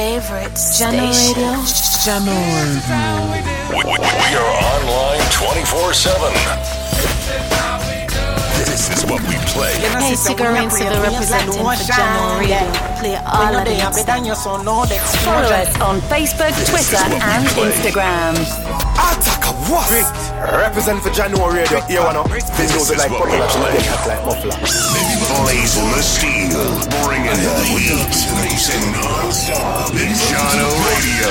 favorite Jahkno Radio. Jahkno Radio. We, we, we are online 24 7. This is what we play. Hey, cigarettes to the representing for Jahkno Radio. Play all of these. Follow us on Facebook, Twitter, and Instagram. Attack a what? Represent for January Radio. You wanna? This This music is like what we popular, play. they act like muffler. Blazing the steel, bringing the heat. Non-stop. Jahkno Radio.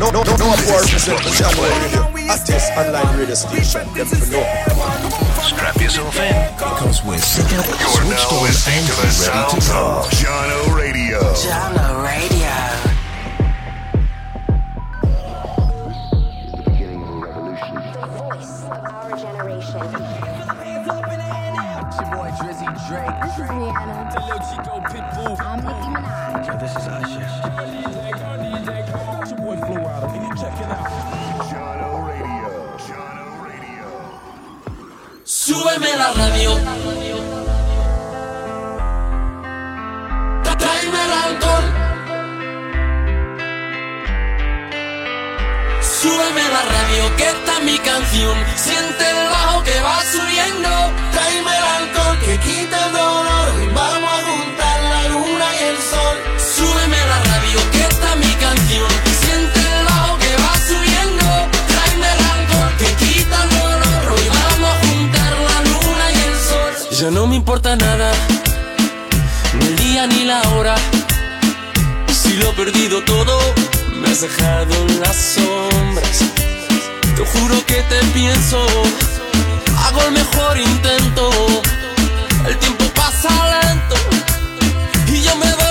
No, no, no, no, for represent for January Radio. Artist online radio station. Them for no. Strap yourself in. Because we're set up, You're switched now on, listening and to the ready to sounds go. of Jahkno Radio. Jahkno Radio. This is Rihanna. Lil Chico Pitbull. I'm Nicki Minaj. Yo, this is Usher. It's your boy Flo Rida. Can you check it out? Jahkno Radio. Jahkno Radio. Súbeme la radio. Tra- Tráeme el alcohol. Súbeme la radio, que está mi canción. Siente el bajo que va subiendo. Tráeme el alcohol que quita el dolor. Y vamos a juntar la luna y el sol. Súbeme la radio, que está mi canción. Siente el bajo que va subiendo. Tráeme el alcohol que quita el dolor. Hoy vamos a juntar la luna y el sol. Ya no me importa nada, ni el día ni la hora. Si lo he perdido todo, me has dejado en las sombras. Te juro que te pienso, hago el mejor intento. El tiempo pasa lento y yo me voy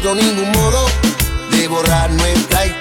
encuentro ningún modo de borrar nuestra historia.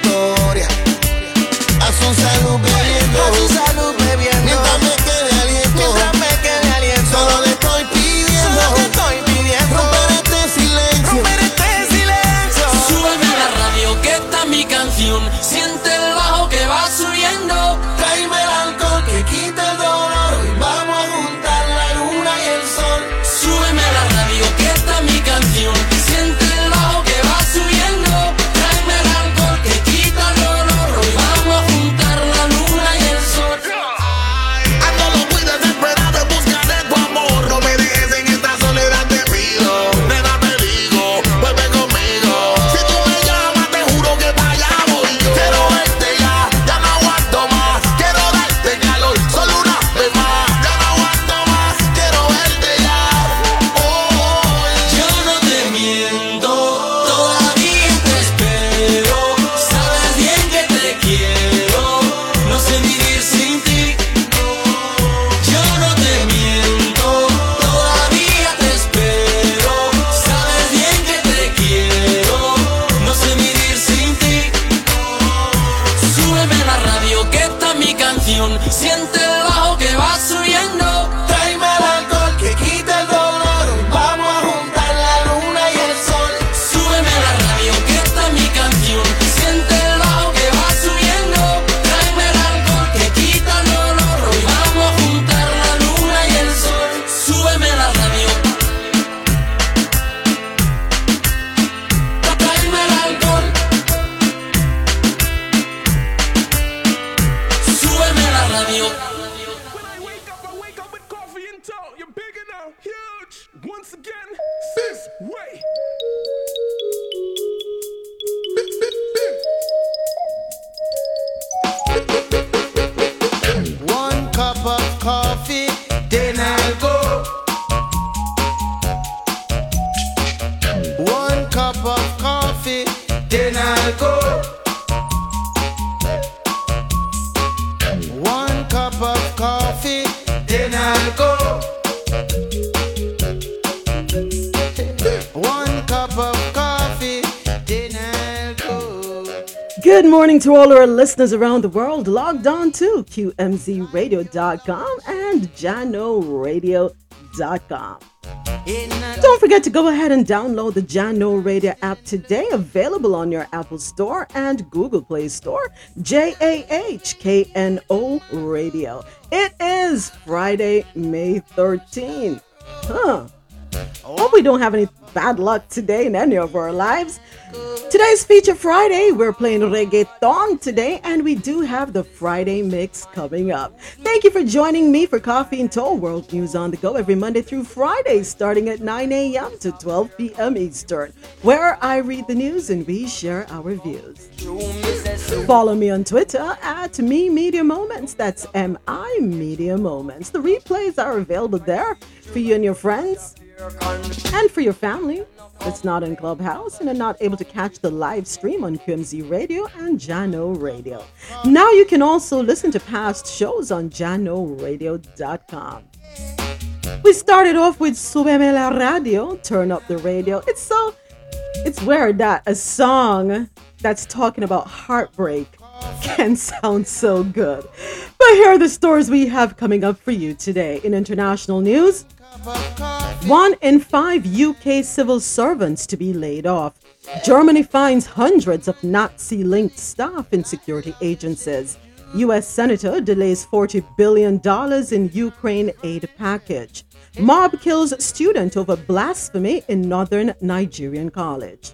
All our listeners around the world logged on to QMZRadio.com and JahknoRadio.com. Don't forget to go ahead and download the Jahkno Radio app today, available on your Apple Store and Google Play Store. J A H K N O Radio. It is Friday, May 13th. Huh. Oh. Hope we don't have any bad luck today in any of our lives. Today's Feature Friday, we're playing reggaeton today, and we do have the Friday mix coming up. Thank you for joining me for Coffee In Toe World News on the Go every Monday through Friday, starting at 9 a.m. to 12 p.m. Eastern, where I read the news and we share our views. Follow me on Twitter at Mi Media Moments. That's M I Media Moments. The replays are available there for you and your friends and for your family that's not in Clubhouse and are not able to catch the live stream on QMZ Radio and Jahkno Radio. Now you can also listen to past shows on jahknoradio.com. We started off with Subeme la Radio, Turn Up the Radio. It's so, it's weird that a song that's talking about heartbreak can sound so good. But here are the stories we have coming up for you today. In international news, one in five UK civil servants to be laid off. Germany finds hundreds of Nazi linked staff in security agencies. US Senator delays $40 billion in Ukraine aid package. Mob kills student over blasphemy in northern Nigerian college.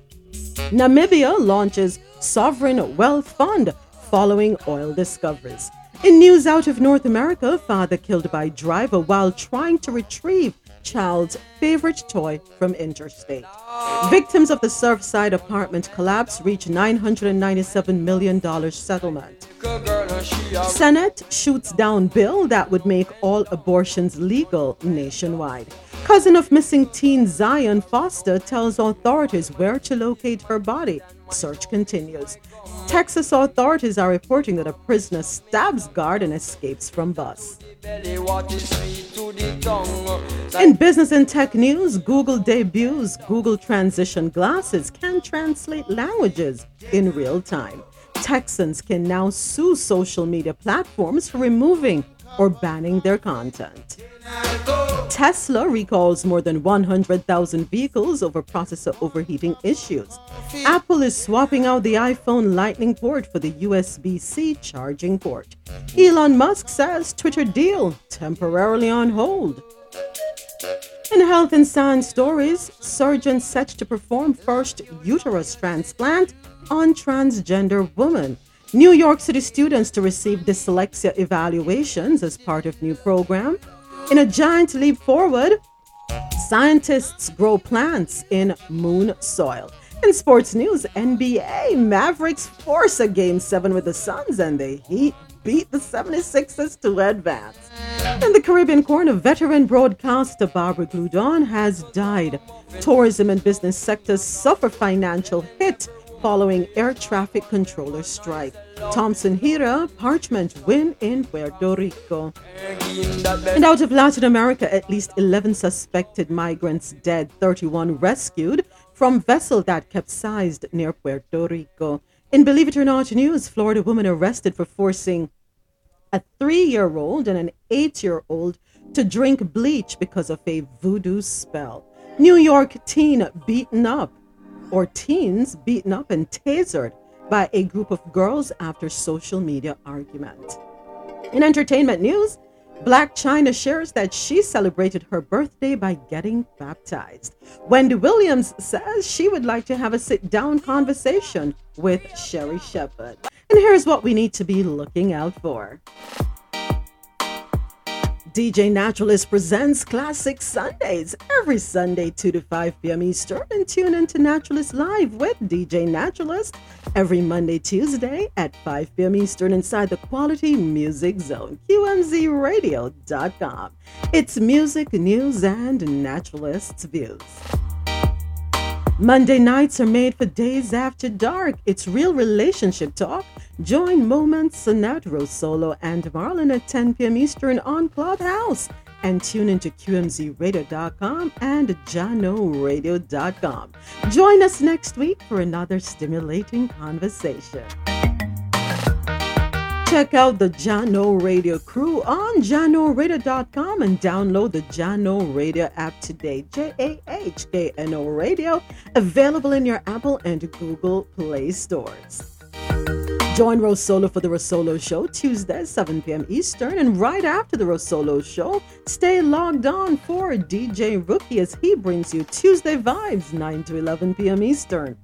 Namibia launches sovereign wealth fund following oil discoveries. In news out of North America, father killed by driver while trying to retrieve child's favorite toy from interstate. Victims of the Surfside apartment collapse reach $997 million settlement. Senate shoots down bill that would make all abortions legal nationwide. Cousin of missing teen Zion Foster tells authorities where to locate her body. Search continues. Texas authorities are reporting that a prisoner stabs guard and escapes from bus. In business and tech news, Google debuts Google Transition glasses can translate languages in real time. Texans can now sue social media platforms for removing or banning their content. Tesla recalls more than 100,000 vehicles over processor overheating issues. Apple is swapping out the iPhone Lightning port for the USB C charging port. Elon Musk says Twitter deal temporarily on hold. In health and science stories, surgeon set to perform first uterus transplant on transgender woman. New York City students to receive dyslexia evaluations as part of new program. In a giant leap forward, scientists grow plants in moon soil. In sports news, NBA Mavericks force a game 7 with the Suns and the Heat beat the 76ers to advance. In the Caribbean corner, veteran broadcaster Barbara Gloudon has died. Tourism and business sectors suffer financial hit following air traffic controller strike. Thompson Herah Parchment win in Puerto Rico. And out of Latin America, at least 11 suspected migrants dead, 31 rescued from vessel that capsized near Puerto Rico. In Believe It or Not news, Florida woman arrested for forcing a three-year-old and an eight-year-old to drink bleach because of a voodoo spell. New York teen beaten up or teens beaten up and tasered by a group of girls after social media argument. In entertainment news, Blac Chyna shares that she celebrated her birthday by getting baptized. Wendy Williams says she would like to have a sit down conversation with Sherri Shepherd. And here's what we need to be looking out for. DJ Naturalist presents Classic Sundays every Sunday, 2 to 5 p.m. Eastern, and tune into Naturalist Live with DJ Naturalist every Monday, Tuesday at 5 p.m. Eastern inside the Quality Music Zone, QMZRadio.com. It's music, news, and naturalists' views. Monday nights are made for days after dark. It's real relationship talk. Join Moments, Sinatra Solo, and Marlon at 10 p.m. Eastern on Clubhouse. and tune into QMZRadio.com and JahknoRadio.com. Join us next week for another stimulating conversation. Check out the Jahkno Radio crew on JahknoRadio.com and download the Jahkno Radio app today. J A H K N O Radio, available in your Apple and Google Play stores. Join Rosolo for the Rosolo Show Tuesday, 7 p.m. Eastern. And right after the Rosolo Show, stay logged on for DJ Rookie as he brings you Tuesday Vibes, 9 to 11 p.m. Eastern.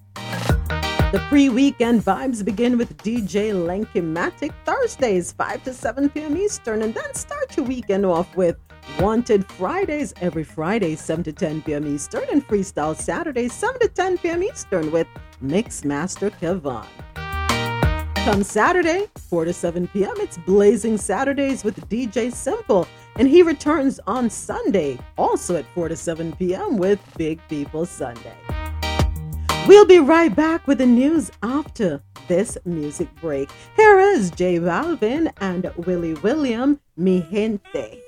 The pre weekend vibes begin with DJ Lenky-Matic Thursdays, 5 to 7 p.m. Eastern. And then start your weekend off with Wanted Fridays every Friday, 7 to 10 p.m. Eastern. And Freestyle Saturdays, 7 to 10 p.m. Eastern with Mixmaster Kevon. Come Saturday, 4 to 7 p.m., it's Blazing Saturdays with DJ Simple. And he returns on Sunday, also at 4 to 7 p.m., with Big People Sunday. We'll be right back with the news after this music break. Here is J Balvin and Willy William, Mi Gente.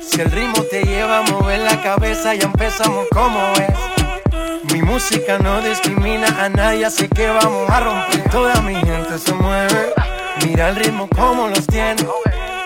Si el ritmo te lleva a mover la cabeza, ya empezamos como es. Mi música no discrimina a nadie, así que vamos a romper. Toda mi gente se mueve. Mira el ritmo como los tiene.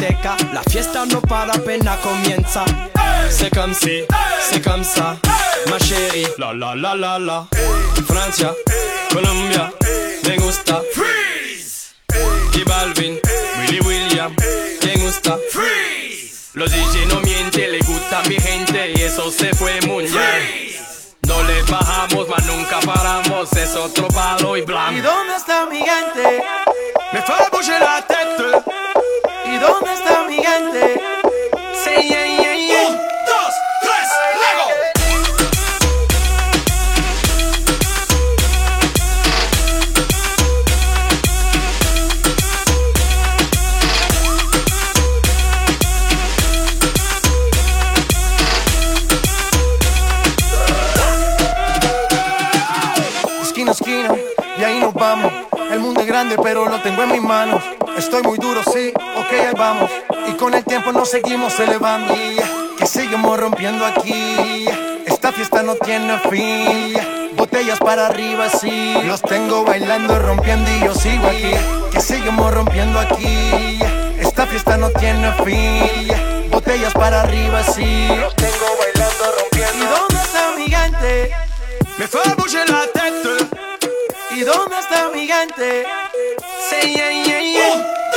Discoteca, la fiesta no para apenas comienza. C'est comme si, c'est comme ça, ma chérie. La la la la la. Francia, Colombia, me gusta. Freeze. J Balvin, Willy William, me gusta. Freeze. Los DJ no mienten, le gusta mi gente y eso se fue muy bien. No le bajamos, mas nunca paramos, es otro palo y ¿Y blanco. dónde está mi gente? Me fue a dónde está mi gente? Sí, yeah, yeah, yeah. Un, dos, tres, luego. Esquina esquina, y ahí nos vamos. El mundo es grande, pero lo tengo en mis manos. Estoy muy duro, sí, ok, ahí vamos. Y con el tiempo nos seguimos elevando. Que seguimos rompiendo aquí. Esta fiesta no tiene fin. Botellas para arriba, sí. Los tengo bailando, rompiendo y yo sigo aquí. Que seguimos rompiendo aquí. Esta fiesta no tiene fin. Botellas para arriba, sí. Los tengo bailando, rompiendo. ¿Y dónde está mi gente? Me fue a la tête. ¿Y dónde está mi gente? Sí, yeah, yeah, yeah.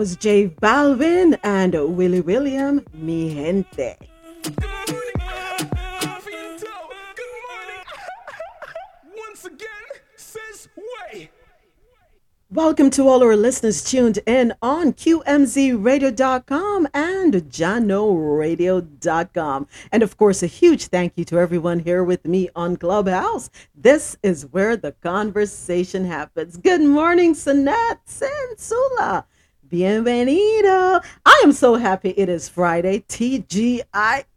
Was J Balvin and Willy William, Mi Gente. Welcome to all our listeners tuned in on QMZRadio.com and JahknoRadio.com. And of course, a huge thank you to everyone here with me on Clubhouse. This is where the conversation happens. Good morning, Sanat Sensula. Bienvenido. I am so happy it is Friday. TGIF.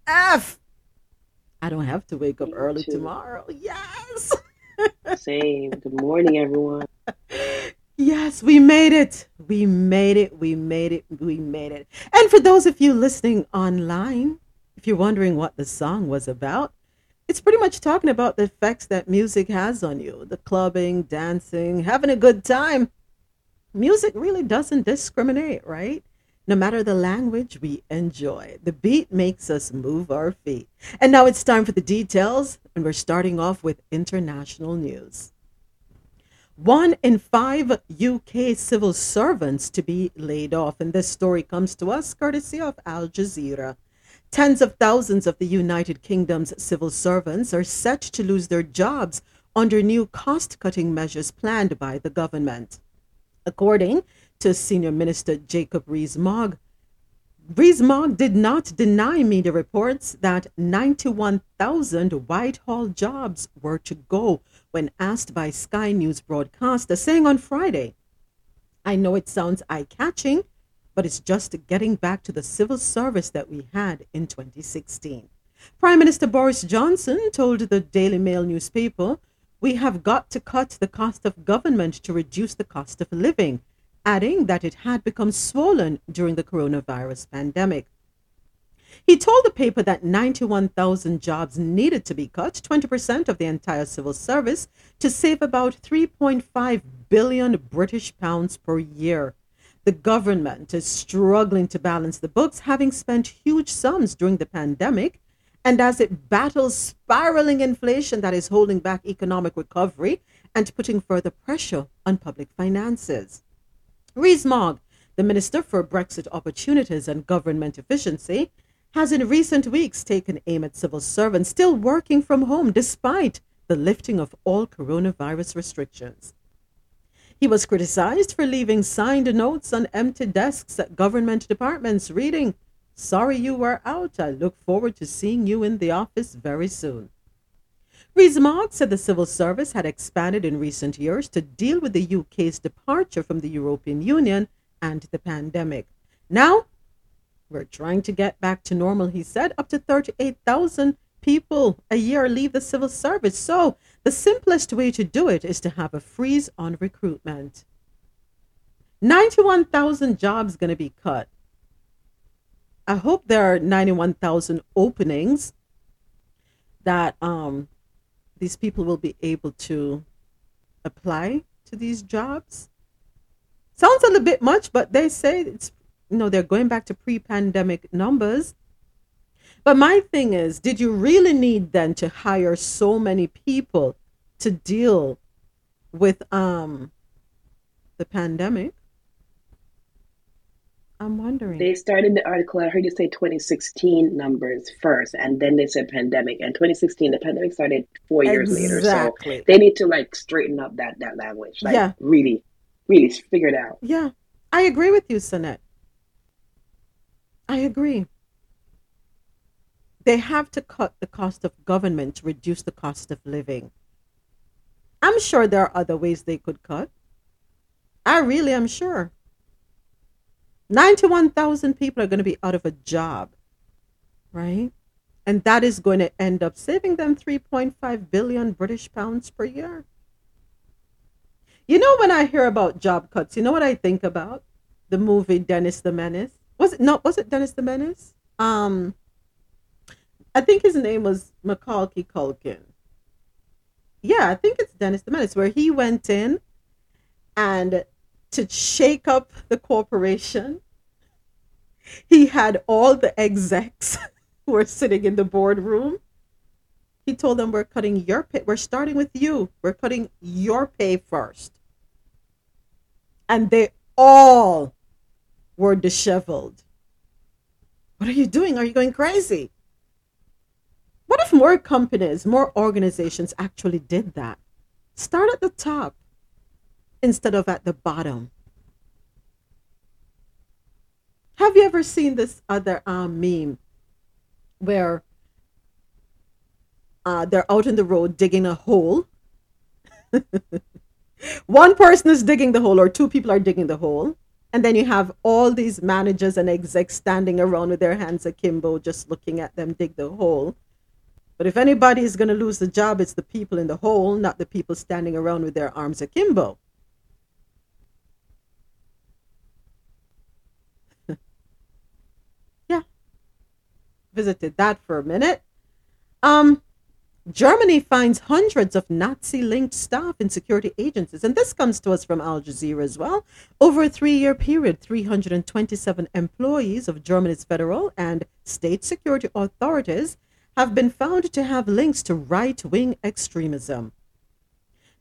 I don't have to wake up early tomorrow. Yes. Same. Good morning, everyone. Yes, we made it. We made it. We made it. We made it. And for those of you listening online, if you're wondering what the song was about, it's pretty much talking about the effects that music has on you the clubbing, dancing, having a good time. Music really doesn't discriminate, right? No matter the language, we enjoy. The beat makes us move our feet. And now it's time for the details, and we're starting off with international news. One in five UK civil servants to be laid off, and this story comes to us courtesy of Al Jazeera. Tens of thousands of the United Kingdom's civil servants are set to lose their jobs under new cost cutting measures planned by the government. According to Senior Minister Jacob Rees-Mogg. Rees-Mogg did not deny media reports that 91,000 Whitehall jobs were to go when asked by Sky News broadcaster, saying on Friday, I know it sounds eye catching, but it's just getting back to the civil service that we had in 2016. Prime Minister Boris Johnson told the Daily Mail newspaper, We have got to cut the cost of government to reduce the cost of living adding that it had become swollen during the coronavirus pandemic. He told the paper that 91,000 jobs needed to be cut, 20% of the entire civil service, to save about 3.5 billion British pounds per year. The government is struggling to balance the books, having spent huge sums during the pandemic, and as it battles spiraling inflation that is holding back economic recovery and putting further pressure on public finances. Rees-Mogg, the Minister for Brexit Opportunities and Government Efficiency, has in recent weeks taken aim at civil servants still working from home despite the lifting of all coronavirus restrictions. He was criticized for leaving signed notes on empty desks at government departments reading, Sorry you were out. I look forward to seeing you in the office very soon. Rees-Mogg said the civil service had expanded in recent years to deal with the UK's departure from the European Union and the pandemic. Now, we're trying to get back to normal, he said. Up to 38,000 people a year leave the civil service. So, the simplest way to do it is to have a freeze on recruitment. 91,000 jobs going to be cut. I hope there are 91,000 openings that um, these people will be able to apply to these jobs. Sounds a little bit much, but they say it's you know they're going back to pre-pandemic numbers. But my thing is, did you really need then to hire so many people to deal with um the pandemic? I'm wondering. They started the article. I heard you say 2016 numbers first, and then they said pandemic. And 2016, the pandemic started four years exactly. later. So they need to like straighten up that that language. Like yeah. really, really figure it out. Yeah, I agree with you, Sanette. I agree. They have to cut the cost of government to reduce the cost of living. I'm sure there are other ways they could cut. I really am sure. 91,000 people are going to be out of a job, right? And that is going to end up saving them 3.5 billion British pounds per year. You know, when I hear about job cuts, you know what I think about? The movie Dennis the Menace. Was it not? Was it Dennis the Menace? Um, I think his name was Macaulay Culkin. Yeah, I think it's Dennis the Menace, where he went in and to shake up the corporation. He had all the execs who were sitting in the boardroom. He told them, We're cutting your pay. We're starting with you. We're cutting your pay first. And they all were disheveled. What are you doing? Are you going crazy? What if more companies, more organizations actually did that? Start at the top instead of at the bottom. Have you ever seen this other um, meme where uh, they're out in the road digging a hole? One person is digging the hole, or two people are digging the hole. And then you have all these managers and execs standing around with their hands akimbo, just looking at them dig the hole. But if anybody is going to lose the job, it's the people in the hole, not the people standing around with their arms akimbo. Visited that for a minute. Um, Germany finds hundreds of Nazi linked staff in security agencies. And this comes to us from Al Jazeera as well. Over a three year period, 327 employees of Germany's federal and state security authorities have been found to have links to right wing extremism.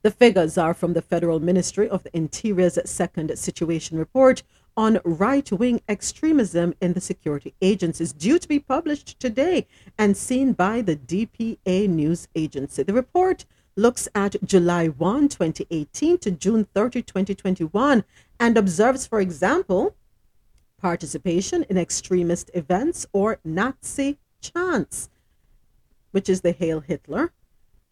The figures are from the Federal Ministry of the Interior's second situation report on right wing extremism in the security agencies, due to be published today and seen by the DPA news agency. The report looks at July 1, 2018 to June 30, 2021, and observes, for example, participation in extremist events or Nazi chants, which is the Hail Hitler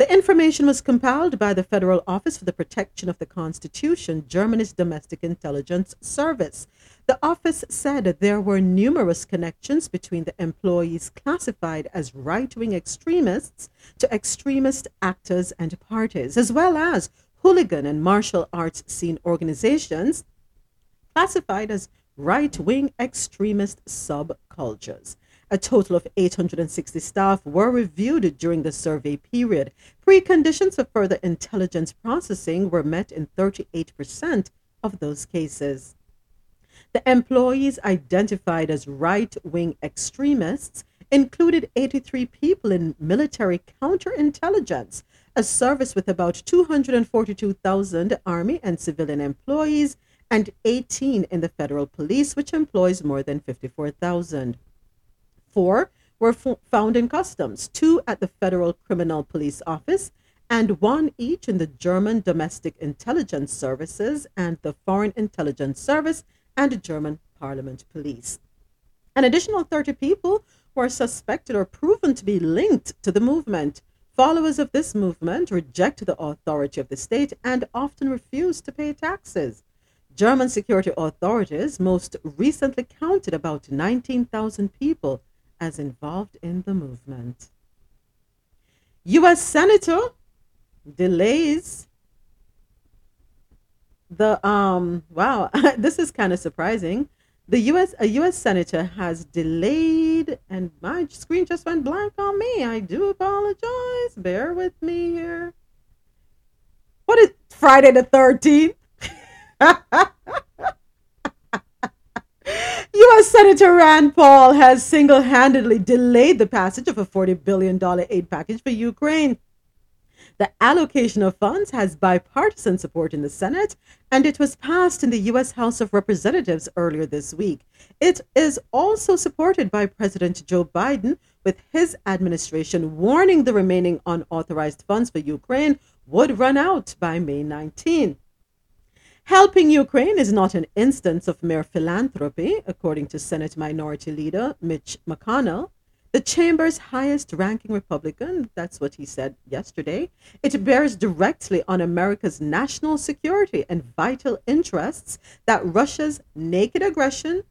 the information was compiled by the Federal Office for the Protection of the Constitution, Germany's domestic intelligence service. The office said there were numerous connections between the employees classified as right wing extremists to extremist actors and parties, as well as hooligan and martial arts scene organizations classified as right wing extremist subcultures. A total of 860 staff were reviewed during the survey period. Preconditions for further intelligence processing were met in 38% of those cases. The employees identified as right wing extremists included 83 people in military counterintelligence, a service with about 242,000 Army and civilian employees, and 18 in the federal police, which employs more than 54,000. Four were found in customs, two at the Federal Criminal Police Office, and one each in the German Domestic Intelligence Services and the Foreign Intelligence Service and German Parliament Police. An additional 30 people were suspected or proven to be linked to the movement. Followers of this movement reject the authority of the state and often refuse to pay taxes. German security authorities most recently counted about 19,000 people as involved in the movement. U.S. Senator delays the um wow this is kind of surprising the US a US senator has delayed and my screen just went blank on me I do apologize bear with me here what is Friday the 13th U.S. Senator Rand Paul has single handedly delayed the passage of a $40 billion aid package for Ukraine. The allocation of funds has bipartisan support in the Senate, and it was passed in the U.S. House of Representatives earlier this week. It is also supported by President Joe Biden, with his administration warning the remaining unauthorized funds for Ukraine would run out by May 19. Helping Ukraine is not an instance of mere philanthropy, according to Senate Minority Leader Mitch McConnell. The chamber's highest ranking Republican, that's what he said yesterday, it bears directly on America's national security and vital interests that Russia's naked aggression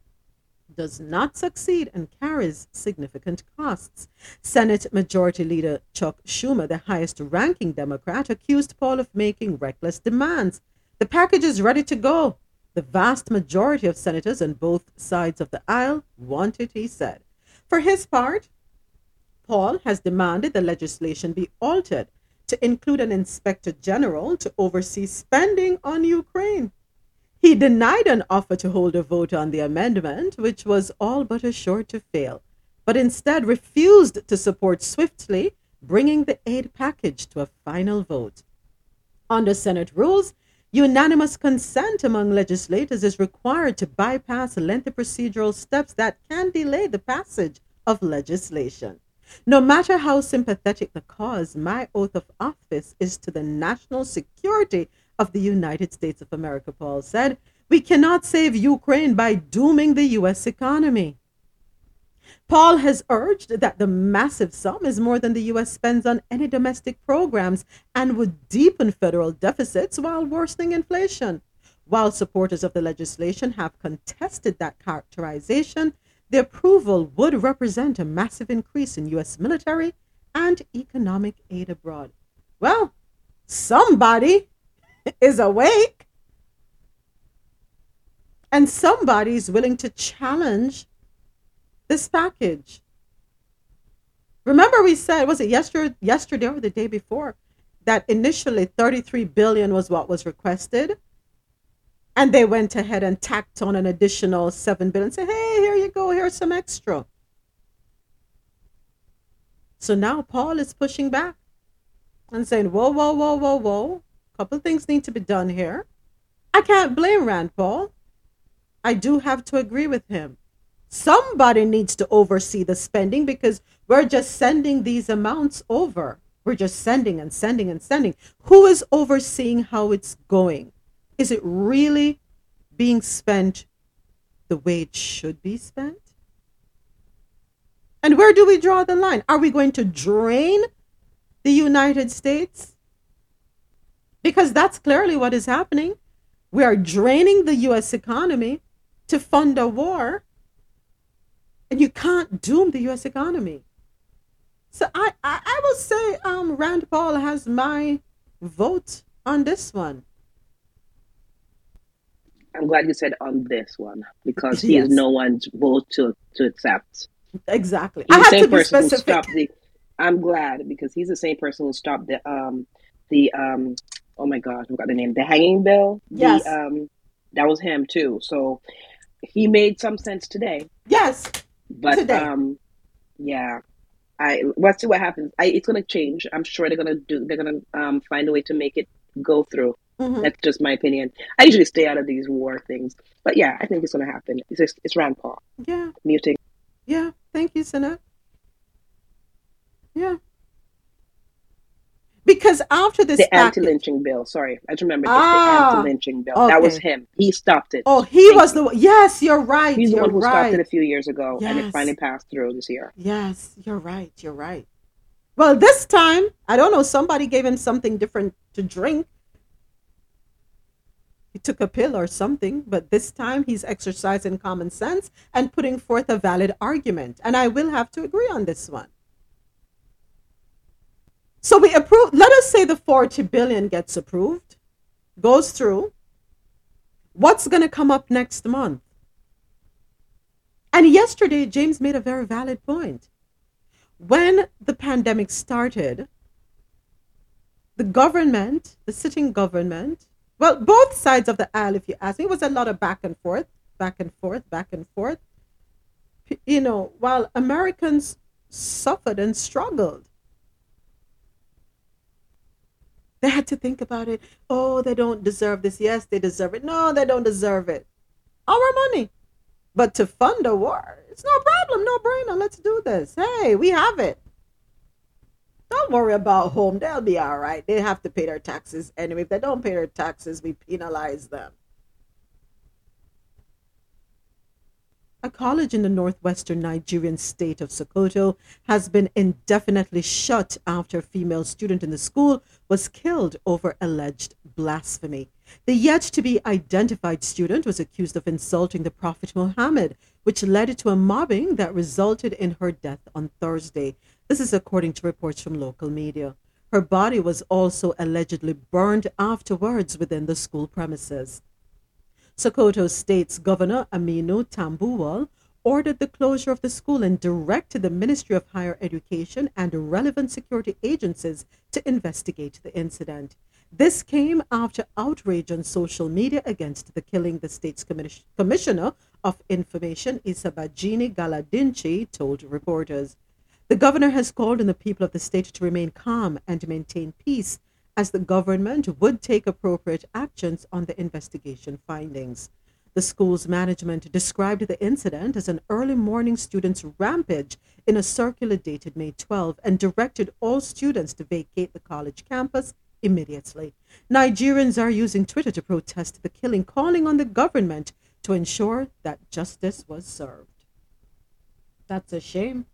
does not succeed and carries significant costs. Senate Majority Leader Chuck Schumer, the highest ranking Democrat, accused Paul of making reckless demands the package is ready to go. The vast majority of senators on both sides of the aisle want it, he said. For his part, Paul has demanded the legislation be altered to include an inspector general to oversee spending on Ukraine. He denied an offer to hold a vote on the amendment, which was all but assured to fail, but instead refused to support swiftly bringing the aid package to a final vote. Under Senate rules, Unanimous consent among legislators is required to bypass lengthy procedural steps that can delay the passage of legislation. No matter how sympathetic the cause, my oath of office is to the national security of the United States of America, Paul said. We cannot save Ukraine by dooming the U.S. economy. Paul has urged that the massive sum is more than the U.S. spends on any domestic programs and would deepen federal deficits while worsening inflation. While supporters of the legislation have contested that characterization, the approval would represent a massive increase in U.S. military and economic aid abroad. Well, somebody is awake and somebody is willing to challenge this package. Remember, we said was it yesterday, yesterday or the day before that initially 33 billion was what was requested, and they went ahead and tacked on an additional seven billion. Say, hey, here you go. Here's some extra. So now Paul is pushing back and saying, whoa, whoa, whoa, whoa, whoa. A couple things need to be done here. I can't blame Rand Paul. I do have to agree with him. Somebody needs to oversee the spending because we're just sending these amounts over. We're just sending and sending and sending. Who is overseeing how it's going? Is it really being spent the way it should be spent? And where do we draw the line? Are we going to drain the United States? Because that's clearly what is happening. We are draining the US economy to fund a war. And you can't doom the US economy. So I, I, I will say um, Rand Paul has my vote on this one. I'm glad you said on this one because he yes. is no one's vote to, to accept. Exactly. He's I the same person who stopped the. I'm glad because he's the same person who stopped the um the um oh my god I forgot the name the hanging bill. Yes. The, um, that was him too. So he made some sense today. Yes. But today. um, yeah. I let's see what happens. I it's gonna change. I'm sure they're gonna do. They're gonna um find a way to make it go through. Mm-hmm. That's just my opinion. I usually stay out of these war things, but yeah, I think it's gonna happen. It's just, it's Rand Paul. Yeah. Muting. Yeah. Thank you, Sana. Yeah. Because after this the anti-lynching bill, sorry, I just remember ah, the anti-lynching bill. Okay. That was him. He stopped it. Oh, he Thank was you. the one. Yes, you're right. He's the one who right. stopped it a few years ago, yes. and it finally passed through this year. Yes, you're right. You're right. Well, this time, I don't know. Somebody gave him something different to drink. He took a pill or something, but this time he's exercising common sense and putting forth a valid argument. And I will have to agree on this one. So we approve, let us say the 40 billion gets approved, goes through. What's going to come up next month? And yesterday, James made a very valid point. When the pandemic started, the government, the sitting government, well, both sides of the aisle, if you ask me, it was a lot of back and forth, back and forth, back and forth. You know, while Americans suffered and struggled They had to think about it. Oh, they don't deserve this. Yes, they deserve it. No, they don't deserve it. Our money. But to fund a war, it's no problem, no brainer. Let's do this. Hey, we have it. Don't worry about home. They'll be all right. They have to pay their taxes anyway. If they don't pay their taxes, we penalize them. A college in the northwestern Nigerian state of Sokoto has been indefinitely shut after a female student in the school was killed over alleged blasphemy. The yet to be identified student was accused of insulting the Prophet Muhammad, which led to a mobbing that resulted in her death on Thursday. This is according to reports from local media. Her body was also allegedly burned afterwards within the school premises. Sokoto State's Governor Aminu Tambuwal ordered the closure of the school and directed the Ministry of Higher Education and relevant security agencies to investigate the incident. This came after outrage on social media against the killing, the state's commis- Commissioner of Information, Isah Bajini Galadanci, told reporters. The governor has called on the people of the state to remain calm and maintain peace as the government would take appropriate actions on the investigation findings. The school's management described the incident as an early morning students' rampage in a circular dated May 12 and directed all students to vacate the college campus immediately. Nigerians are using Twitter to protest the killing, calling on the government to ensure that justice was served. That's a shame.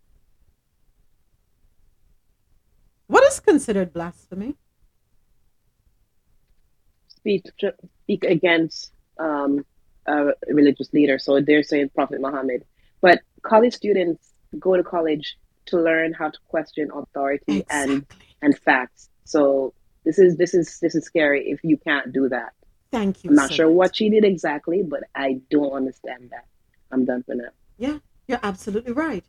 What is considered blasphemy? Speak speak against um, a religious leader. So they're saying Prophet Muhammad. But college students go to college to learn how to question authority exactly. and and facts. So this is this is this is scary if you can't do that. Thank you. I'm not so sure much. what she did exactly, but I don't understand that. I'm done for now. Yeah, you're absolutely right.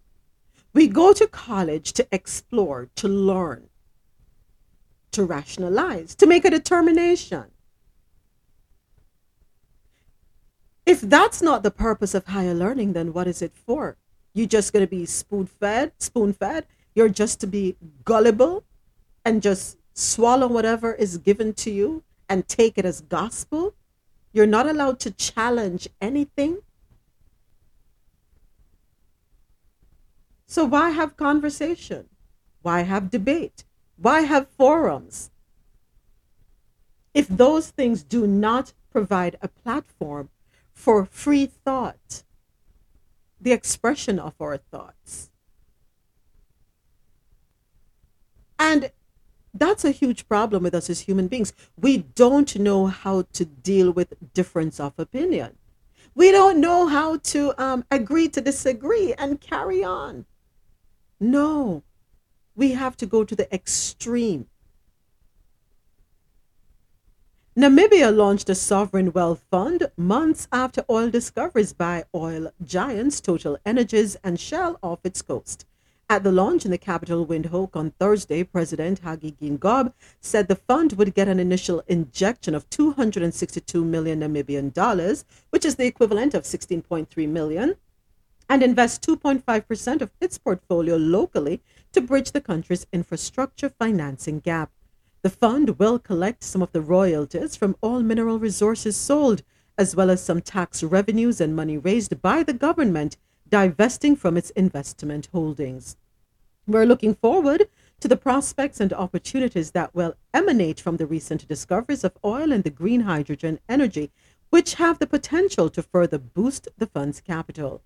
We go to college to explore, to learn, to rationalize, to make a determination. If that's not the purpose of higher learning, then what is it for? You're just going to be spoon fed, spoon fed. You're just to be gullible and just swallow whatever is given to you and take it as gospel. You're not allowed to challenge anything. So why have conversation? Why have debate? Why have forums? If those things do not provide a platform for free thought, the expression of our thoughts. And that's a huge problem with us as human beings. We don't know how to deal with difference of opinion. We don't know how to um, agree to disagree and carry on. No, we have to go to the extreme. Namibia launched a sovereign wealth fund months after oil discoveries by oil giants Total Energies and Shell off its coast. At the launch in the capital Windhoek on Thursday, President Hage Geingob said the fund would get an initial injection of 262 million Namibian dollars, which is the equivalent of 16.3 million, and invest 2.5% of its portfolio locally to bridge the country's infrastructure financing gap. The fund will collect some of the royalties from all mineral resources sold, as well as some tax revenues and money raised by the government divesting from its investment holdings. We're looking forward to the prospects and opportunities that will emanate from the recent discoveries of oil and the green hydrogen energy, which have the potential to further boost the fund's capital.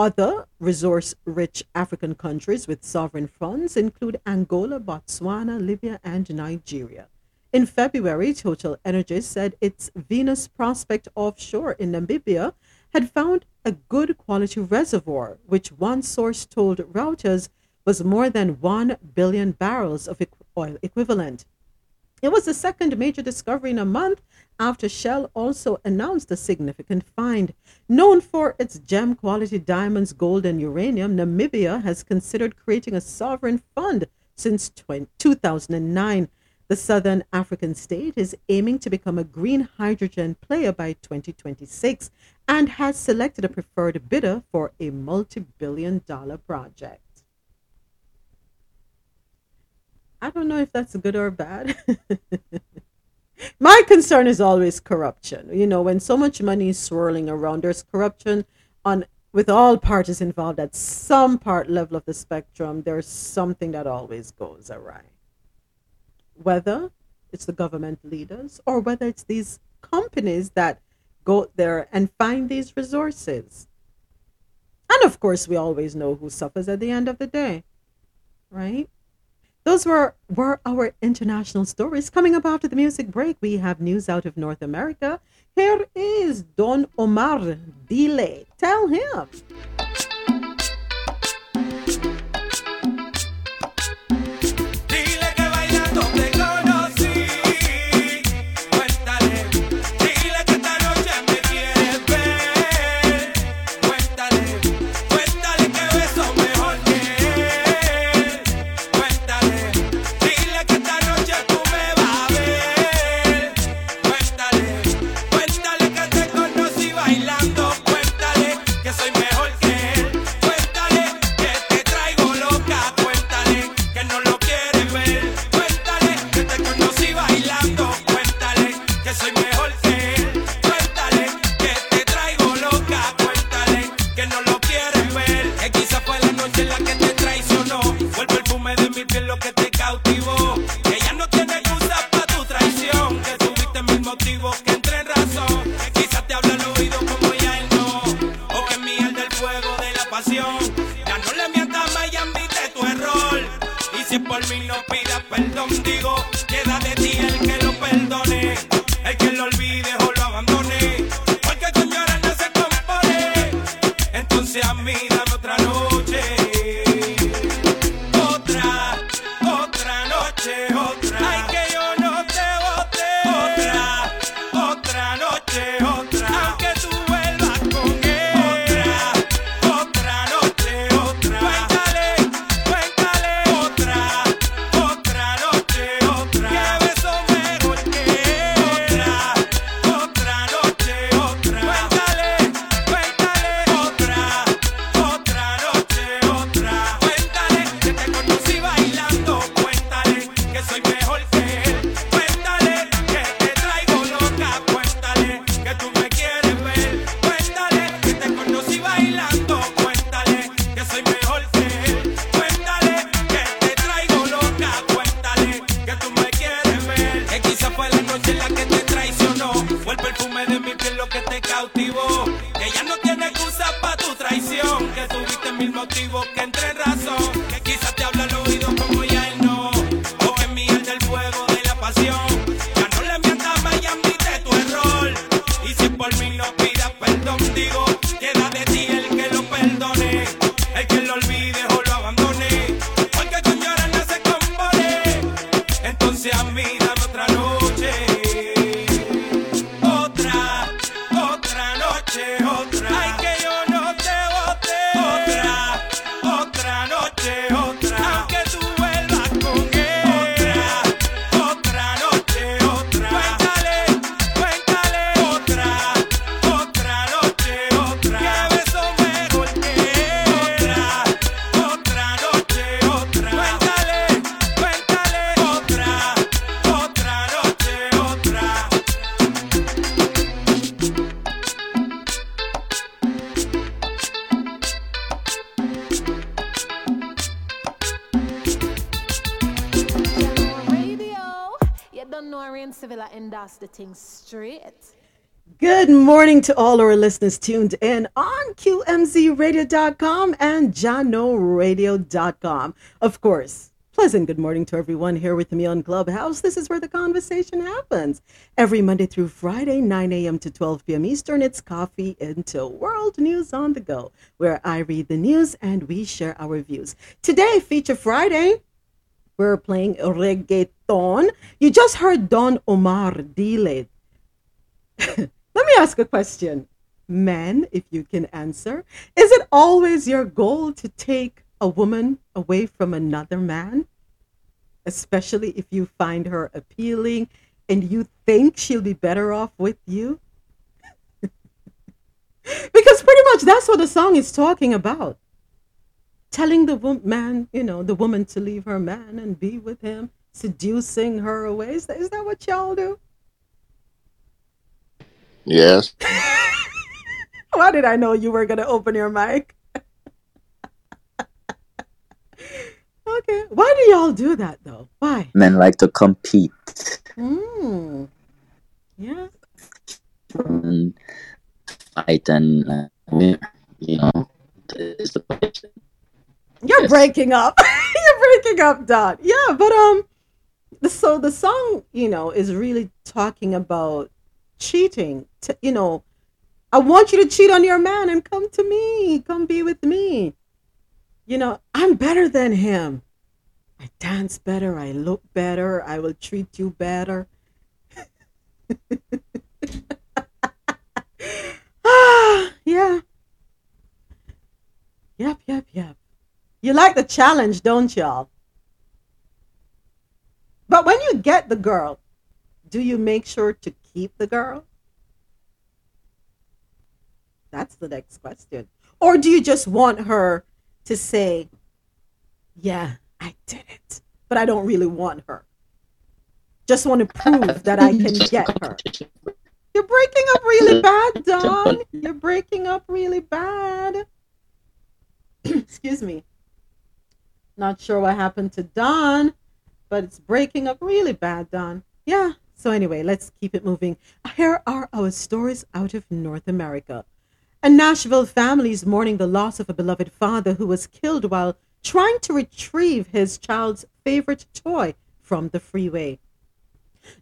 Other resource rich African countries with sovereign funds include Angola, Botswana, Libya, and Nigeria. In February, Total Energies said its Venus Prospect offshore in Namibia had found a good quality reservoir, which one source told Reuters was more than 1 billion barrels of oil equivalent. It was the second major discovery in a month after Shell also announced a significant find. Known for its gem quality diamonds, gold, and uranium, Namibia has considered creating a sovereign fund since 2009 the southern African state is aiming to become a green hydrogen player by 2026 and has selected a preferred bidder for a multi billion dollar project. I don't know if that's good or bad. My concern is always corruption. You know, when so much money is swirling around, there's corruption on with all parties involved at some part level of the spectrum. There's something that always goes awry whether it's the government leaders or whether it's these companies that go there and find these resources. And of course, we always know who suffers at the end of the day, right? Those were, were our international stories. Coming up after the music break, we have news out of North America. Here is Don Omar Dile. Tell him. All our listeners tuned in on QMZRadio.com and JahknoRadio.com. Of course, pleasant good morning to everyone here with me on Clubhouse. This is where the conversation happens. Every Monday through Friday, 9 a.m. to 12 p.m. Eastern, it's Coffee In Toe World News on the Go, where I read the news and we share our views. Today, Feature Friday, we're playing reggaeton. You just heard Don Omar Dile. Let me ask a question. Men, if you can answer, is it always your goal to take a woman away from another man? Especially if you find her appealing and you think she'll be better off with you? because pretty much that's what the song is talking about. Telling the wo- man, you know, the woman to leave her man and be with him, seducing her away. Is that, is that what y'all do? Yes. Why did I know you were going to open your mic? okay. Why do y'all do that though? Why? Men like to compete. Mm. Yeah. And fight and, uh, you know, it's the You're yes. breaking up. You're breaking up, Dot. Yeah, but um, so the song, you know, is really talking about cheating. To, you know, I want you to cheat on your man and come to me. Come be with me. You know, I'm better than him. I dance better. I look better. I will treat you better. ah, yeah. Yep, yep, yep. You like the challenge, don't y'all? But when you get the girl, do you make sure to keep the girl? That's the next question. Or do you just want her to say, Yeah, I did it, but I don't really want her? Just want to prove that I can get her. You're breaking up really bad, Don. You're breaking up really bad. Excuse me. Not sure what happened to Don, but it's breaking up really bad, Don. Yeah, so, anyway, let's keep it moving. Here are our stories out of North America. A Nashville family is mourning the loss of a beloved father who was killed while trying to retrieve his child's favorite toy from the freeway.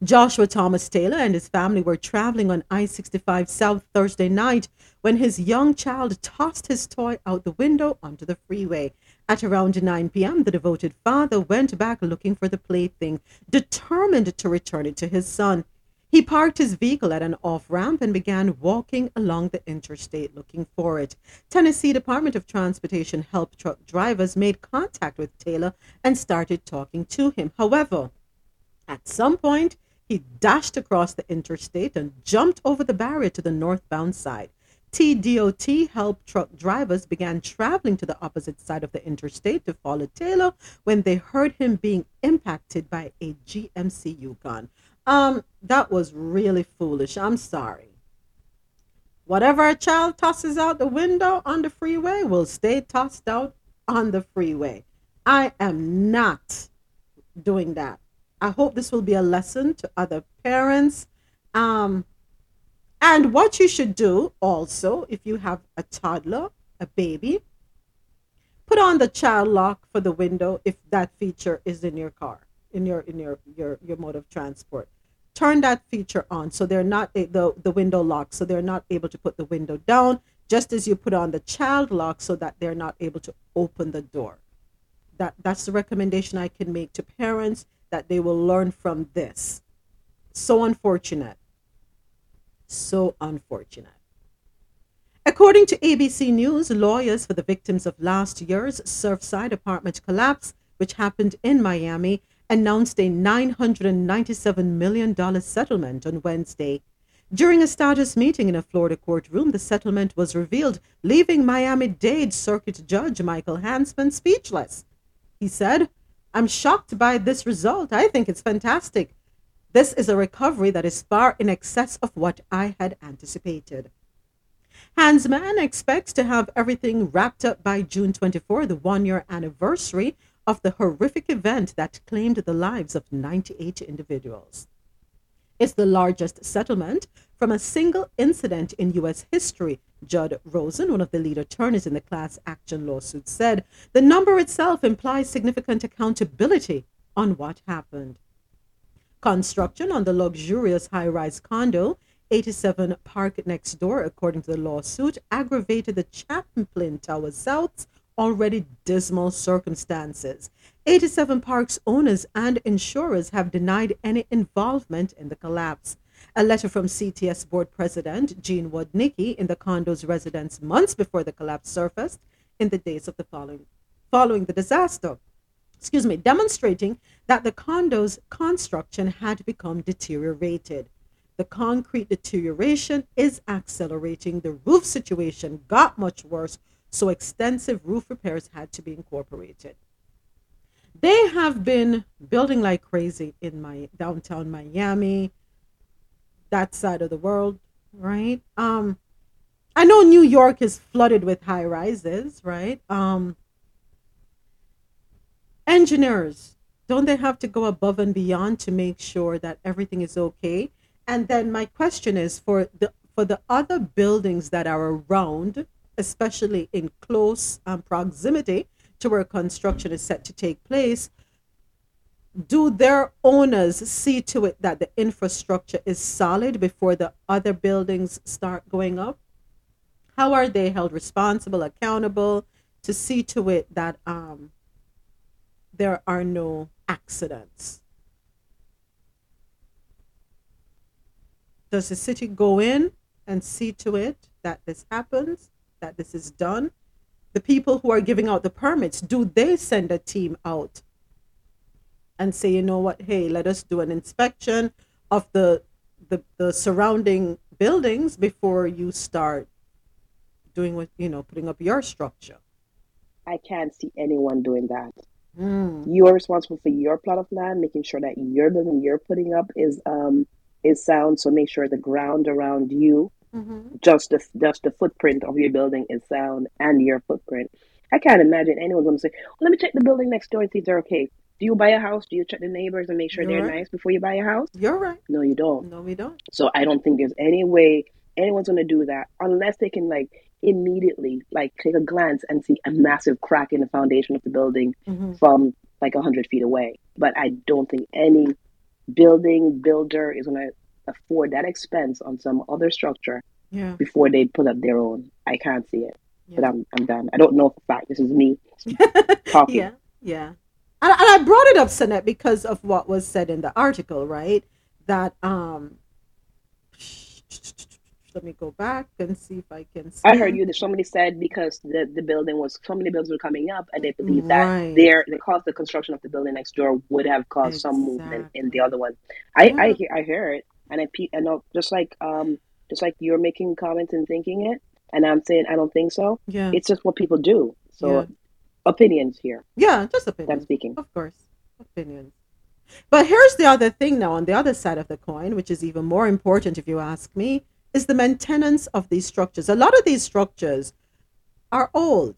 Joshua Thomas Taylor and his family were traveling on I 65 South Thursday night when his young child tossed his toy out the window onto the freeway. At around 9 p.m., the devoted father went back looking for the plaything, determined to return it to his son. He parked his vehicle at an off ramp and began walking along the interstate looking for it. Tennessee Department of Transportation help truck drivers made contact with Taylor and started talking to him. However, at some point, he dashed across the interstate and jumped over the barrier to the northbound side. TDOT help truck drivers began traveling to the opposite side of the interstate to follow Taylor when they heard him being impacted by a GMC Yukon. Um, that was really foolish. I'm sorry. Whatever a child tosses out the window on the freeway will stay tossed out on the freeway. I am not doing that. I hope this will be a lesson to other parents. Um, and what you should do also, if you have a toddler, a baby, put on the child lock for the window if that feature is in your car, in your in your your, your mode of transport. Turn that feature on so they're not eh, the the window lock, so they're not able to put the window down. Just as you put on the child lock so that they're not able to open the door. That that's the recommendation I can make to parents that they will learn from this. So unfortunate so unfortunate. According to ABC News, lawyers for the victims of last year's Surfside apartment collapse, which happened in Miami, announced a $997 million settlement on Wednesday. During a status meeting in a Florida courtroom, the settlement was revealed, leaving Miami Dade Circuit Judge Michael Hanzman speechless. He said, I'm shocked by this result. I think it's fantastic. This is a recovery that is far in excess of what I had anticipated. Hanzman expects to have everything wrapped up by June 24, the one year anniversary of the horrific event that claimed the lives of 98 individuals. It's the largest settlement from a single incident in U.S. history. Judd Rosen, one of the lead attorneys in the class action lawsuit, said the number itself implies significant accountability on what happened. Construction on the luxurious high rise condo 87 Park next door, according to the lawsuit, aggravated the Champlain Tower South's already dismal circumstances. 87 Park's owners and insurers have denied any involvement in the collapse. A letter from CTS board president Jean Wodnicki in the condo's residence months before the collapse surfaced in the days of the following following the disaster. Excuse me, demonstrating that the condo's construction had become deteriorated. The concrete deterioration is accelerating. The roof situation got much worse, so extensive roof repairs had to be incorporated. They have been building like crazy in my downtown Miami, that side of the world, right? Um, I know New York is flooded with high rises, right? Um, engineers, don't they have to go above and beyond to make sure that everything is okay? And then my question is for the for the other buildings that are around, especially in close um, proximity to where construction is set to take place, do their owners see to it that the infrastructure is solid before the other buildings start going up? How are they held responsible, accountable to see to it that um, there are no accidents? Does the city go in and see to it that this happens, that this is done? The people who are giving out the permits, do they send a team out and say, you know what, hey, let us do an inspection of the the, the surrounding buildings before you start doing what you know, putting up your structure? I can't see anyone doing that. Mm. You're responsible for your plot of land, making sure that your building you're putting up is um is sound. So make sure the ground around you, mm-hmm. just the just the footprint of your building is sound and your footprint. I can't imagine anyone's gonna say, well, "Let me check the building next door and see if they're okay." Do you buy a house? Do you check the neighbors and make sure You're they're right. nice before you buy a house? You're right. No, you don't. No, we don't. So I don't think there's any way anyone's gonna do that unless they can like immediately like take a glance and see a massive crack in the foundation of the building Mhm. from like a hundred feet away. But I don't think any building builder is gonna afford that expense on some other structure Yeah. before they put up their own. I can't see it. But I'm I'm done. I don't know for a fact. This is me talking. Yeah, yeah. And, and I brought it up, Sanette, because of what was said in the article, right? That um, let me go back and see if I can. See. I heard you that somebody said because the, the building was so many buildings were coming up and they believe Right. that their the cost of construction of the building next door would have caused some movement in the other one. I I hear I hear it and I pe- I know just like um just like you're making comments and thinking it and I'm saying I don't think so. Yeah. It's just what people do. So Yeah. opinions here. Yeah, just opinions. I'm speaking. Of course, opinions. But here's the other thing now on the other side of the coin, which is even more important if you ask me, is the maintenance of these structures. A lot of these structures are old.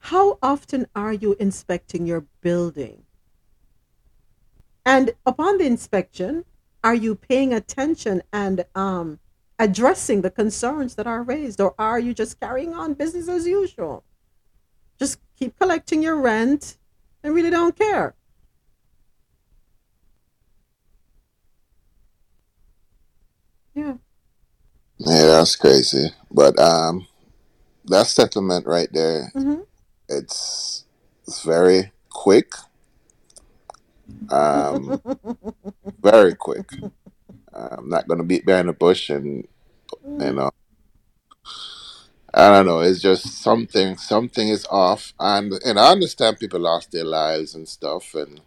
How often are you inspecting your building? And upon the inspection, are you paying attention and um, addressing the concerns that are raised, or are you just carrying on business as usual? Just keep collecting your rent and really don't care. Yeah. Yeah, that's crazy. But um, that settlement right there, Mhm. it's it's very quick. Um, very quick. I'm not gonna beat behind the bush, and you know, I don't know. It's just something. Something is off, and and I understand people lost their lives and stuff, and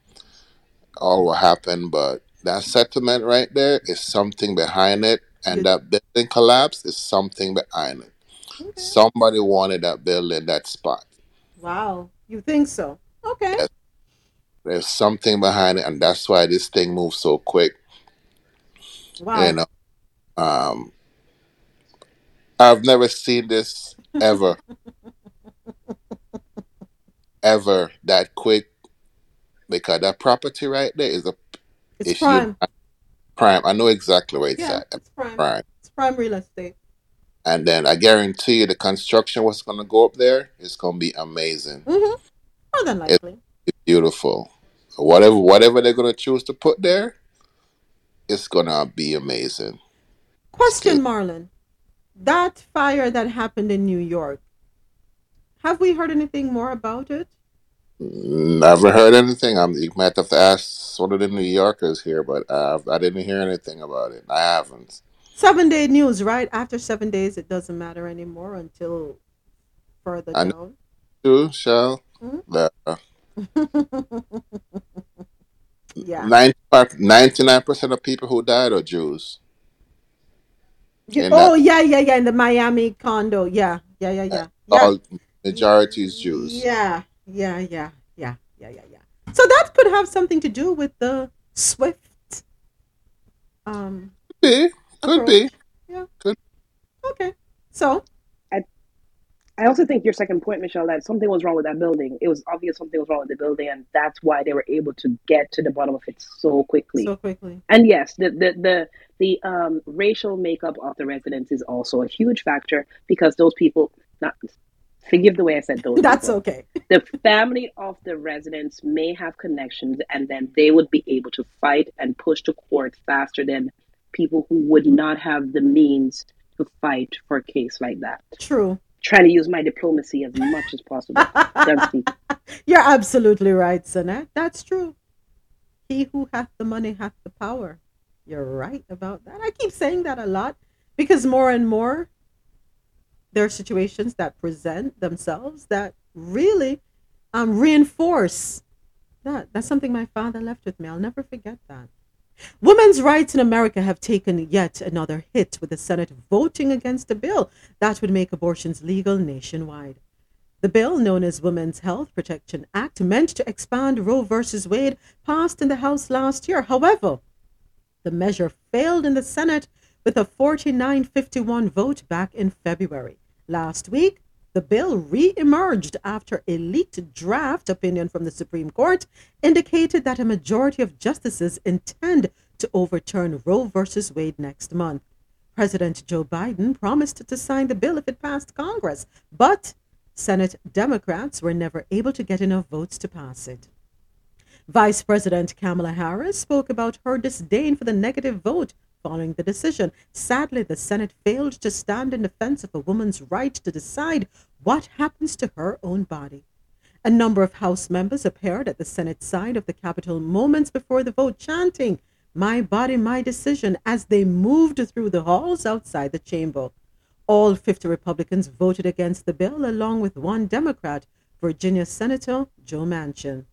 all what happened, but that settlement right there is something behind it, and that building collapse is something behind it. Okay. Somebody wanted that building, that spot. Wow. You think so? Okay. Yes. There's something behind it, and that's why this thing moves so quick. Wow. You know, um, I've never seen this ever, ever that quick. Because that property right there is a It's, prime. prime. I know exactly where it's yeah, at. It's prime. prime. It's prime real estate. And then I guarantee you, the construction what's going to go up there is going to be amazing. Mm-hmm. More than likely. It's beautiful. Whatever, whatever they're going to choose to put there, it's going to be amazing. Question, Marlon. That fire that happened in New York, have we heard anything more about it? Never heard anything. I'm, you might have to ask one of the New Yorkers here, but uh, I didn't hear anything about it. I haven't. Seven day news, right? After seven days, it doesn't matter anymore until further I down. Too, shall. Mm-hmm. yeah. 99% of people who died are Jews. Yeah, oh, that, yeah, yeah, yeah. In the Miami condo. Yeah, yeah, yeah, yeah. yeah. All majority is Jews. Yeah, yeah, yeah, yeah, yeah, yeah, yeah. So that could have something to do with the Swift. Um, could be. Could be. Yeah. Could. Okay. So. I, I also think your second point, Michelle, that something was wrong with that building. It was obvious something was wrong with the building, and that's why they were able to get to the bottom of it so quickly. So quickly. And yes, the the the the um, racial makeup of the residents is also a huge factor because those people not forgive the way I said those. That's people. okay. the family of the residents may have connections, and then they would be able to fight and push to court faster than people who would not have the means to fight for a case like that. True. Trying to use my diplomacy as much as possible. You're absolutely right, Sonette. That's true. He who hath the money hath the power. You're right about that. I keep saying that a lot because more and more there are situations that present themselves that really um, reinforce that. That's something my father left with me. I'll never forget that. Women's rights in America have taken yet another hit with the Senate voting against a bill that would make abortions legal nationwide. The bill, known as Women's Health Protection Act, meant to expand Roe v. Wade, passed in the House last year. However, the measure failed in the Senate with a 49 51 vote back in February. Last week, the bill re emerged after a leaked draft opinion from the Supreme Court indicated that a majority of justices intend to overturn Roe v. Wade next month. President Joe Biden promised to sign the bill if it passed Congress, but Senate Democrats were never able to get enough votes to pass it. Vice President Kamala Harris spoke about her disdain for the negative vote following the decision. Sadly, the Senate failed to stand in defense of a woman's right to decide what happens to her own body. A number of House members appeared at the Senate side of the Capitol moments before the vote, chanting, My body, my decision, as they moved through the halls outside the chamber. All 50 Republicans voted against the bill, along with one Democrat, Virginia Senator Joe Manchin.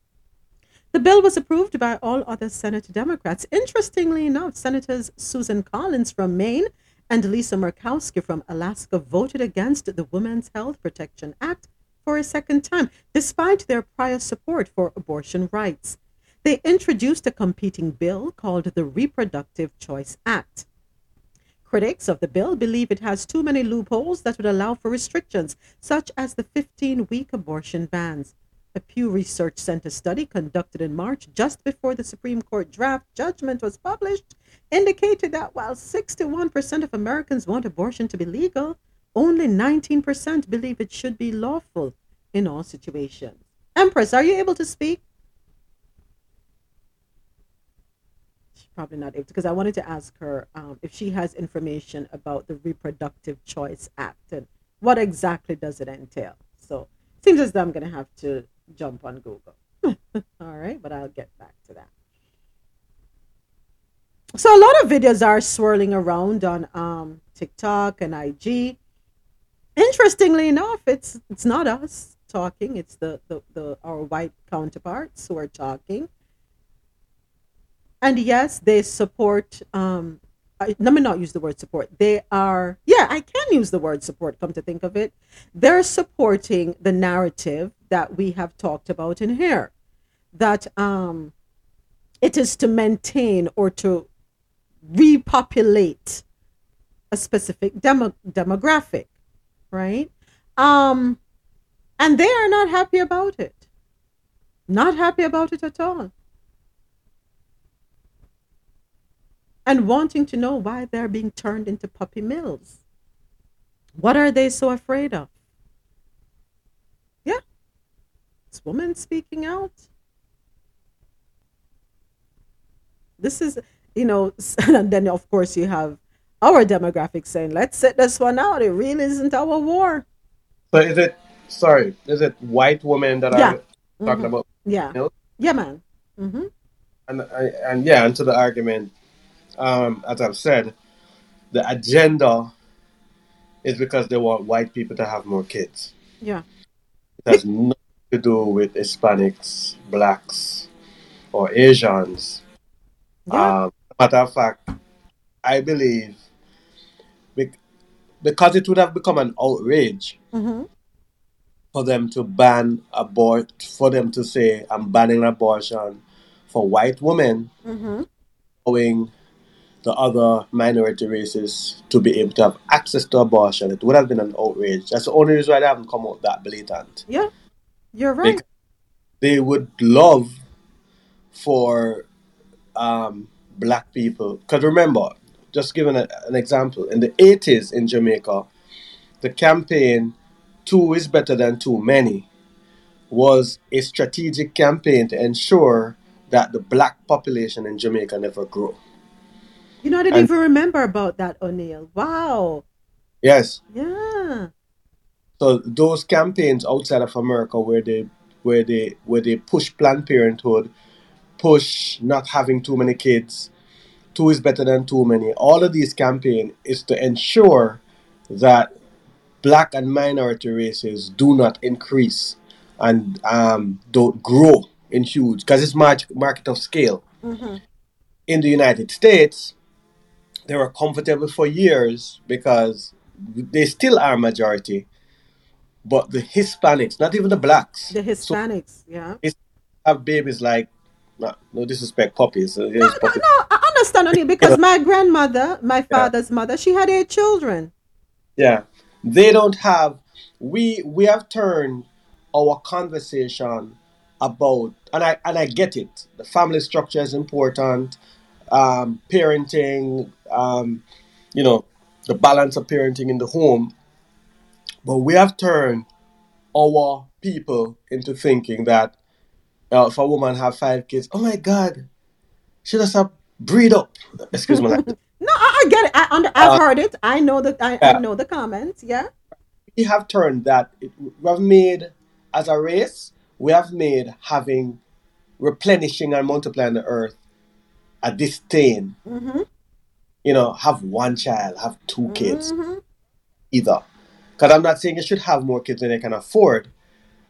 The bill was approved by all other Senate Democrats. Interestingly enough, Senators Susan Collins from Maine and Lisa Murkowski from Alaska voted against the Women's Health Protection Act for a second time, despite their prior support for abortion rights. They introduced a competing bill called the Reproductive Choice Act. Critics of the bill believe it has too many loopholes that would allow for restrictions, such as the 15 week abortion bans. A Pew Research Center study conducted in March, just before the Supreme Court draft judgment was published, indicated that while 61% of Americans want abortion to be legal, only 19% believe it should be lawful in all situations. Empress, are you able to speak? She's probably not able because I wanted to ask her um, if she has information about the Reproductive Choice Act and what exactly does it entail. So seems as though I'm going to have to jump on Google. All right, but I'll get back to that. So a lot of videos are swirling around on um, TikTok and IG. Interestingly enough, it's it's not us talking; it's the, the, the our white counterparts who are talking. And yes, they support. Um, I, let me not use the word support. They are, yeah, I can use the word support. Come to think of it, they're supporting the narrative that we have talked about in here that um, it is to maintain or to repopulate a specific demo- demographic, right? Um, and they are not happy about it. Not happy about it at all. and wanting to know why they're being turned into puppy mills. What are they so afraid of? Yeah. This woman speaking out. This is, you know, and then of course you have our demographic saying, let's sit this one out. It really isn't our war. So is it, sorry, is it white women that yeah. are talking mm-hmm. about? Yeah. Milk? Yeah, man. Mm-hmm. And, and yeah, and to the argument, um, as I've said, the agenda is because they want white people to have more kids. Yeah. It has nothing to do with Hispanics, blacks, or Asians. Yeah. Um, matter of fact, I believe because it would have become an outrage mm-hmm. for them to ban abort, for them to say, I'm banning abortion for white women, mm-hmm. allowing the other minority races to be able to have access to abortion. It would have been an outrage. That's the only reason why they haven't come out that blatant. Yeah, you're right. They would love for um, black people. Because remember, just giving a, an example, in the 80s in Jamaica, the campaign Two is Better Than Too Many was a strategic campaign to ensure that the black population in Jamaica never grew. You know, I didn't and, even remember about that, O'Neill. Wow. Yes. Yeah. So those campaigns outside of America where they where they where they push Planned Parenthood, push not having too many kids, two is better than too many. All of these campaigns is to ensure that black and minority races do not increase and um, don't grow in huge because it's market market of scale. Mm-hmm. In the United States, they were comfortable for years because they still are majority, but the Hispanics, not even the blacks, the Hispanics, so yeah, have babies like no, no disrespect, puppies. No, no, puppies. no, I understand only because my grandmother, my father's yeah. mother, she had eight children. Yeah, they don't have. We we have turned our conversation about, and I and I get it. The family structure is important. Um, parenting, um, you know, the balance of parenting in the home. But we have turned our people into thinking that uh, if a woman have five kids, oh my God, she just have breed up. Excuse me. no, I, I, get it. I under, I've uh, heard it. I know the I, yeah. I, know the comments. Yeah. We have turned that. We have made as a race. We have made having replenishing and multiplying the earth a disdain. Mm-hmm. You know, have one child, have 2 kids, mm-hmm. either. Because I'm not saying you should have more kids than you can afford,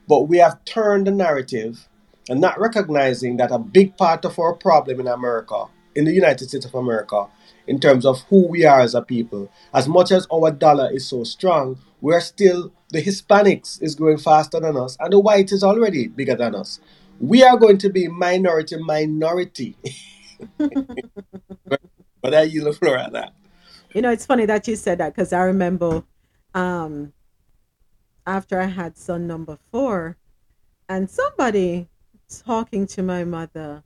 but we have turned the narrative and not recognizing that a big part of our problem in America, in the United States of America, in terms of who we are as a people, as much as our dollar is so strong, we're still, the Hispanics is growing faster than us, and the white is already bigger than us. We are going to be minority, minority. but I yield the floor at that. You know, it's funny that you said that because I remember um, after I had son number four, and somebody talking to my mother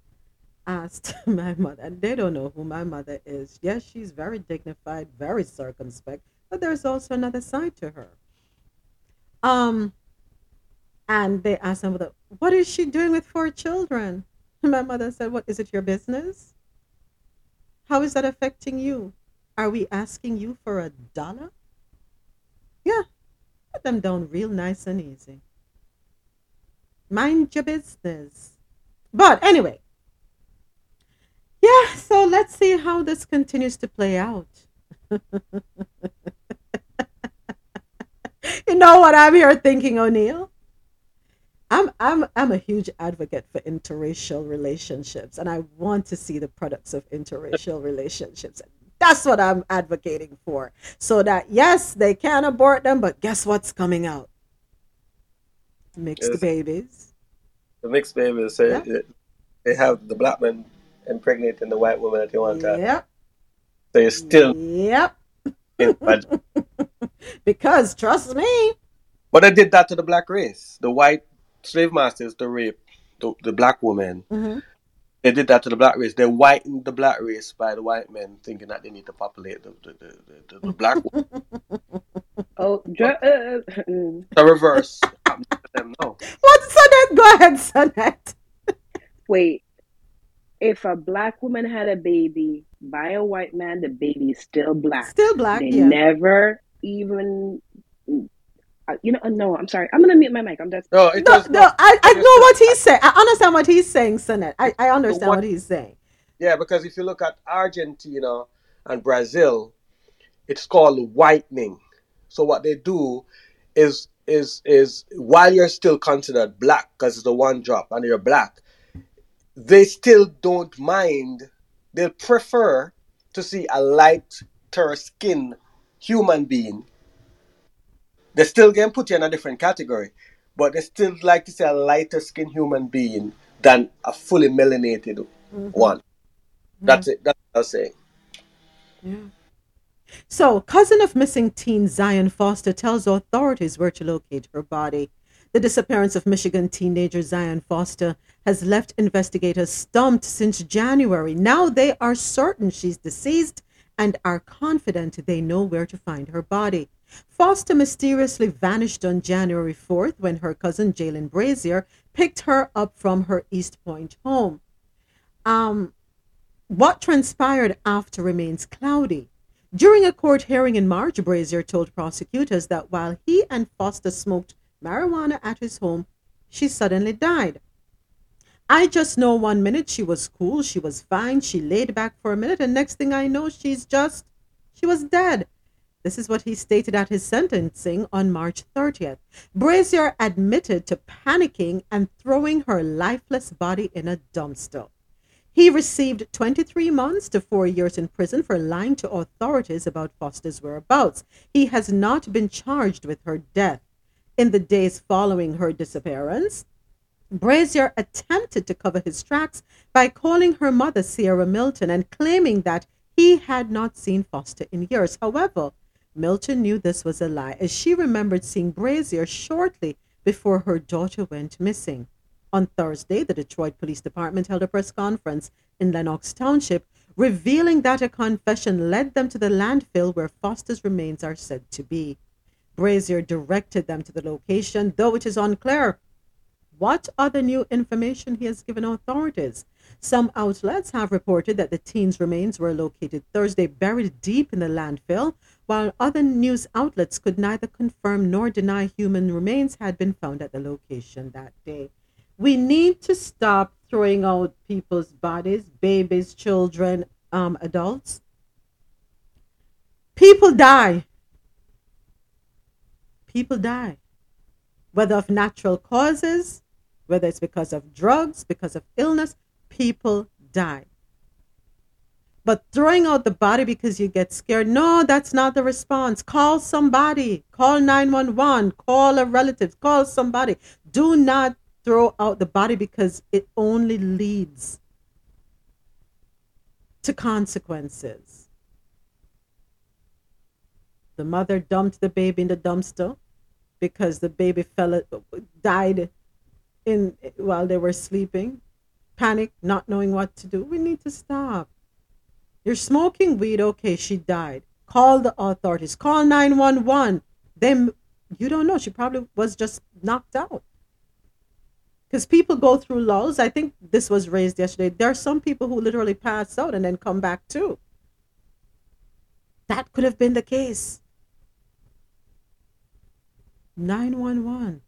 asked my mother, and they don't know who my mother is. Yes, she's very dignified, very circumspect, but there's also another side to her. Um, and they asked my mother, "What is she doing with four children?" And my mother said, "What is it your business? How is that affecting you? Are we asking you for a dollar?" Them down real nice and easy. Mind your business. But anyway, yeah, so let's see how this continues to play out. you know what I'm here thinking, O'Neill? I'm I'm I'm a huge advocate for interracial relationships and I want to see the products of interracial relationships. That's what I'm advocating for. So that yes, they can abort them, but guess what's coming out? Mixed yes. babies. The mixed babies say yeah. they have the black man impregnating the white woman that they want to. Yep. So you're still. Yep. because trust me. But they did that to the black race. The white slave masters to rape the, the black woman. Mm-hmm. They did that to the black race. They whitened the black race by the white men, thinking that they need to populate the the, the, the, the black. oh, dr- uh, the reverse. them no. What, Sonette? Go ahead, Sonette. Wait. If a black woman had a baby by a white man, the baby is still black. Still black. They yeah. never even uh, you know, uh, no, I'm sorry. I'm gonna mute my mic. I'm just no, it no, no. I, I know what he's saying. I understand what he's saying, Sonette. I, I understand what, what he's saying. Yeah, because if you look at Argentina and Brazil, it's called whitening. So what they do is is is while you're still considered black because it's the one drop and you're black, they still don't mind. They prefer to see a lighter skin human being they still can put you in a different category, but they still like to say a lighter skinned human being than a fully melanated mm-hmm. one. That's mm-hmm. it. That's what I was saying. Yeah. So, cousin of missing teen Zion Foster tells authorities where to locate her body. The disappearance of Michigan teenager Zion Foster has left investigators stumped since January. Now they are certain she's deceased and are confident they know where to find her body. Foster mysteriously vanished on January 4th when her cousin Jalen Brazier picked her up from her Eastpointe home. Um, what transpired after remains cloudy. During a court hearing in March, Brazier told prosecutors that while he and Foster smoked marijuana at his home, she suddenly died. I just know one minute she was cool, she was fine, she laid back for a minute, and next thing I know, she's just, she was dead. This is what he stated at his sentencing on March 30th. Brazier admitted to panicking and throwing her lifeless body in a dumpster. He received 23 months to four years in prison for lying to authorities about Foster's whereabouts. He has not been charged with her death. In the days following her disappearance, Brazier attempted to cover his tracks by calling her mother Sierra Milton and claiming that he had not seen Foster in years. However, Milton knew this was a lie, as she remembered seeing Brazier shortly before her daughter went missing. On Thursday, the Detroit Police Department held a press conference in Lenox Township, revealing that a confession led them to the landfill where Foster's remains are said to be. Brazier directed them to the location, though it is unclear what other new information he has given authorities. Some outlets have reported that the teen's remains were located Thursday buried deep in the landfill, while other news outlets could neither confirm nor deny human remains had been found at the location that day. We need to stop throwing out people's bodies, babies, children, um, adults. People die. People die. Whether of natural causes, whether it's because of drugs, because of illness, people die. But throwing out the body because you get scared, no, that's not the response. Call somebody. Call 911. Call a relative. Call somebody. Do not throw out the body because it only leads to consequences. The mother dumped the baby in the dumpster because the baby fell died in while they were sleeping. Panic, not knowing what to do. We need to stop. You're smoking weed. Okay, she died. Call the authorities. Call 911. Then you don't know. She probably was just knocked out. Because people go through lulls. I think this was raised yesterday. There are some people who literally pass out and then come back too. That could have been the case. 911.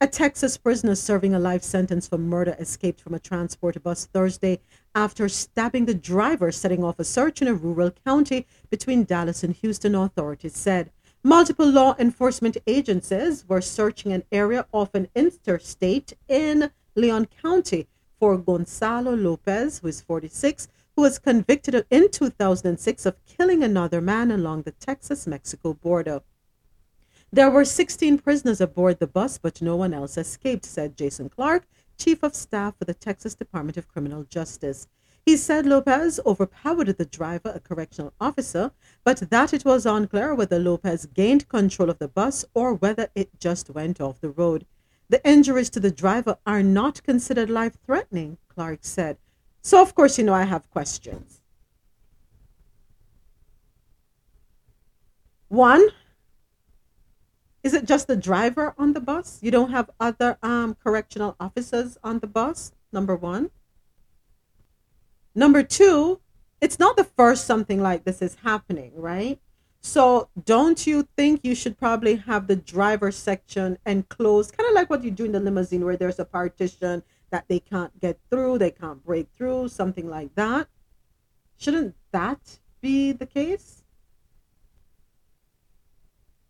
A Texas prisoner serving a life sentence for murder escaped from a transport bus Thursday after stabbing the driver, setting off a search in a rural county between Dallas and Houston, authorities said. Multiple law enforcement agencies were searching an area off an interstate in Leon County for Gonzalo Lopez, who is 46, who was convicted in 2006 of killing another man along the Texas Mexico border. There were 16 prisoners aboard the bus, but no one else escaped, said Jason Clark, Chief of Staff for the Texas Department of Criminal Justice. He said Lopez overpowered the driver, a correctional officer, but that it was unclear whether Lopez gained control of the bus or whether it just went off the road. The injuries to the driver are not considered life threatening, Clark said. So, of course, you know, I have questions. One, just the driver on the bus? You don't have other um, correctional officers on the bus? Number one. Number two, it's not the first something like this is happening, right? So don't you think you should probably have the driver section enclosed, kind of like what you do in the limousine, where there's a partition that they can't get through, they can't break through, something like that? Shouldn't that be the case?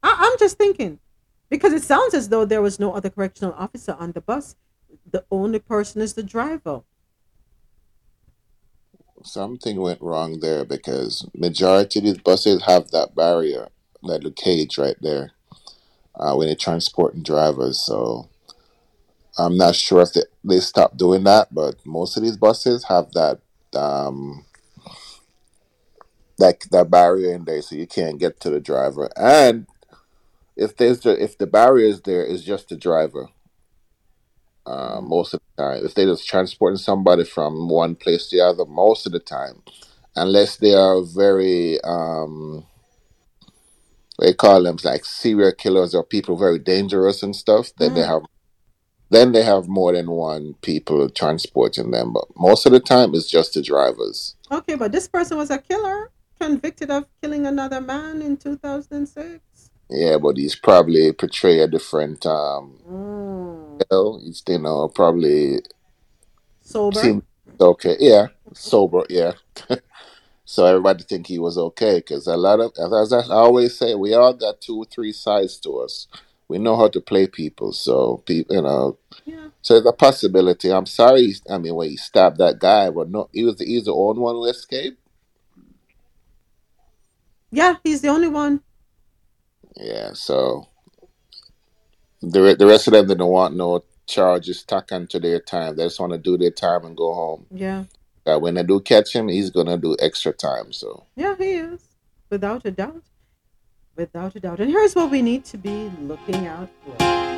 I- I'm just thinking, because it sounds as though there was no other correctional officer on the bus. The only person is the driver something went wrong there because majority of these buses have that barrier, that little cage right there, uh, when they're transporting drivers. So I'm not sure if they, they stopped doing that, but most of these buses have that um, that that barrier in there, so you can't get to the driver. And if there's the, if the barrier is there, it's just the driver. Uh, most of the time. If they're just transporting somebody from one place to the other, most of the time, unless they are very, um, they call them like serial killers or people very dangerous and stuff, then mm. they have then they have more than one people transporting them. But most of the time, it's just the drivers. Okay, but this person was a killer, convicted of killing another man in 2006. Yeah, but he's probably portray a different um mm. you know, he's you know probably sober. okay, yeah, sober, yeah. so everybody think he was okay because a lot of as I always say, we all got two or three sides to us. We know how to play people, so people, you know. Yeah. So there's a possibility. I'm sorry. I mean, when he stabbed that guy, but no, he was the, he's the only one who escaped. Yeah, he's the only one. Yeah, so the the rest of them they don't want no charges stuck onto their time. They just want to do their time and go home. Yeah. Uh, when they do catch him, he's gonna do extra time. So yeah, he is without a doubt, without a doubt. And here's what we need to be looking out for.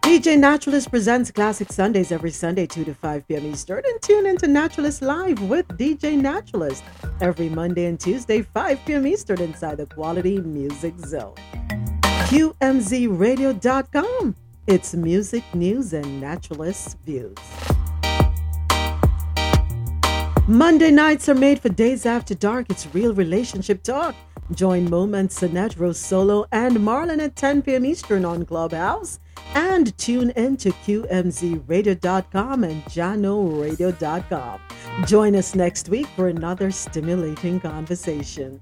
DJ Naturalist presents Classic Sundays every Sunday, 2 to 5 p.m. Eastern, and tune into Naturalist Live with DJ Naturalist every Monday and Tuesday, 5 p.m. Eastern, inside the Quality Music Zone. QMZRadio.com. It's music, news, and naturalist views. Monday nights are made for days after dark. It's real relationship talk. Join Moment, Sinetro Solo, and Marlon at 10 p.m. Eastern on Clubhouse and tune in to QMZRadio.com and JahknoRadio.com. Join us next week for another stimulating conversation.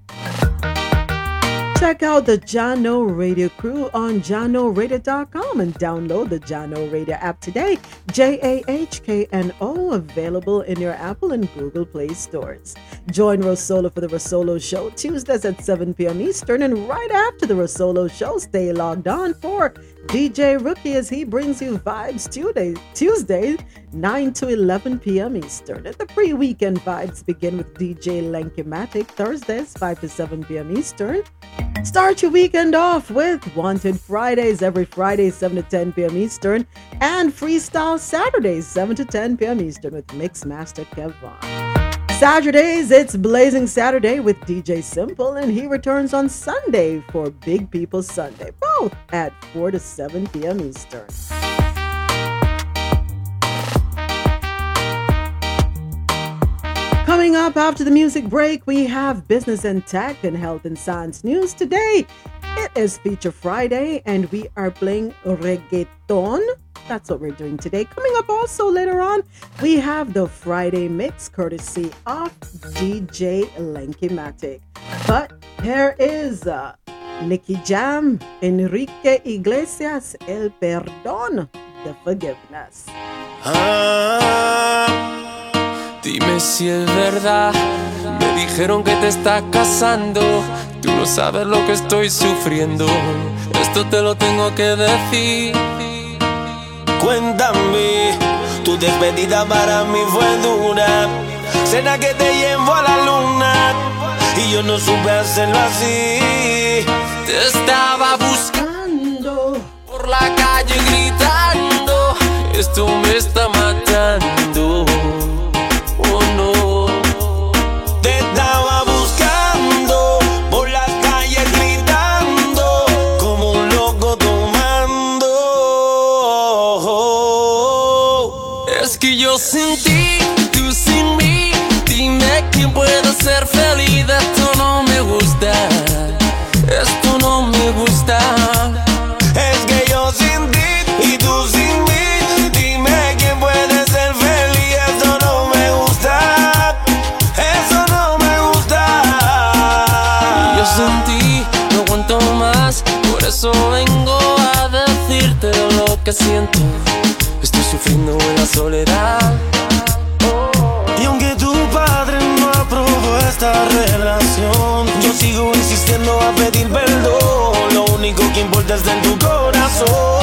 Check out the Jahkno Radio crew on JahknoRadio.com and download the Jahkno Radio app today. J A H K N O, available in your Apple and Google Play stores. Join Rosolo for the Rosolo Show Tuesdays at 7 p.m. Eastern, and right after the Rosolo Show, stay logged on for DJ Rookie as he brings you vibes Tuesday, Tuesday 9 to 11 p.m. Eastern. And the pre weekend vibes begin with DJ Lenky-Matic Thursdays 5 to 7 p.m. Eastern. Start your weekend off with Wanted Fridays every Friday 7 to 10 p.m. Eastern and Freestyle Saturdays 7 to 10 p.m. Eastern with Mixmaster Kevon. Saturdays, it's Blazing Saturday with DJ Simple, and he returns on Sunday for Big People Sunday, both at 4 to 7 p.m. Eastern. Coming up after the music break, we have business and tech and health and science news. Today, it is Feature Friday, and we are playing reggaeton that's what we're doing today. Coming up also later on, we have the Friday mix courtesy of DJ Lenky Matic. But here is uh, Nicky Jam, Enrique Iglesias, El Perdón, The Forgiveness. Ah, dime si es verdad. Dijeron que te estás casando. Tú no sabes lo que estoy sufriendo. Esto te lo tengo que decir. Cuéntame, tu despedida para mí fue dura. Cena que te llevo a la luna y yo no supe hacerlo así. Te estaba buscando por la calle gritando. Esto me eso vengo a decirte lo que siento. Estoy sufriendo en la soledad. Y aunque tu padre no aprobó esta relación, yo sigo insistiendo a pedir perdón. Lo único que importa es en tu corazón.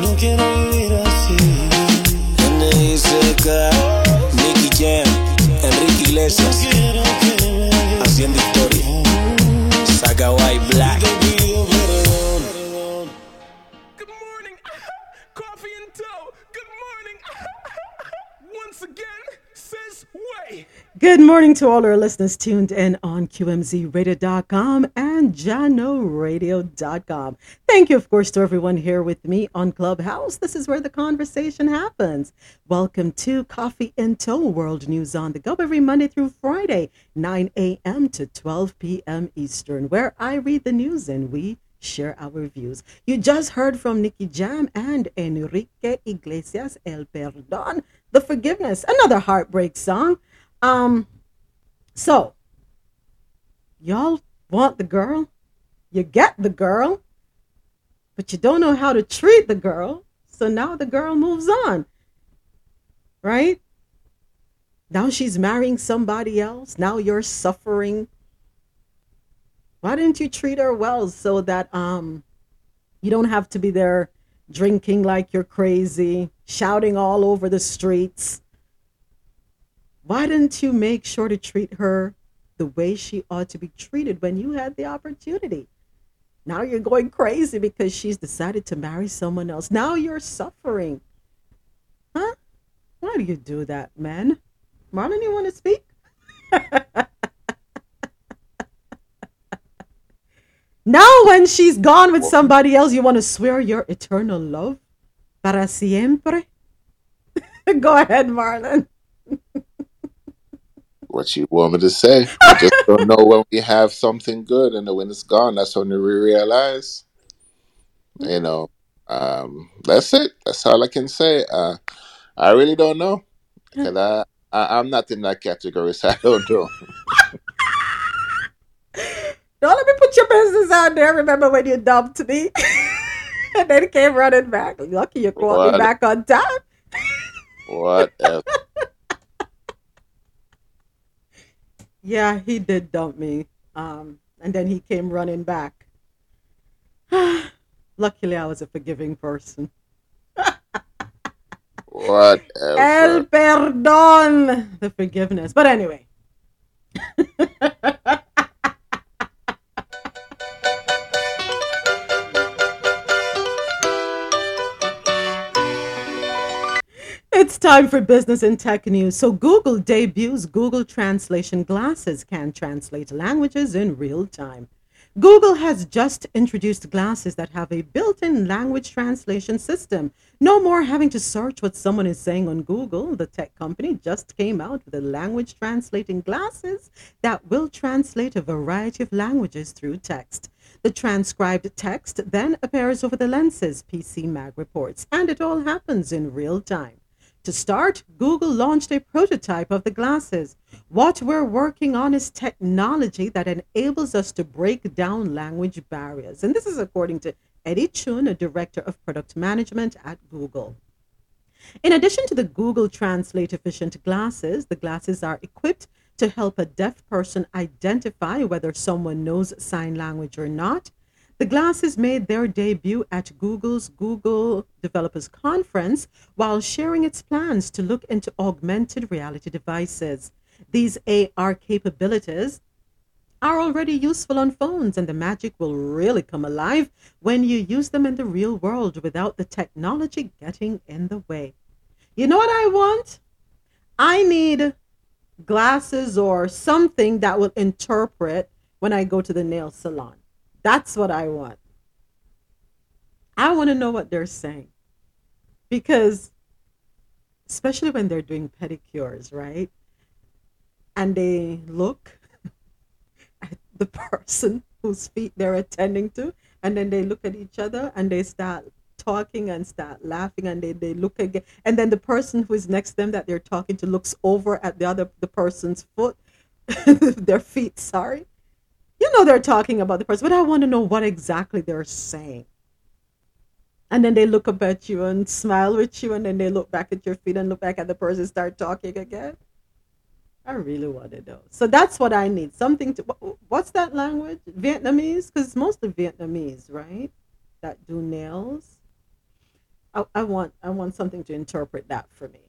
No quiero vivir así. NICK, Nicky Jam, Enrique Iglesias, haciendo historia. Saca White Black. Good morning to all our listeners tuned in on QMZRadio.com and JahknoRadio.com. Thank you, of course, to everyone here with me on Clubhouse. This is where the conversation happens. Welcome to Coffee In Toe World News on the Go every Monday through Friday, 9 a.m. to 12 p.m. Eastern, where I read the news and we share our views. You just heard from Nicky Jam and Enrique Iglesias, El Perdón, The Forgiveness, another heartbreak song. Um, so y'all want the girl, you get the girl, but you don't know how to treat the girl. So now the girl moves on, right? Now she's marrying somebody else. Now you're suffering. Why didn't you treat her well so that um you don't have to be there drinking like you're crazy, shouting all over the streets? Why didn't you make sure to treat her the way she ought to be treated when you had the opportunity? Now you're going crazy because she's decided to marry someone else. Now you're suffering. Huh? Why do you do that, man? Marlon, you want to speak? now, when she's gone with somebody else, you want to swear your eternal love? Para siempre? Go ahead, Marlon. What you want me to say? I just don't know when we have something good, and when it's gone, that's when we realize. You know, um, that's it. That's all I can say. Uh, I really don't know because I, I I'm not in that category, so I don't know. Don't let me put your business out there. Remember when you dumped me? and then came running back. Lucky you called me back on time. Whatever. Yeah, he did dump me. Um, and then he came running back. Luckily, I was a forgiving person. what? El perdón, the forgiveness. But anyway. It's time for business and tech news. So, Google debuts Google Translation glasses can translate languages in real time. Google has just introduced glasses that have a built in language translation system. No more having to search what someone is saying on Google. The tech company just came out with a language translating glasses that will translate a variety of languages through text. The transcribed text then appears over the lenses, PC Mag reports, and it all happens in real time. To start, Google launched a prototype of the glasses. What we're working on is technology that enables us to break down language barriers. And this is according to Eddie Chung, a director of product management at Google. In addition to the Google Translate efficient glasses, the glasses are equipped to help a deaf person identify whether someone knows sign language or not the glasses made their debut at Google's Google Developers Conference while sharing its plans to look into augmented reality devices. These AR capabilities are already useful on phones, and the magic will really come alive when you use them in the real world without the technology getting in the way. You know what I want? I need glasses or something that will interpret when I go to the nail salon. That's what I want. I want to know what they're saying. Because, especially when they're doing pedicures, right? And they look at the person whose feet they're attending to, and then they look at each other and they start talking and start laughing and they, they look again and then the person who is next to them that they're talking to looks over at the other the person's foot their feet sorry you know they're talking about the person, but I want to know what exactly they're saying. And then they look up at you and smile with you, and then they look back at your feet and look back at the person, start talking again. I really want to know. So that's what I need. Something to. What's that language? Vietnamese? Because it's mostly Vietnamese, right? That do nails. I, I want. I want something to interpret that for me,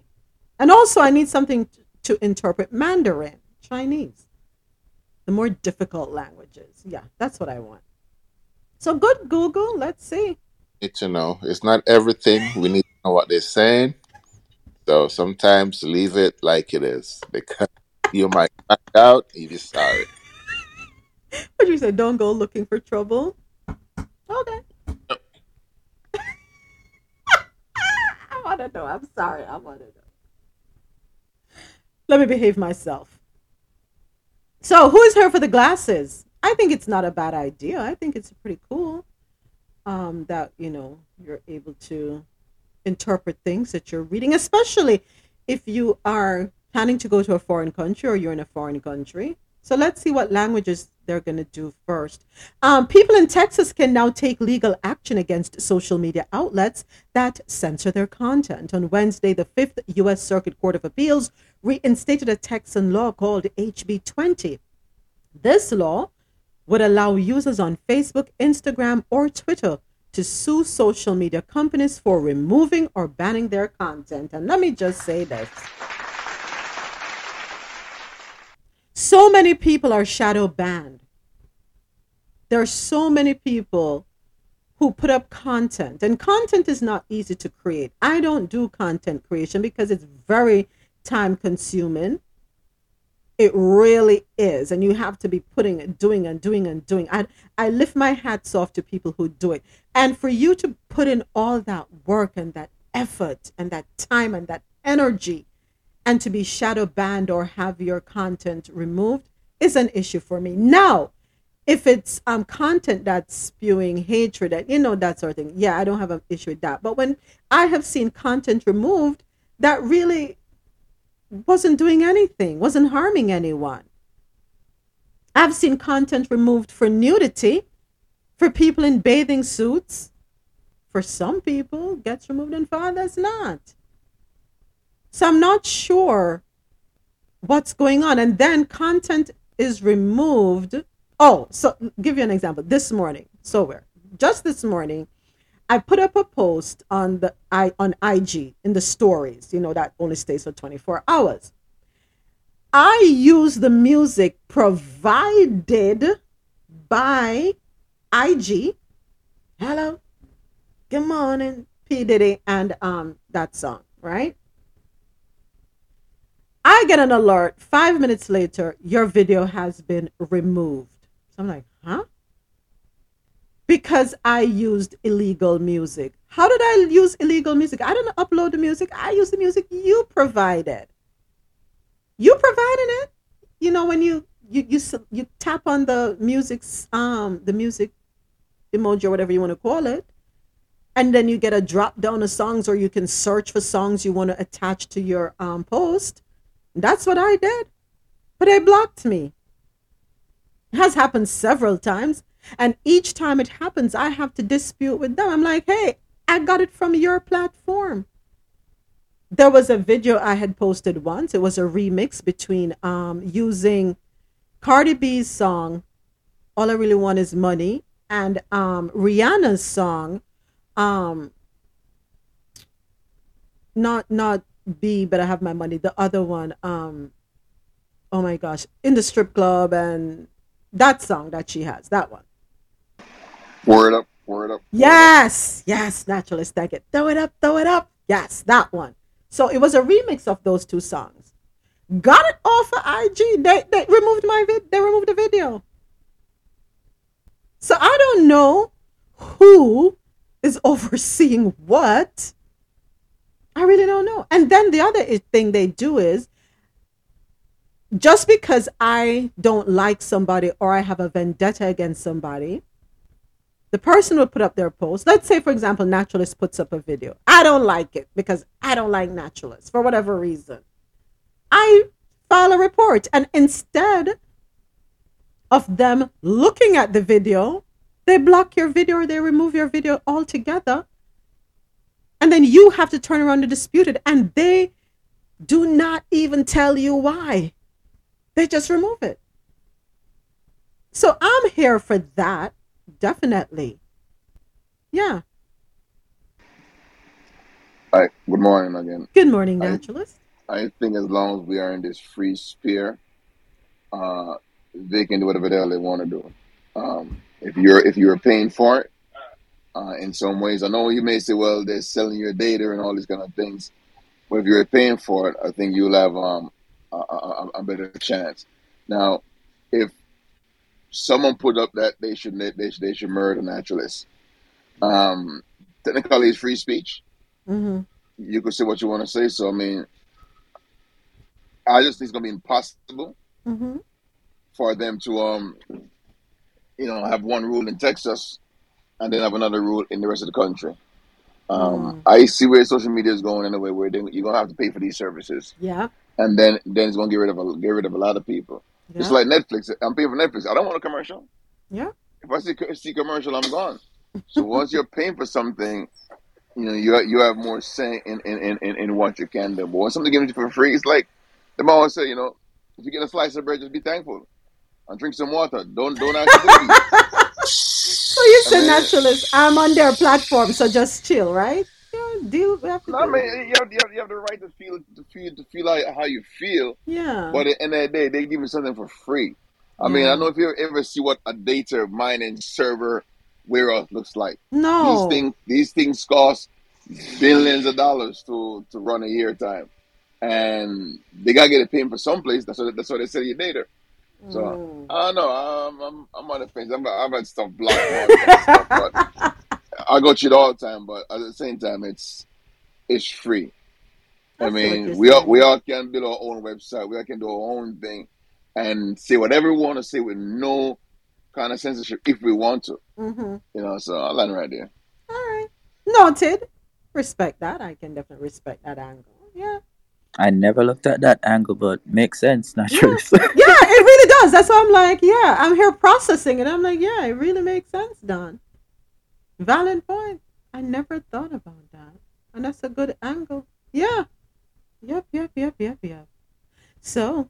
and also I need something to, to interpret Mandarin, Chinese the more difficult languages. Yeah, that's what I want. So good, Google. Let's see. Need to know. It's not everything. We need to know what they're saying. So sometimes leave it like it is because you might find out you be sorry. What you say? Don't go looking for trouble. Okay. I want to know. I'm sorry. I want to know. Let me behave myself. So who is here for the glasses? I think it's not a bad idea. I think it's pretty cool um, that you know you're able to interpret things that you're reading, especially if you are planning to go to a foreign country or you're in a foreign country. So let's see what languages they're going to do first. Um, people in Texas can now take legal action against social media outlets that censor their content. On Wednesday, the Fifth U.S. Circuit Court of Appeals reinstated a Texan law called HB 20. This law would allow users on Facebook, Instagram, or Twitter to sue social media companies for removing or banning their content. And let me just say this. So many people are shadow banned. There are so many people who put up content, and content is not easy to create. I don't do content creation because it's very time consuming. It really is. And you have to be putting and doing and doing and doing. I, I lift my hats off to people who do it. And for you to put in all that work and that effort and that time and that energy and to be shadow banned or have your content removed is an issue for me. Now, if it's um content that's spewing hatred and you know that sort of thing, yeah, I don't have an issue with that. But when I have seen content removed that really wasn't doing anything, wasn't harming anyone. I've seen content removed for nudity, for people in bathing suits. For some people, gets removed and for others not. So I'm not sure what's going on. And then content is removed. Oh, so give you an example. This morning, so where just this morning, I put up a post on the I on IG in the stories. You know that only stays for 24 hours. I use the music provided by IG. Hello, good morning, P Diddy, and um that song, right? I get an alert five minutes later, your video has been removed. So I'm like, huh? Because I used illegal music. How did I use illegal music? I didn't upload the music. I used the music you provided. You provided it. You know when you you you you tap on the music's um the music emoji or whatever you want to call it, and then you get a drop down of songs, or you can search for songs you want to attach to your um post that's what I did. But they blocked me. It has happened several times. And each time it happens, I have to dispute with them. I'm like, hey, I got it from your platform. There was a video I had posted once. It was a remix between um, using Cardi B's song, All I Really Want Is Money, and um, Rihanna's song, um, not not B, but I have my money. The other one, um, oh my gosh, in the strip club and that song that she has, that one. Word up, word up. Word yes, up. yes, yes, naturalist, thank it. Throw it up, throw it up. Yes, that one. So it was a remix of those two songs. Got it off of IG. They they removed my vid. They removed the video. So I don't know who is overseeing what I really don't know. And then the other thing they do is just because I don't like somebody or I have a vendetta against somebody, the person will put up their post. Let's say, for example, Naturalist puts up a video. I don't like it because I don't like Naturalist for whatever reason. I file a report. And instead of them looking at the video, they block your video or they remove your video altogether and then you have to turn around and dispute it. And they do not even tell you why. They just remove it. So I'm here for that. Definitely. Yeah. Hi. Good morning again. Good morning, naturalist. I, I think as long as we are in this free sphere, uh, they can do whatever the hell they want to do. Um, if you're if you're paying for it, uh, in some ways. I know you may say, well, they're selling your data and all these kind of things. But if you're paying for it, I think you'll have um, a, a, a, better chance. Now, if someone put up that they should they should, they should murder naturalists, um, technically it's free speech. Mm-hmm. You could say what you want to say. So I mean, I just think it's gonna be impossible mm-hmm. for them to um, you know, have one rule in Texas and then have another rule in the rest of the country. Um, mm. I see where social media is going anyway, where they, you're gonna have to pay for these services. Yeah. And then then it's gonna get rid of a, get rid of a lot of people. Yeah. It's like Netflix. I'm paying for Netflix. I don't want a commercial. Yeah. If I see see commercial, I'm gone. So once you're paying for something, you know you you have more say in in, in, in what you can do. But when something gives you for free, it's like the mom always say, you know, if you get a slice of bread, just be thankful and drink some water. Don't don't ask. So you said naturalist. I'm on their platform, so just chill, right? Yeah, deal. We have to no, I mean, you have, you have, you have the right to feel to feel to feel like how you feel. Yeah. But at the end of the day, they give you something for free. I yeah. mean, I don't know if you ever see what a data mining server warehouse looks like. No. These things these things cost billions of dollars to to run a year time, and they gotta get it paid for someplace. That's what that's what they sell your data. So mm. I don't know. I'm I'm, I'm on the fence. I'm I've had stuff blocked. stuff, but I go through it all the time. But at the same time, it's it's free. That's I mean, we all we all can build our own website. We all can do our own thing and say whatever we want to say with no kind of censorship if we want to. Mm-hmm. You know, so I'll land right there. All right, noted. Respect that. I can definitely respect that angle. Yeah. I never looked at that angle, but makes sense naturally. Yeah. yeah, it really does. That's why I'm like, yeah, I'm here processing it. I'm like, yeah, it really makes sense, Don. Valid point. I never thought about that. And that's a good angle. Yeah. Yep, yep, yep, yep, yep. So,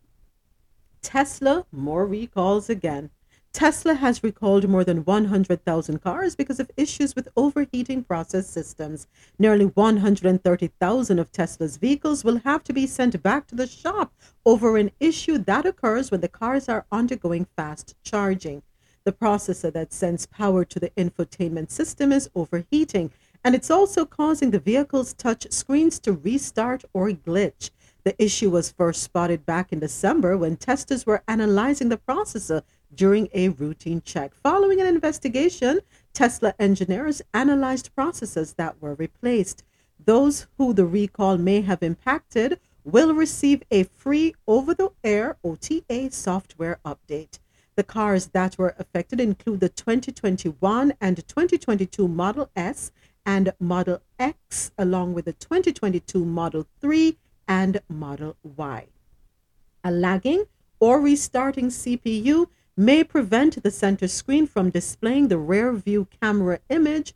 Tesla, more recalls again. Tesla has recalled more than 100,000 cars because of issues with overheating process systems. Nearly 130,000 of Tesla's vehicles will have to be sent back to the shop over an issue that occurs when the cars are undergoing fast charging. The processor that sends power to the infotainment system is overheating, and it's also causing the vehicle's touch screens to restart or glitch. The issue was first spotted back in December when testers were analyzing the processor during a routine check. Following an investigation, Tesla engineers analyzed processes that were replaced. Those who the recall may have impacted will receive a free over the air OTA software update. The cars that were affected include the 2021 and 2022 Model S and Model X, along with the 2022 Model 3 and Model Y. A lagging or restarting CPU may prevent the center screen from displaying the rear view camera image,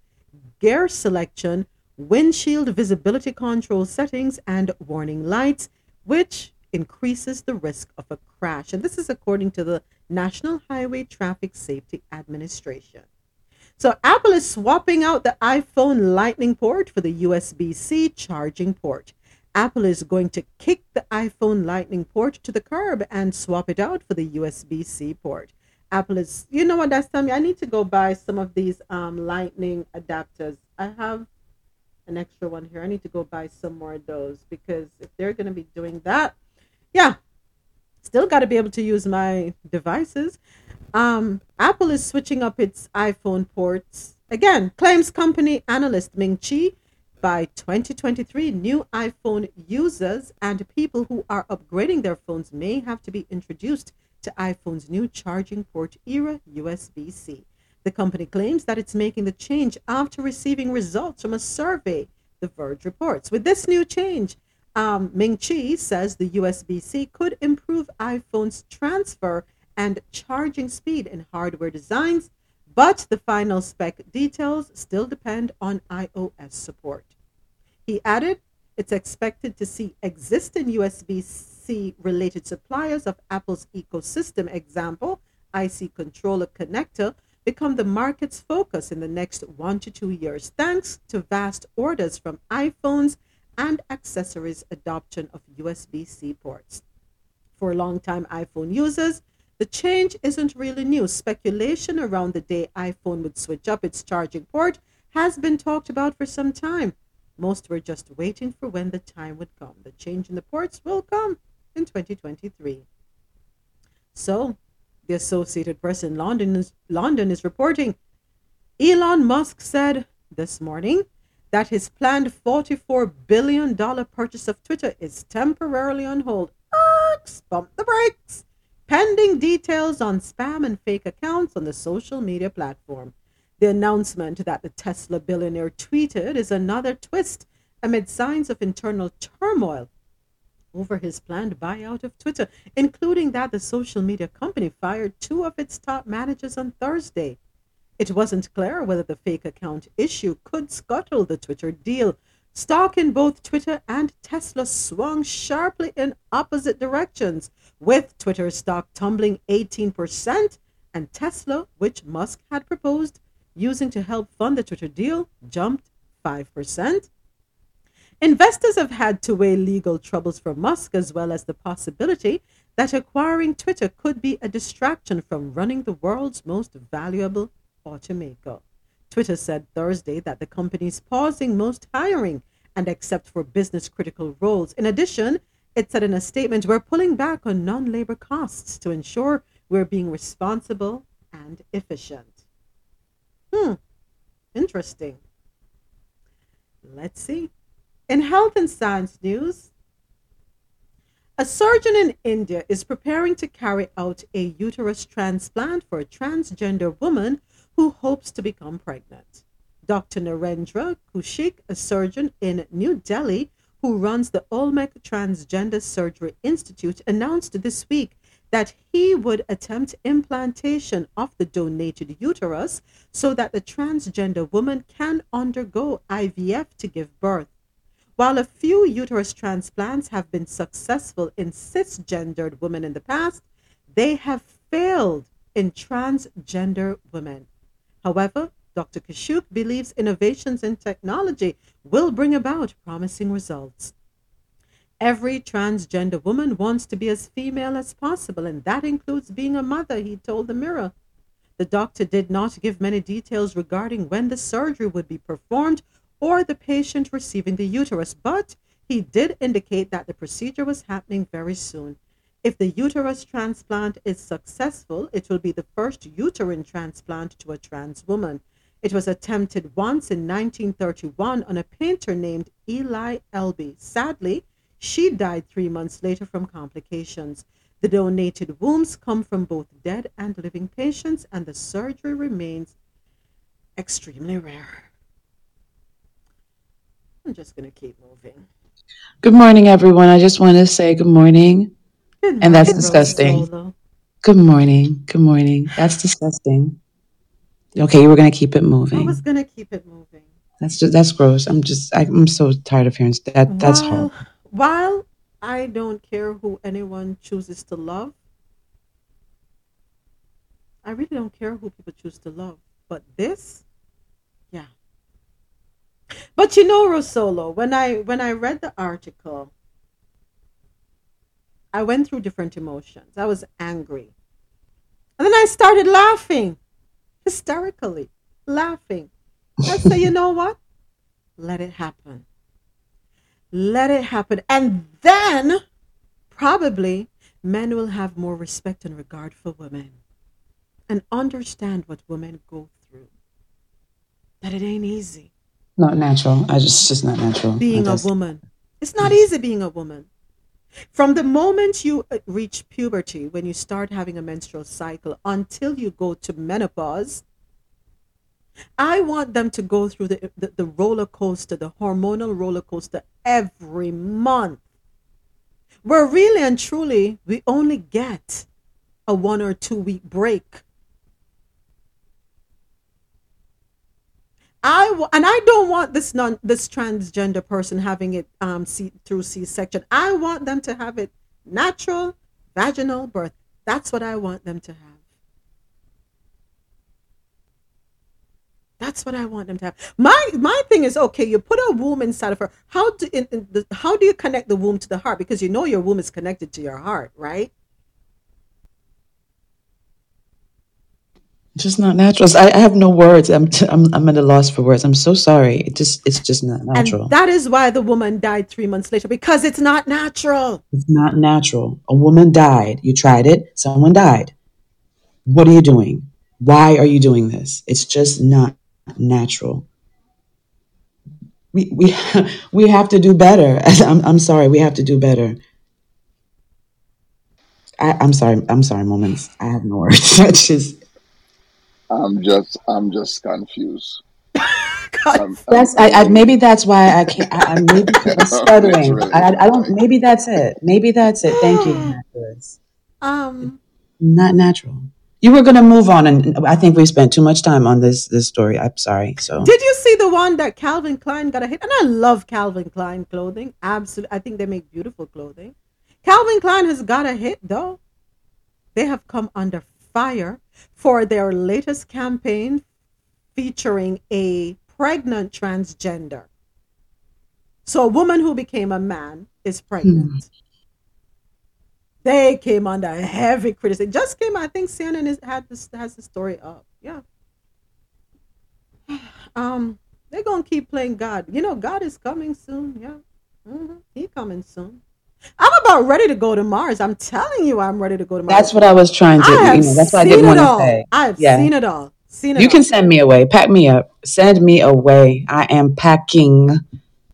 gear selection, windshield visibility control settings, and warning lights, which increases the risk of a crash. And this is according to the National Highway Traffic Safety Administration. So Apple is swapping out the iPhone Lightning port for the USB C charging port. Apple is going to kick the iPhone Lightning port to the curb and swap it out for the USB C port. Apple is, you know what that's telling me? I need to go buy some of these um, Lightning adapters. I have an extra one here. I need to go buy some more of those because if they're going to be doing that, yeah, still got to be able to use my devices. Um, Apple is switching up its iPhone ports. Again, claims company analyst Ming Chi by 2023, new iPhone users and people who are upgrading their phones may have to be introduced to iPhone's new charging port era USB C. The company claims that it's making the change after receiving results from a survey, The Verge reports. With this new change, um, Ming Chi says the USB C could improve iPhone's transfer and charging speed in hardware designs but the final spec details still depend on iOS support. He added, it's expected to see existing USB C related suppliers of Apple's ecosystem example, IC controller connector, become the market's focus in the next one to two years, thanks to vast orders from iPhones and accessories adoption of USB C ports. For longtime iPhone users, the change isn't really new. Speculation around the day iPhone would switch up its charging port has been talked about for some time. Most were just waiting for when the time would come. The change in the ports will come in 2023. So, the Associated Press in London is, London is reporting Elon Musk said this morning that his planned $44 billion purchase of Twitter is temporarily on hold. Oops, bump the brakes pending details on spam and fake accounts on the social media platform. The announcement that the Tesla billionaire tweeted is another twist amid signs of internal turmoil over his planned buyout of Twitter, including that the social media company fired two of its top managers on Thursday. It wasn't clear whether the fake account issue could scuttle the Twitter deal, Stock in both Twitter and Tesla swung sharply in opposite directions, with Twitter stock tumbling 18% and Tesla, which Musk had proposed using to help fund the Twitter deal, jumped 5%. Investors have had to weigh legal troubles for Musk as well as the possibility that acquiring Twitter could be a distraction from running the world's most valuable automaker. Twitter said Thursday that the company is pausing most hiring and except for business critical roles. In addition, it said in a statement, we're pulling back on non labor costs to ensure we're being responsible and efficient. Hmm, interesting. Let's see. In health and science news, a surgeon in India is preparing to carry out a uterus transplant for a transgender woman who hopes to become pregnant. Dr. Narendra Kaushik, a surgeon in New Delhi who runs the Olmec Transgender Surgery Institute, announced this week that he would attempt implantation of the donated uterus so that the transgender woman can undergo IVF to give birth. While a few uterus transplants have been successful in cisgendered women in the past, they have failed in transgender women. However, Dr. Kaushik believes innovations in technology will bring about promising results. Every transgender woman wants to be as female as possible, and that includes being a mother, he told the Mirror. The doctor did not give many details regarding when the surgery would be performed or the patient receiving the uterus, but he did indicate that the procedure was happening very soon. If the uterus transplant is successful, it will be the first uterine transplant to a trans woman. It was attempted once in 1931 on a painter named Lili Elbe. Sadly, she died three months later from complications. The donated wombs come from both dead and living patients, and the surgery remains extremely rare. I'm just going to keep moving. Good morning, everyone. I just want to say good morning. Good and that's disgusting. Rosolo. Good morning. Good morning. That's disgusting. Okay, you were going to keep it moving. I was going to keep it moving. That's just, that's gross. I'm just I, I'm so tired of hearing that. That's horrible. While I don't care who anyone chooses to love, I really don't care who people choose to love. But this, yeah. But you know, Rosolo, when I when I read the article, I went through different emotions. I was angry. And then I started laughing, hysterically, laughing. I said, you know what? Let it happen. Let it happen. And then probably men will have more respect and regard for women and understand what women go through. That it ain't easy Not natural. I just it's just not natural. being a woman. It's not easy being a woman. From the moment you uh, reach puberty, when you start having a menstrual cycle, until you go to menopause, I want them to go through the, the, the roller coaster, the hormonal roller coaster every month. Where really and truly, we only get a one or two week break. I w- and I don't want this non this transgender person having it um C- through C section. I want them to have it natural vaginal birth. That's what I want them to have. That's what I want them to have. My my thing is okay. You put a womb inside of her. How do in, in the, how do you connect the womb to the heart? Because you know your womb is connected to your heart, right? just not natural. I, I have no words. I'm, t- I'm I'm at a loss for words. I'm so sorry. It just it's just not natural. And that is why the woman died three months later because it's not natural. It's not natural. A woman died. You tried it. Someone died. What are you doing? Why are you doing this? It's just not natural. We we we have to do better. I'm I'm sorry. We have to do better. I, I'm sorry. I'm sorry, moments. I have no words. It's just I'm just I'm just confused. I'm, that's I, I maybe that's why I can't. I, I maybe I'm stuttering. Literally. I, I don't. Maybe that's it. Maybe that's it. Thank you. Um, Not natural. You were gonna move on, and I think we spent too much time on this this story. I'm sorry. So Did you see the one that Calvin Klein got a hit? And I love Calvin Klein clothing. Absolutely. I think they make beautiful clothing. Calvin Klein has got a hit though. They have come under fire for their latest campaign featuring a pregnant transgender. So a woman who became a man is pregnant. Hmm. They came under heavy criticism. Just came, I think CNN is, had this has the story up. Yeah. Um, they're gonna keep playing God. You know, God is coming soon. Yeah, hmm He coming soon. I'm about ready to go to Mars. I'm telling you, I'm ready to go to Mars. that's what I was trying to. I You know, that's what I didn't want to all. say. I've Yeah. seen it all. Seen it You all. can send me away. Pack me up. Send me away. I am packing.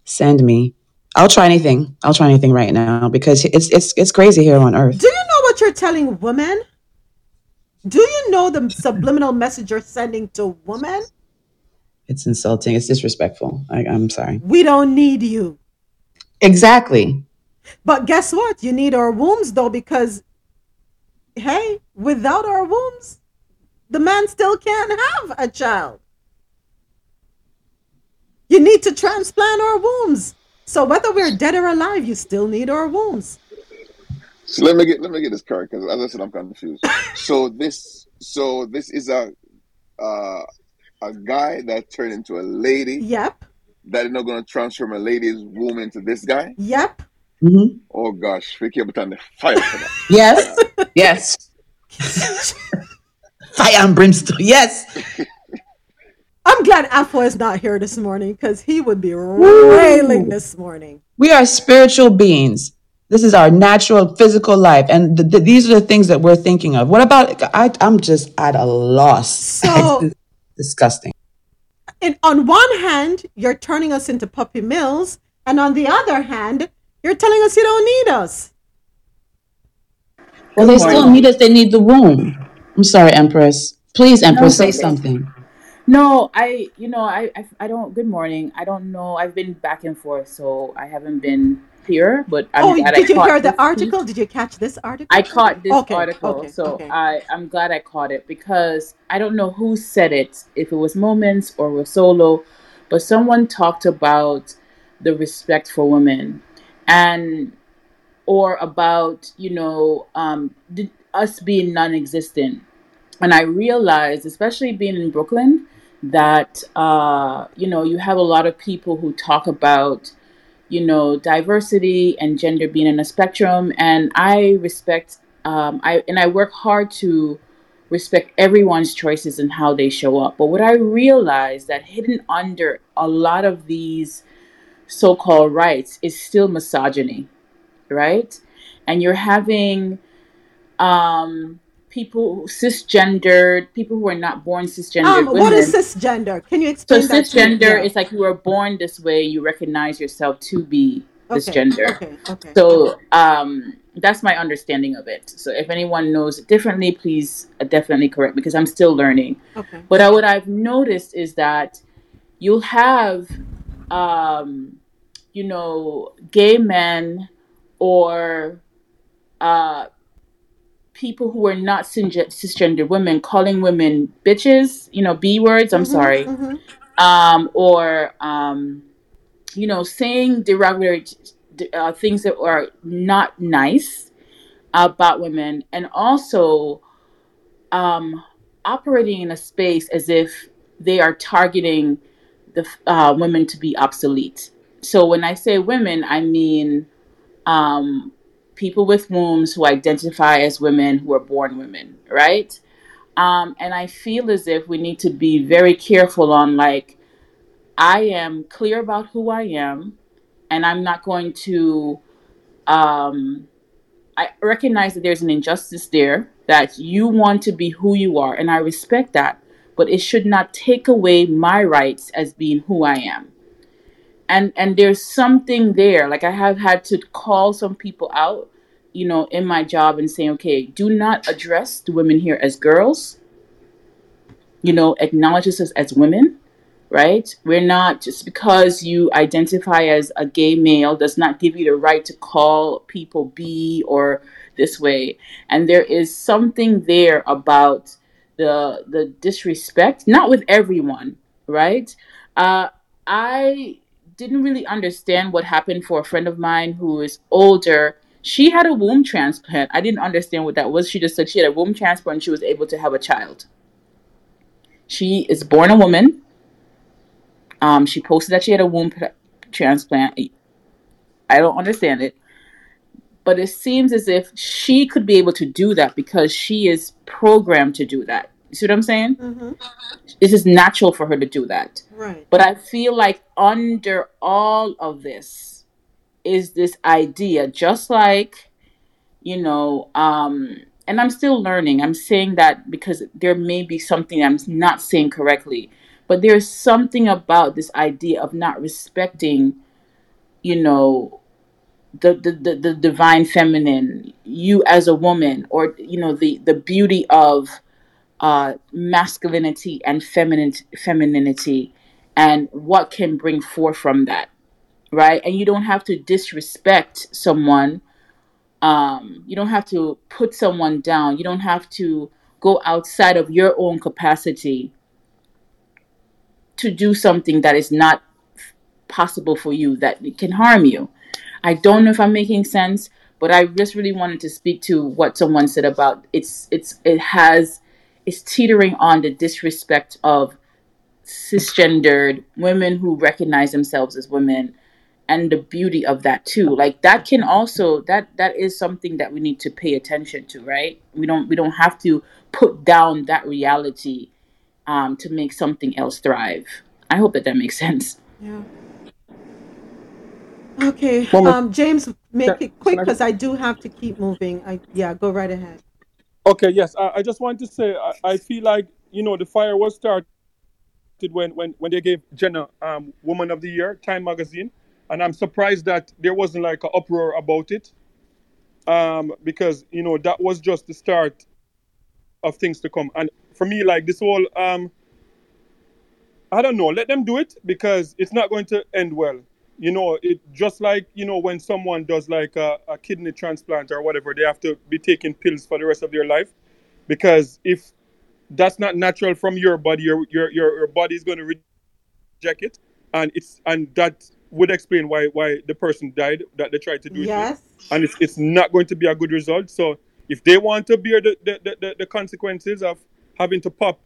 Send me. I'll try anything. I'll try anything right now because it's it's it's crazy here on Earth. Do you know what you're telling women? Do you know the subliminal message you're sending to women? It's insulting. It's disrespectful. I, I'm sorry. We don't need you. Exactly. But guess what? You need our wombs though, because hey, without our wombs, the man still can't have a child. You need to transplant our wombs. So whether we're dead or alive, you still need our wombs. So let me get let me get this correct because as I said, I'm confused. so this so this is a uh, a guy that turned into a lady. Yep. That is not going to transform a lady's womb into this guy. Yep. Mm-hmm. Oh gosh, Vicky, but on the fire for that. Yes. yes. Fire and brimstone. Yes. I'm glad Afro is not here this morning because he would be railing this morning. We are spiritual beings. This is our natural physical life, and th- th- these are the things that we're thinking of. What about? I, I'm just at a loss. So disgusting. And on one hand, you're turning us into puppy mills, and on the other hand, you're telling us you don't need us. Well, they still need us. They need the womb. I'm sorry, Empress. Please, Empress, say something. No, I, you know, I, I, I don't. Good morning. I don't know. I've been back and forth, so I haven't been here. But I'm oh, glad did I you hear the article? Did you catch this article? I caught this Okay, article, okay, so okay. I I'm glad I caught it because I don't know who said it, if it was Moments or was Solo, but someone talked about the respect for women and or about you know um, us being non-existent, and I realized, especially being in Brooklyn, that uh, you know you have a lot of people who talk about you know diversity and gender being in a spectrum and i respect um, i and i work hard to respect everyone's choices and how they show up. But what i realized that hidden under a lot of these so-called rights is still misogyny right? And you're having um people cisgendered people who are not born cisgendered Um, women what is cisgender? Can you so explain me? cisgender Yeah. is like you were born this way, you recognize yourself to be this Okay, gender. okay, okay. So um, that's my understanding of it. So if anyone knows it differently, please uh, definitely correct me because I'm still learning. Okay. But uh, what I've noticed is that you'll have, um, you know, gay men or uh, people who are not cisge- cisgender women calling women bitches, you know, B words, I'm Mhm, sorry, mhm. um, or, um, you know, saying derogatory uh, things that are not nice about women, and also um, operating in a space as if they are targeting the uh, women to be obsolete. So when I say women, I mean um, people with wombs who identify as women who are born women, right? Um, and I feel as if we need to be very careful on like, I am clear about who I am, and I'm not going to. Um, I recognize that there's an injustice there, that you want to be who you are, and I respect that, but it should not take away my rights as being who I am. And and there's something there. Like I have had to call some people out, you know, in my job and say, okay, do not address the women here as girls. You know, acknowledge us as, women right? We're not just because you identify as a gay male does not give you the right to call people B or this way. And there is something there about the the disrespect, not with everyone, right? Uh, I didn't really understand what happened for a friend of mine who is older. She had a womb transplant. I didn't understand what that was. She just said she had a womb transplant and she was able to have a child. She is born a woman. Um, she posted that she had a womb tra- transplant. I don't understand it, but it seems as if she could be able to do that because she is programmed to do that. You see what I'm saying? Mm-hmm. This is natural for her to do that. Right. But I feel like under all of this is this idea, just like, you know, um, and I'm still learning. I'm saying that because there may be something I'm not saying correctly, but there's something about this idea of not respecting, you know, the the, the, the divine feminine, you as a woman, or you know, the the beauty of uh, masculinity and feminine femininity, and what can bring forth from that, right? And you don't have to disrespect someone. Um, you don't have to put someone down. You don't have to go outside of your own capacity to do something that is not possible for you that can harm you. I don't know if I'm making sense, But I just really wanted to speak to what someone said about it's it's it has it's teetering on the disrespect of cisgendered women who recognize themselves as women and the beauty of that too. Like that can also that that is something that we need to pay attention to right? We don't we don't have to put down that reality um, to make something else thrive. I hope that that makes sense. Yeah. Okay um james make it quick because I do have to keep moving. I yeah go right ahead okay yes i, I just want to say I, I feel like you know the fire was started when when when they gave Jenner um woman of the year time magazine and I'm surprised that there wasn't like an uproar about it, um, because you know that was just the start of things to come. And for me, like this whole, um, I don't know, let them do it because it's not going to end well. You know, it just like you know when someone does like a, a kidney transplant or whatever, they have to be taking pills for the rest of their life, because if that's not natural from your body, your your your, your body is going to reject it, and it's and that would explain why why the person died that they tried to do yes. it and it's, it's not going to be a good result. So if they want to bear the, the, the, the consequences of having to pop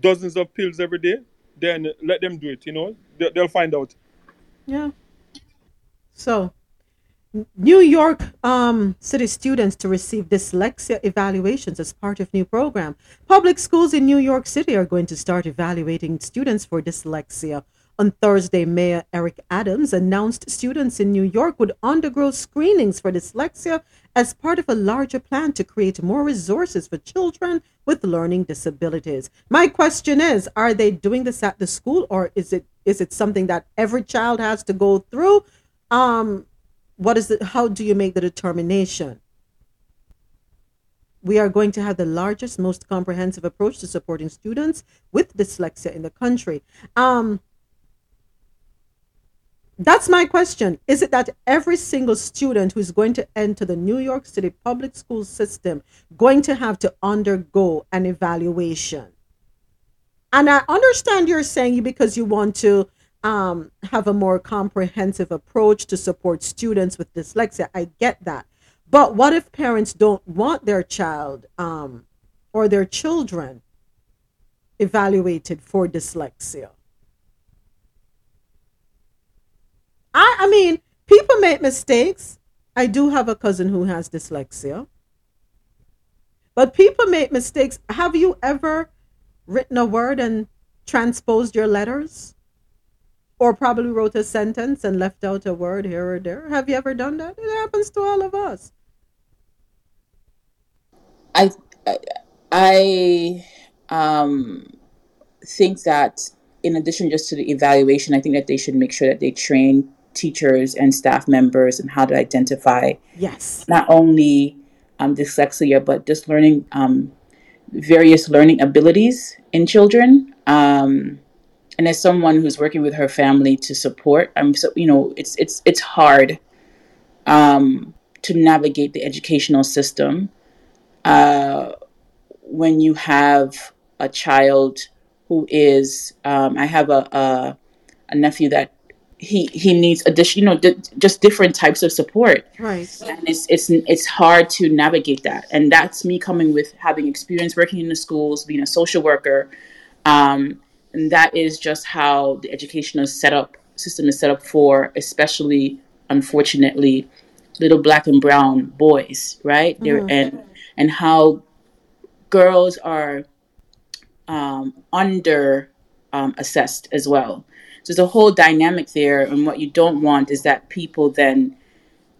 dozens of pills every day then let them do it you know? They, they'll find out. Yeah so New York um, City students to receive dyslexia evaluations as part of new program. Public schools in New York City are going to start evaluating students for dyslexia on Thursday, Mayor Eric Adams announced students in New York would undergo screenings for dyslexia as part of a larger plan to create more resources for children with learning disabilities. My question is, are they doing this at the school or is it is it something that every child has to go through? Um what is it how do you make the determination? We are going to have the largest, most comprehensive approach to supporting students with dyslexia in the country. Um, that's my question. Is it that every single student who is going to enter the New York City public school system going to have to undergo an evaluation? And I understand you're saying you because you want to um, have a more comprehensive approach to support students with dyslexia. I get that. But what if parents don't want their child um, or their children evaluated for dyslexia? I, I mean, people make mistakes. I do have a cousin who has dyslexia. But people make mistakes. Have you ever written a word and transposed your letters? Or probably wrote a sentence and left out a word here or there? Have you ever done that? It happens to all of us. I I, I um, think that in addition just to the evaluation, I think that they should make sure that they train teachers and staff members and how to identify yes not only um, dyslexia but just learning um, various learning abilities in children um, and as someone who's working with her family to support i'm so you know it's it's it's hard um, to navigate the educational system uh, when you have a child who is um, i have a, a, a nephew that he he needs additional you know d- just different types of support. Right. And it's it's it's hard to navigate that. And that's me coming with having experience working in the schools being a social worker um, and that is just how the educational setup system is set up for especially unfortunately little black and brown boys right there Mhm. and and how girls are um, under um, assessed as well. So there's a whole dynamic there, and what you don't want is that people then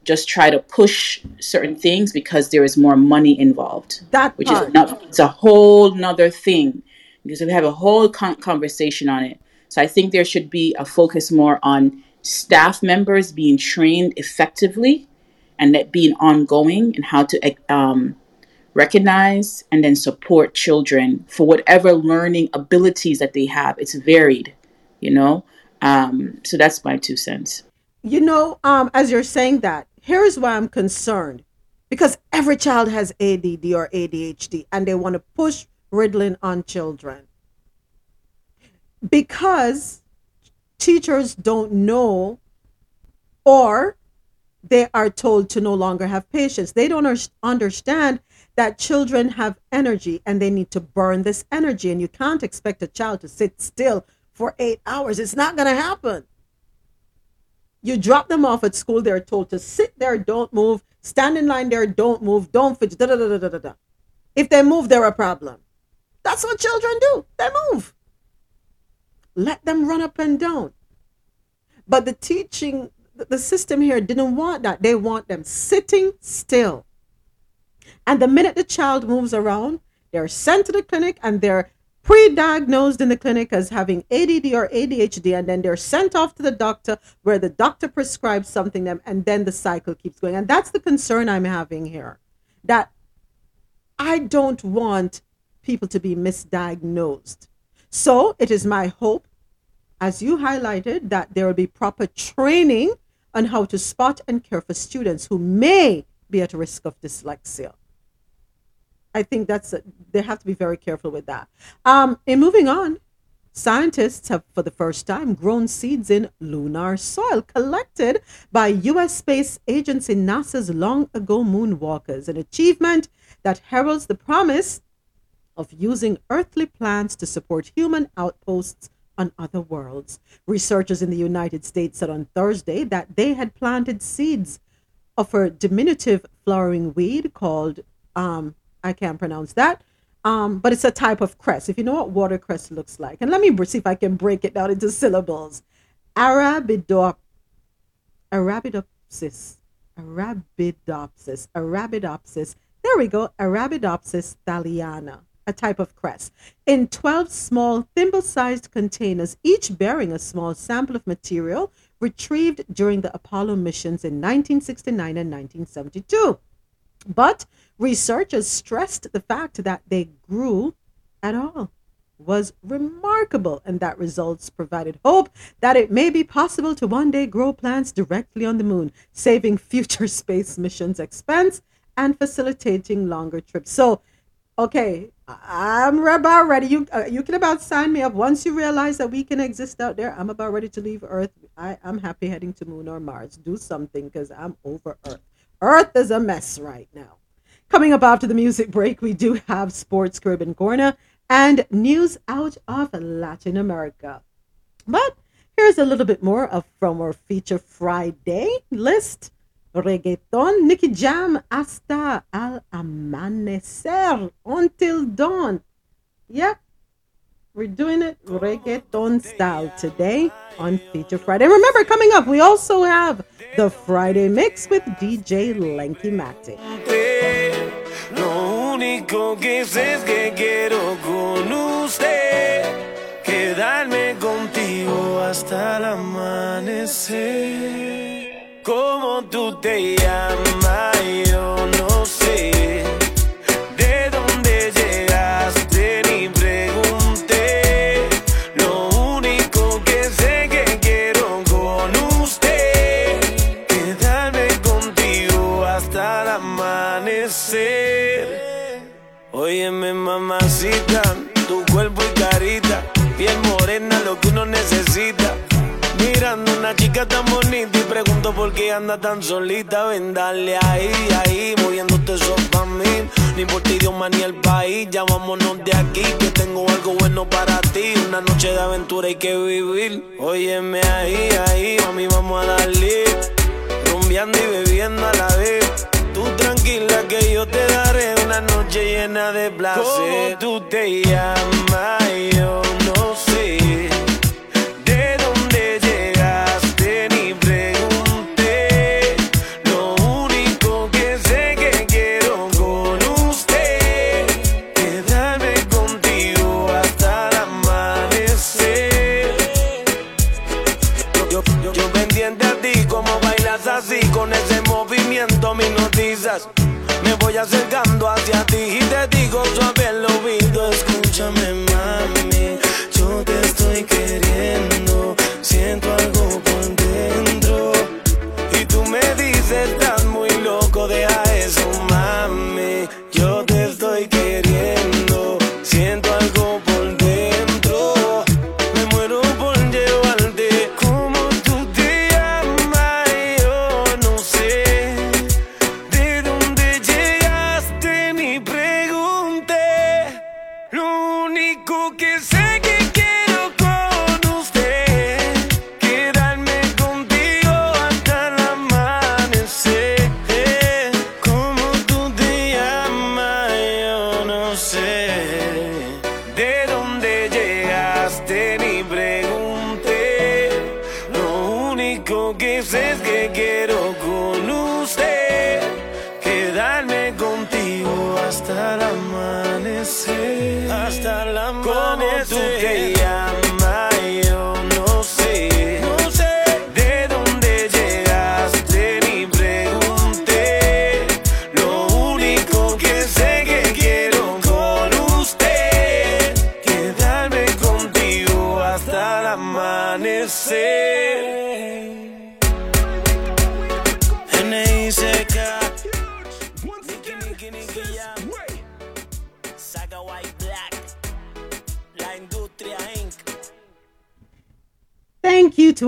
just try to push certain things because there is more money involved, That which part. is not, it's a whole nother thing because we have a whole con- conversation on it. So I think there should be a focus more on staff members being trained effectively and that being ongoing and how to um, recognize and then support children for whatever learning abilities that they have. It's varied, you know. Um, so that's my two cents. You know, um, as you're saying that, here's why I'm concerned. Because every child has ADD or ADHD and they want to push Ritalin on children. Because teachers don't know or they are told to no longer have patience. They don't understand that children have energy and they need to burn this energy. And you can't expect a child to sit still for eight hours. It's not going to happen. You drop them off at school, they're told to sit there, don't move, stand in line there, don't move, don't fidget, da da da da da da. If they move, they're a problem. That's what children do. They move. Let them run up and down. But the teaching, the system here didn't want that. They want them sitting still. And the minute the child moves around, they're sent to the clinic and they're pre-diagnosed in the clinic as having ADD or ADHD and then they're sent off to the doctor where the doctor prescribes something them and then the cycle keeps going and that's the concern I'm having here that I don't want people to be misdiagnosed so it is my hope as you highlighted that there will be proper training on how to spot and care for students who may be at risk of dyslexia I think that's a, they have to be very careful with that. Um, and moving on, scientists have for the first time grown seeds in lunar soil collected by U.S. Space Agency NASA's long ago moonwalkers, an achievement that heralds the promise of using earthly plants to support human outposts on other worlds. Researchers in the United States said on Thursday that they had planted seeds of a diminutive flowering weed called um, I can't pronounce that. Um, but it's a type of cress. If you know what watercress looks like, and let me see if I can break it down into syllables. Arabidop, Arabidopsis, Arabidopsis, Arabidopsis. There we go, Arabidopsis thaliana, a type of cress, in 12 small thimble-sized containers, each bearing a small sample of material retrieved during the Apollo missions in 1969 and 1972. But researchers stressed the fact that they grew at all was remarkable and that results provided hope that it may be possible to one day grow plants directly on the moon, saving future space missions expense and facilitating longer trips. So, okay, I'm about ready. You uh, you can about sign me up once you realize that we can exist out there. I'm about ready to leave Earth. I, I'm happy heading to Moon or Mars. Do something because I'm over Earth. Earth is a mess right now. Coming up after the music break, we do have Sports Crib and Corner and news out of Latin America. But here's a little bit more of from our feature Friday list. Reggaeton, Nicky Jam, hasta al amanecer, until dawn. Yep, we're doing it reggaeton style today on Feature Friday. Remember, coming up, we also have the Friday Mix with DJ Lenky Matic. Lo único que sé es que quiero con usted quedarme contigo hasta el amanecer. ¿Cómo tú te llamas? Yo no sé. ¿De dónde llegaste? Ni pregunté. Lo único que sé que quiero con usted quedarme contigo hasta el amanecer. Óyeme, mamacita, tu cuerpo y carita, piel morena, lo que uno necesita. Una chica tan bonita y pregunto por qué anda tan solita. Ven, dale ahí, ahí, moviéndote eso pa' mí. Ni por ti, idioma ni el país, ya vámonos de aquí. Que tengo algo bueno para ti. Una noche de aventura hay que vivir. Óyeme ahí, ahí, mami, vamos a darle. Rumbeando y bebiendo a la vez. Tú tranquila que yo te daré una noche llena de placer. ¿Cómo tú te llamas? Acercando hacia ti y te digo suave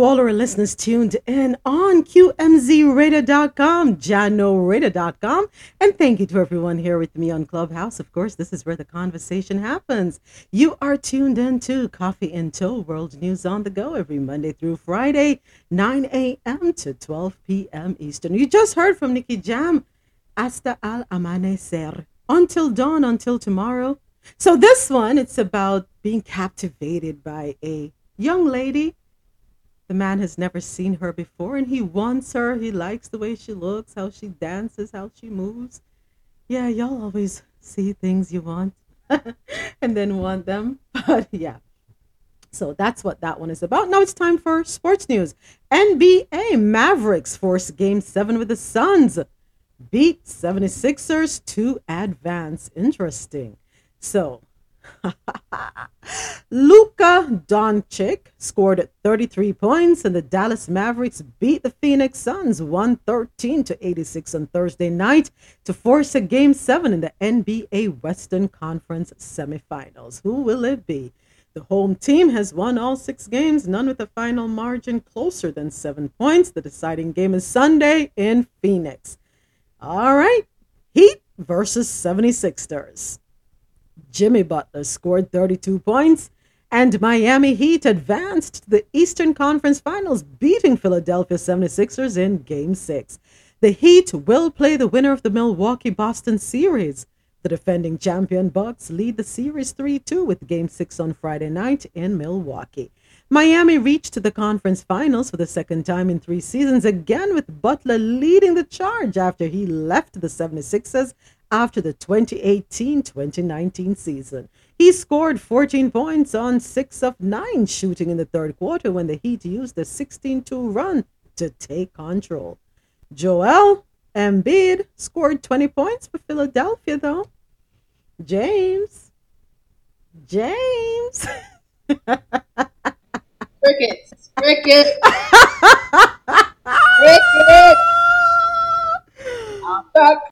all our listeners tuned in on QMZRadio.com, JahknoRadio.com, and thank you to everyone here with me on Clubhouse. Of course, this is where the conversation happens. You are tuned in to Coffee and Toe World News on the Go every Monday through Friday, 9 a.m. to 12 p.m. Eastern. You just heard from Nicky Jam, Hasta al Amanecer. Until dawn, until tomorrow. So this one, it's about being captivated by a young lady the man has never seen her before and he wants her. He likes the way she looks, how she dances, how she moves. Yeah, y'all always see things you want and then want them. But yeah. So that's what that one is about. Now it's time for sports news. NBA Mavericks force game seven with the Suns. Beat 76ers to advance. Interesting. So Luka Doncic scored 33 points, and the Dallas Mavericks beat the Phoenix Suns 113 to 86 on Thursday night to force a game seven in the NBA Western Conference semifinals. Who will it be? The home team has won all six games, none with a final margin closer than seven points. The deciding game is Sunday in Phoenix. All right, Heat versus 76ers. Jimmy Butler scored 32 points, and Miami Heat advanced to the Eastern Conference Finals, beating Philadelphia 76ers in Game 6. The Heat will play the winner of the Milwaukee Boston series. The defending champion Bucks lead the series 3 2 with Game 6 on Friday night in Milwaukee. Miami reached the conference finals for the second time in three seasons, again with Butler leading the charge after he left the 76ers after the 2018 2019 season. He scored 14 points on 6 of 9 shooting in the third quarter when the Heat used a 16 2 run to take control. Joel Embiid scored 20 points for Philadelphia, though. James. James. Crickets. Crickets. Crickets.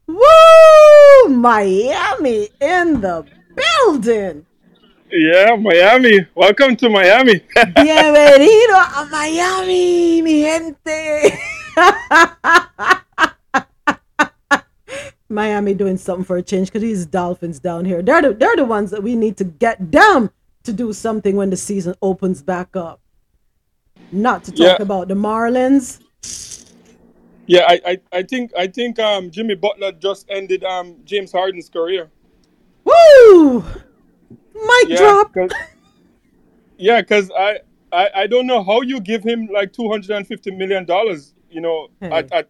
Woo! Miami in the building. Yeah, Miami. Welcome to Miami. Bienvenido a Miami, mi gente. Miami doing something for a change because these Dolphins down here, they're the, they're the ones that we need to get them to do something when the season opens back up. Not to talk Yeah. about the Marlins. Yeah, I, I, I think I think um Jimmy Butler just ended um James Harden's career. Woo! Mic Yeah, drop. 'cause- yeah, because I, I I don't know how you give him like two hundred and fifty million dollars. You know, at, at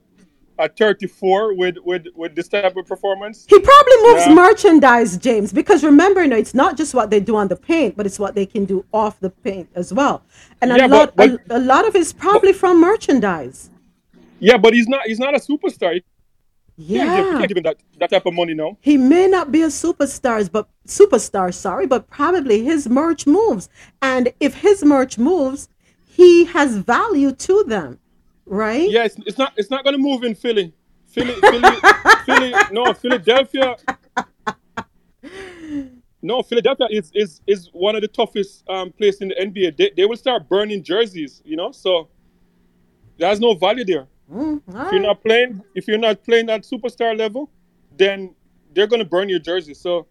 at thirty four with with with this type of performance. He probably moves Yeah. merchandise, James, because remember, you know, it's not just what they do on the paint, but it's what they can do off the paint as well. And a lot, but- a, a lot of it's probably from merchandise. Yeah, but he's not he's not a superstar. You can't give, you can't give him that, that type of money now. He may not be a superstar, but superstar, sorry, but probably his merch moves. And if his merch moves, he has value to them, right? Yeah, it's, it's not it's not gonna move in Philly. Philly, Philly, Philly. No, Philadelphia. No, Philadelphia is is is one of the toughest um places in the NBA. They, they will start burning jerseys, you know. So there's no value there. Mm, If you're not playing, if you're not playing at superstar level, then they're gonna burn your jersey. So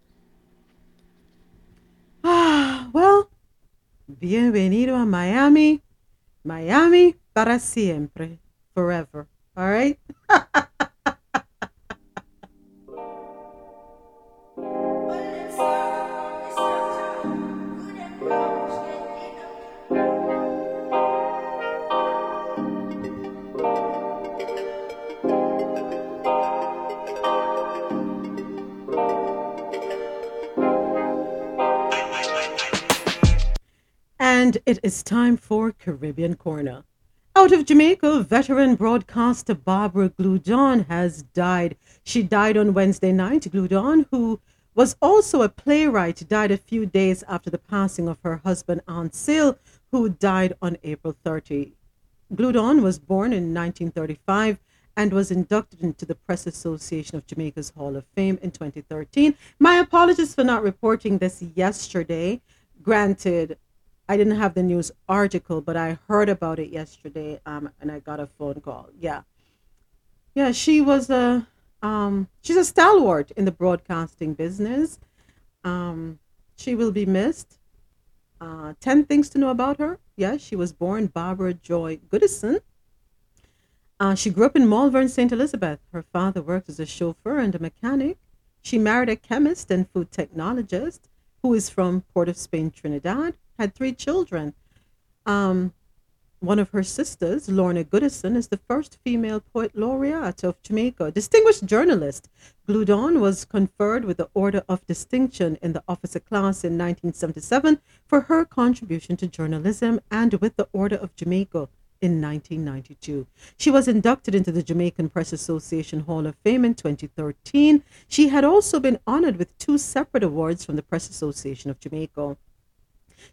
Ah, well, bienvenido a Miami. Miami para siempre, forever. All right? And it is time for Caribbean Corner. Out of Jamaica, veteran broadcaster Barbara Gloudon has died. She died on Wednesday night. Gloudon, who was also a playwright, died a few days after the passing of her husband, Ansel, who died on April 30. Gloudon was born in 1935 and was inducted into the Press Association of Jamaica's Hall of Fame in 2013. My apologies for not reporting this yesterday. Granted, I didn't have the news article, but I heard about it yesterday um, and I got a phone call. Yeah. Yeah, she was a um, she's a stalwart in the broadcasting business. Um, she will be missed. Uh, 10 things to know about her. Yes, she was born Barbara Joy Goodison. Uh, she grew up in Malvern, St. Elizabeth. Her father worked as a chauffeur and a mechanic. She married a chemist and food technologist who is from Port of Spain, Trinidad, had three children. Um, one of her sisters, Lorna Goodison, is the first female poet laureate of Jamaica. Distinguished journalist, Gloudon was conferred with the Order of Distinction in the officer class in 1977 for her contribution to journalism and with the Order of Jamaica in 1992. She was inducted into the Jamaican Press Association Hall of Fame in 2013. She had also been honored with two separate awards from the Press Association of Jamaica.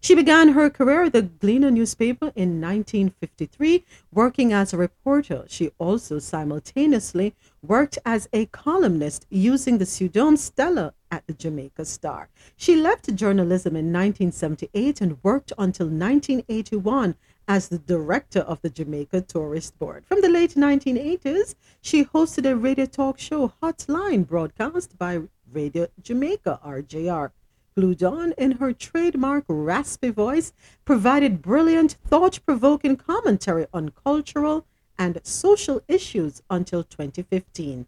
She began her career at the Gleaner newspaper in 1953, working as a reporter. She also simultaneously worked as a columnist using the pseudonym Stella at the Jamaica Star. She left journalism in 1978 and worked until 1981 as the director of the Jamaica Tourist Board. From the late 1980s, she hosted a radio talk show hotline broadcast by Radio Jamaica, RJR. Gloudon, in her trademark raspy voice, provided brilliant, thought provoking commentary on cultural and social issues until 2015.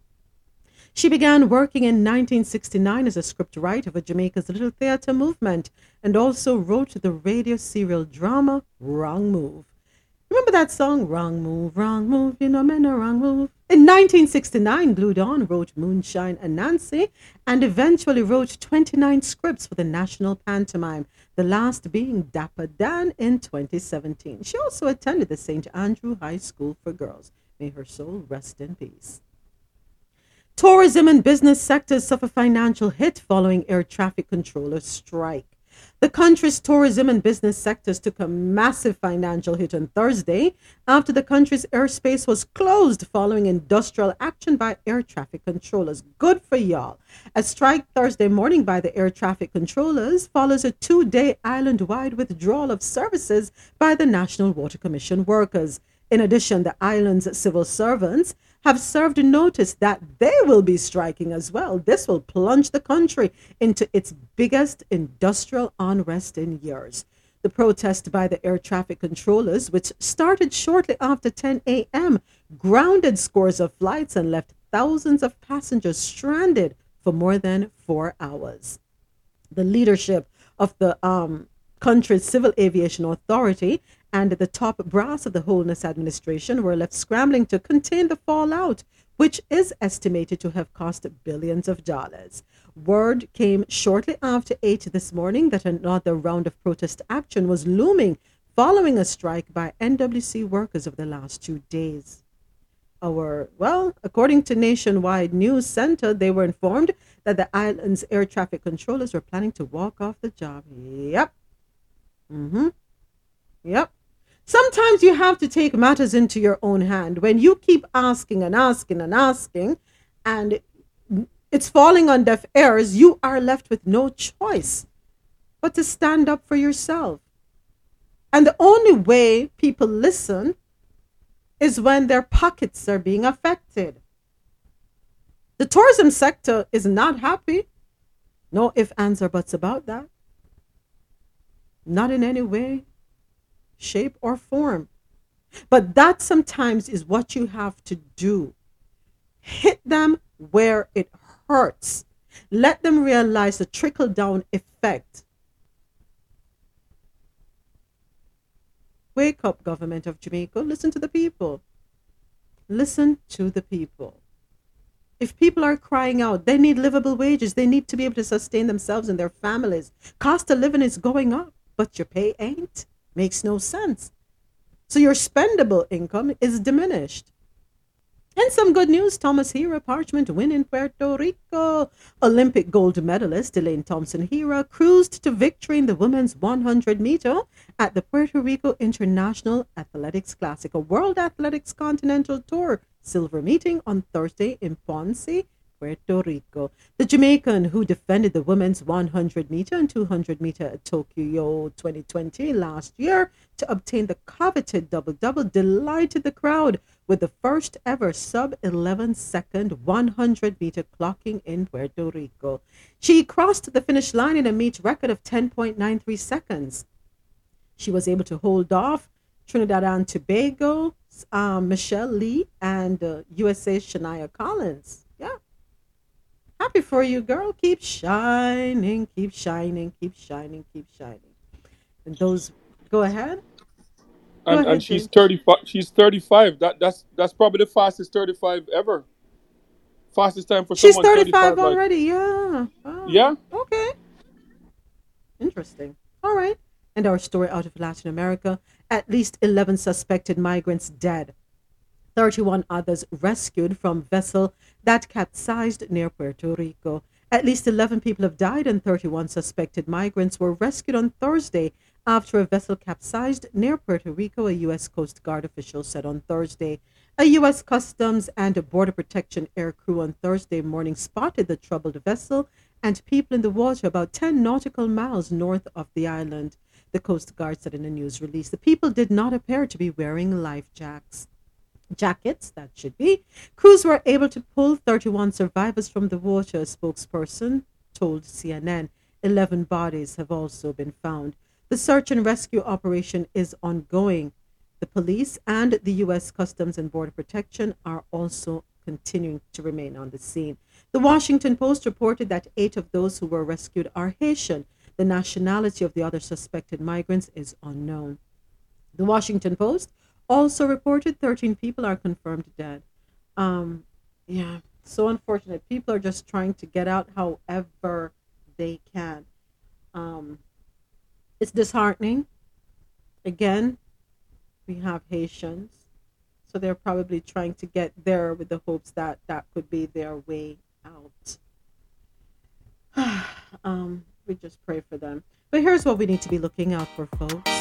She began working in 1969 as a scriptwriter for Jamaica's Little Theatre movement and also wrote the radio serial drama Wrong Move. Remember that song, Wrong Move, Wrong Move, you know, men are wrong move? In 1969, Gloudon wrote Moonshine and Nancy and eventually wrote 29 scripts for the national pantomime, the last being Dapper Dan in 2017. She also attended the St. Andrew High School for Girls. May her soul rest in peace. Tourism and business sectors suffer financial hit following air traffic controller strike. The country's tourism and business sectors took a massive financial hit on Thursday after the country's airspace was closed following industrial action by air traffic controllers. Good for y'all. A strike Thursday morning by the air traffic controllers follows a two day island wide withdrawal of services by the National Water Commission workers. In addition, the island's civil servants have served notice that they will be striking as well. This will plunge the country into its biggest industrial unrest in years. The protest by the air traffic controllers, which started shortly after 10 a.m., grounded scores of flights and left thousands of passengers stranded for more than four hours. The leadership of the um, country's civil aviation authority and the top brass of the Holness administration were left scrambling to contain the fallout, which is estimated to have cost billions of dollars. Word came shortly after 8 this morning that another round of protest action was looming following a strike by NWC workers over the last two days. Our, well, according to Nationwide News Center, they were informed that the island's air traffic controllers were planning to walk off the job. Yep. Mm-hmm. Yep. Sometimes you have to take matters into your own hand. When you keep asking and asking and asking, and it's falling on deaf ears, you are left with no choice but to stand up for yourself. And the only way people listen is when their pockets are being affected. The tourism sector is not happy. No ifs, ands, or buts about that. Not in any way shape, or form. But that sometimes is what you have to do. Hit them where it hurts. Let them realize the trickle down effect. Wake up, government of Jamaica. Listen to the people. Listen to the people. If people are crying out, they need livable wages. They need to be able to sustain themselves and their families. Cost of living is going up, but your pay ain't. Makes no sense. So your spendable income is diminished. And some good news Thompson Herah Parchment win in Puerto Rico. Olympic gold medalist Elaine Thompson Herah cruised to victory in the women's 100 meter at the Puerto Rico International Athletics Classic, a World Athletics Continental Tour silver meeting on Thursday in Ponce, Puerto Rico. The Jamaican who defended the women's 100 meter and 200 meter at Tokyo 2020 last year to obtain the coveted double double delighted the crowd with the first ever sub 11 second 100 meter clocking in Puerto Rico. She crossed the finish line in a meet record of 10.93 seconds. She was able to hold off Trinidad and Tobago, um, Michelle Lee, and uh, USA Shania Collins. Happy for you, girl. Keep shining, keep shining, keep shining, keep shining. And those, go ahead. Go and, ahead, and she's thirty five. She's thirty five. That that's that's probably the fastest thirty five ever. Fastest time for she's someone. She's thirty five already. Like, yeah. Oh, yeah. Okay. Interesting. All right. And our story out of Latin America: at least eleven suspected migrants dead 31 others rescued from vessel that capsized near Puerto Rico. At least 11 people have died and 31 suspected migrants were rescued on Thursday after a vessel capsized near Puerto Rico, a U.S. Coast Guard official said on Thursday. A U.S. Customs and Border Protection air crew on Thursday morning spotted the troubled vessel and people in the water about 10 nautical miles north of the island. The Coast Guard said in a news release the people did not appear to be wearing life jackets jackets, that should be. Crews were able to pull 31 survivors from the water, a spokesperson told CNN. 11 bodies have also been found. The search and rescue operation is ongoing. The police and the U.S. Customs and Border Protection are also continuing to remain on the scene. The Washington Post reported that eight of those who were rescued are Haitian. The nationality of the other suspected migrants is unknown. The Washington Post also reported 13 people are confirmed dead. Um, yeah, so unfortunate. People are just trying to get out however they can. Um, it's disheartening. Again, we have Haitians, so they're probably trying to get there with the hopes that that could be their way out. um, we just pray for them. But here's what we need to be looking out for, folks.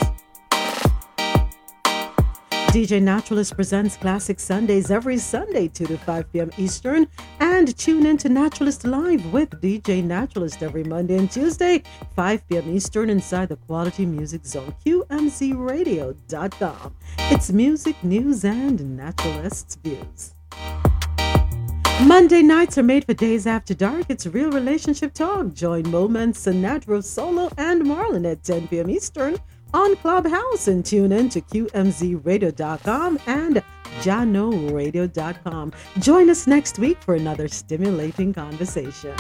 DJ Naturalist presents Classic Sundays every Sunday, 2 to 5 p.m. Eastern. And tune in to Naturalist Live with DJ Naturalist every Monday and Tuesday, 5 p.m. Eastern, inside the Quality Music Zone, QMZRadio.com. It's music, news, and naturalist's views. Monday nights are made for days after dark. It's real relationship talk. Join Moments, Sinatra, Solo, and Marlon at 10 p.m. Eastern on Clubhouse and tune in to QMZRadio.com and JahknoRadio.com. Join us next week for another stimulating conversation.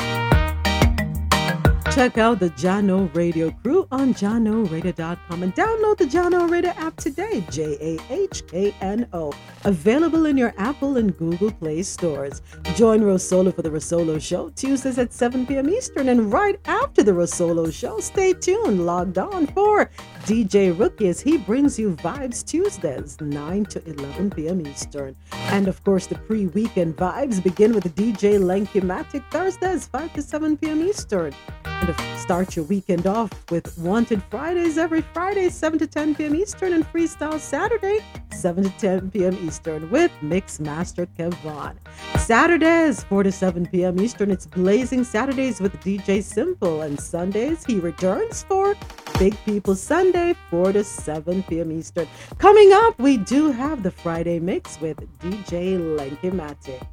Check out the Jahkno Radio crew on JahknoRadio.com and download the Jahkno Radio app today, J A H K N O. Available in your Apple and Google Play stores. Join Rosolo for the Rosolo Show Tuesdays at 7 p.m. Eastern. And right after the Rosolo Show, stay tuned, logged on for DJ Rookie as he brings you Vibes Tuesdays, 9 to 11 p.m. Eastern. And of course, the pre weekend vibes begin with DJ Lenky-Matic Thursdays, 5 to 7 p.m. Eastern. And start your weekend off with Wanted Fridays every Friday, 7 to 10 p.m. Eastern, and Freestyle Saturday, 7 to 10 p.m. Eastern with Mix Master Kevon. Saturdays, 4 to 7 p.m. Eastern, it's Blazing Saturdays with DJ Simple. And Sundays, he returns for Big People Sunday, 4 to 7 p.m. Eastern. Coming up, we do have the Friday mix with DJ Lenky-Matic.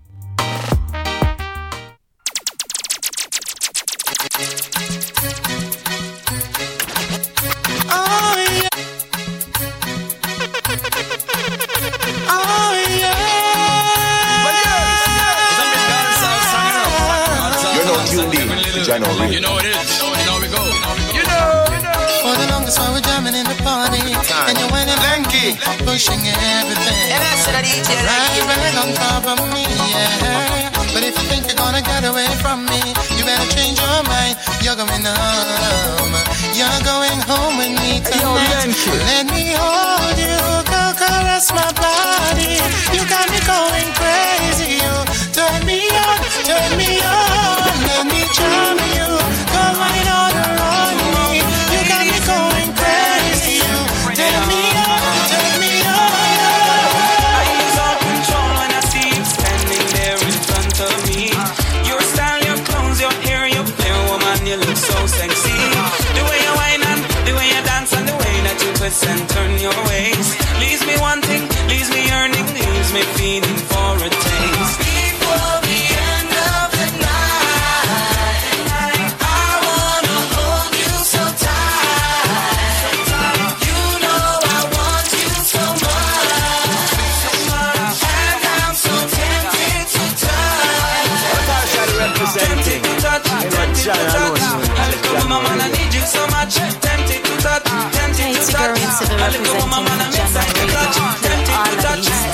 Oh, oh, you know it is. pushing everything. Right back on top of me, yeah. But if you think you're gonna get away from me, you better change your mind. You're going home. You're going home with me tonight. Let me hold you, go caress my body. You got me going crazy. I need you so much. Tempted to touch, tempted to touch. I little woman, man, I miss, I need you. Tempted to touch, tempted to touch.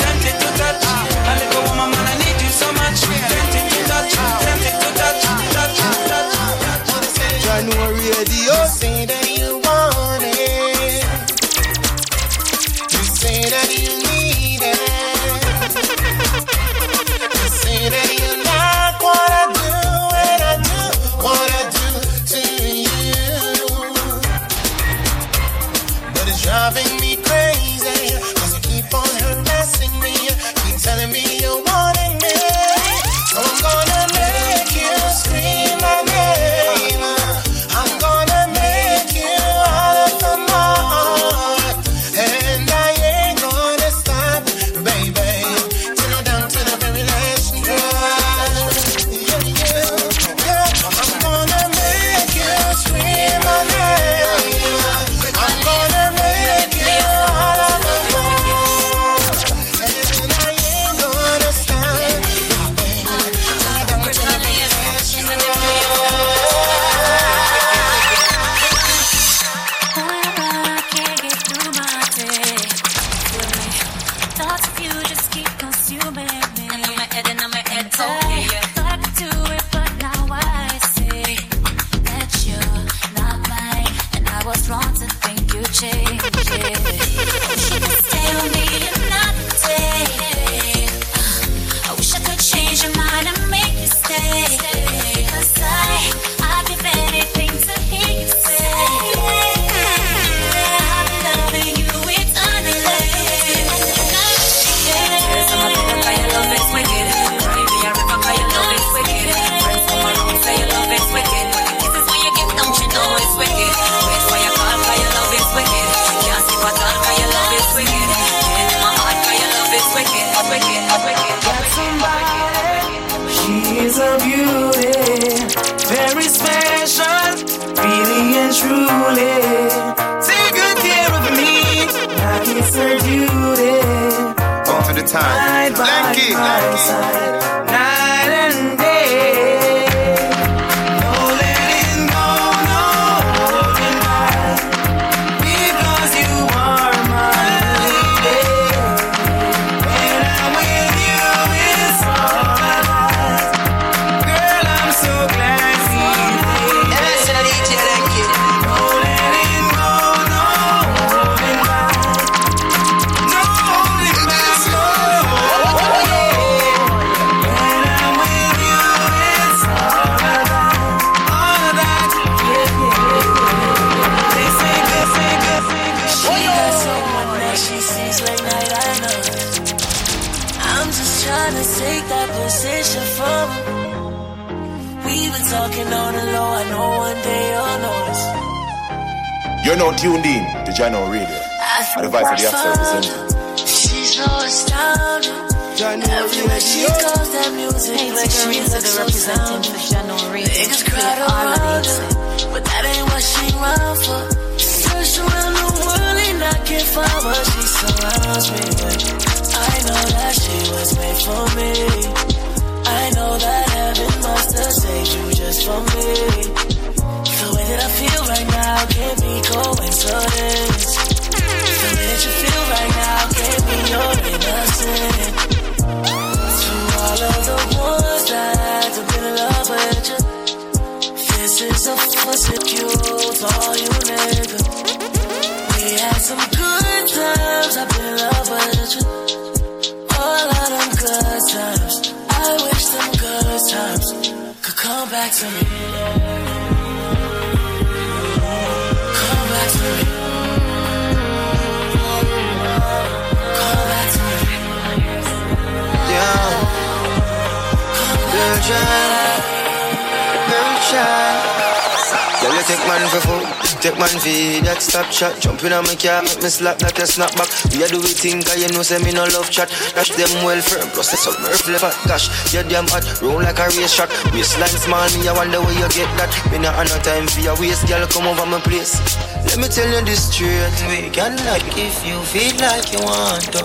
Slap like a snapback. We a do we think, cause you know say me no love chat. Dash them well firm, plus it's some earth fat. Gosh, you damn hot, roll like a race track. Waistline small, me I wonder where you get that. Me not have no time for your waist, girl, come over my place. Let me tell you this straight, we can like if you feel like you want to.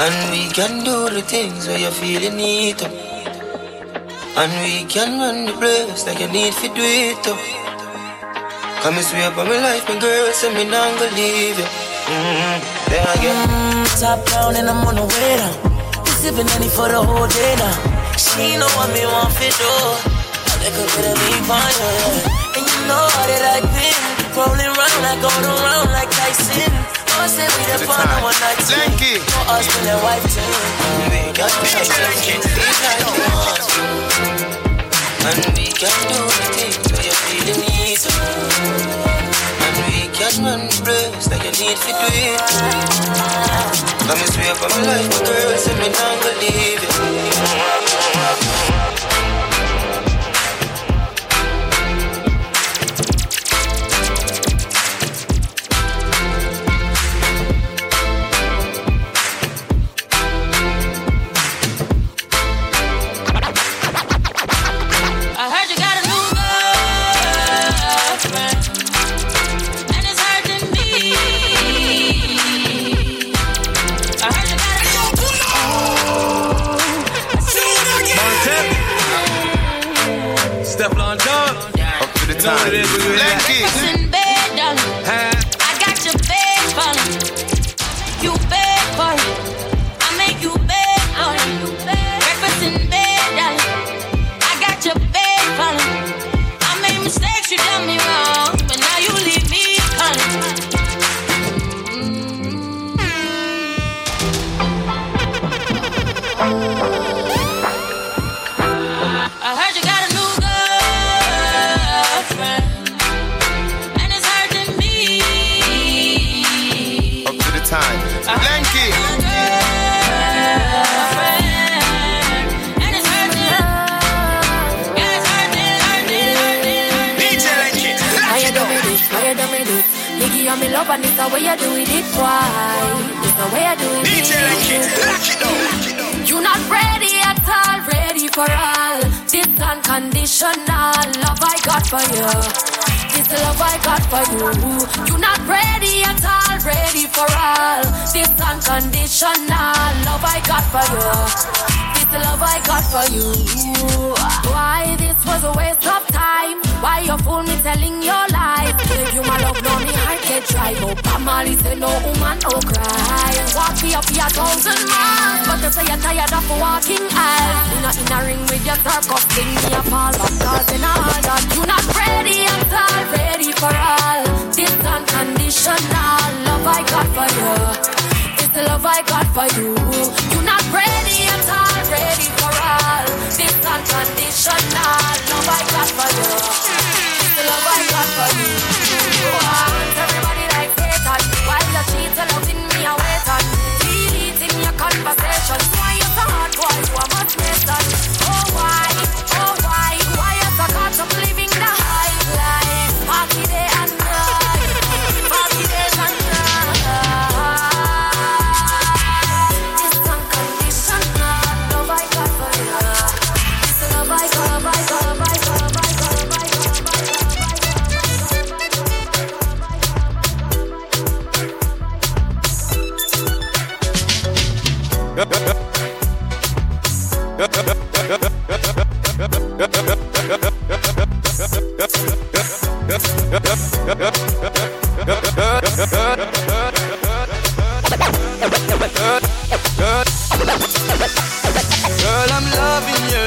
And we can do the things where you feel you need to. And we can run the place like you need to do it too. Come and swear by my life, my girl, say me not gonna leave you. Mm-hmm. Then again. Mm, top down and I'm on the way down. We sipping any for the whole day now. She know what me want fit do. I think a bit of me fine, yeah. And you know how that I been. Rolling round like going around like Tyson. Oh, say we the fun on one night. Lanky. For us, to the wife team. We got to make it feel like you want to. And we can do the things The place like you need to do it. Come and swear for my life, my girl, say me not gonna leave time. Breakfast in the way you do it, it why? It's the way you do it, it. You not ready at all, ready for all. This unconditional love I got for you. This love I got for you. You're not ready at all, ready for all. This unconditional love I got for you. This love I got for you. Why this was a waste of time? Why you fool me telling your lies? Give you my love, no me heart get dry. But Bob Marley say no woman no cry. Walk me up here a thousand miles, but they say you're tired of walking aisles. You not in a ring with your circus, sing me a fall of stars and all that. You not ready at all, ready for all. This unconditional love I got for you. This love I got for you. Conversations. Why you so hard, boy? You a must listen.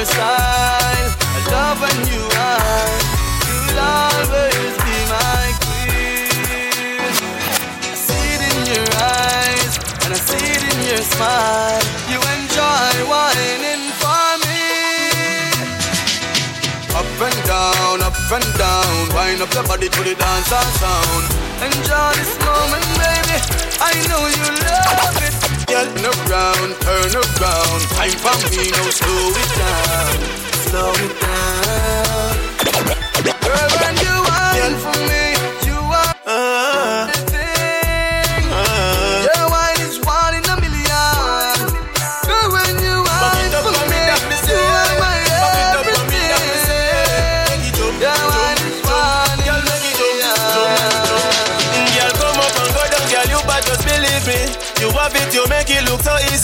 Smile. You will always be my queen. I see it in your eyes and I see it in your smile. You enjoy whining down, up and down, wind up your body to the dance and sound. Enjoy this moment, baby. I know you love it. Turn around, turn around. Time for me, no slow it down, slow it down. Girl, when you whine for me,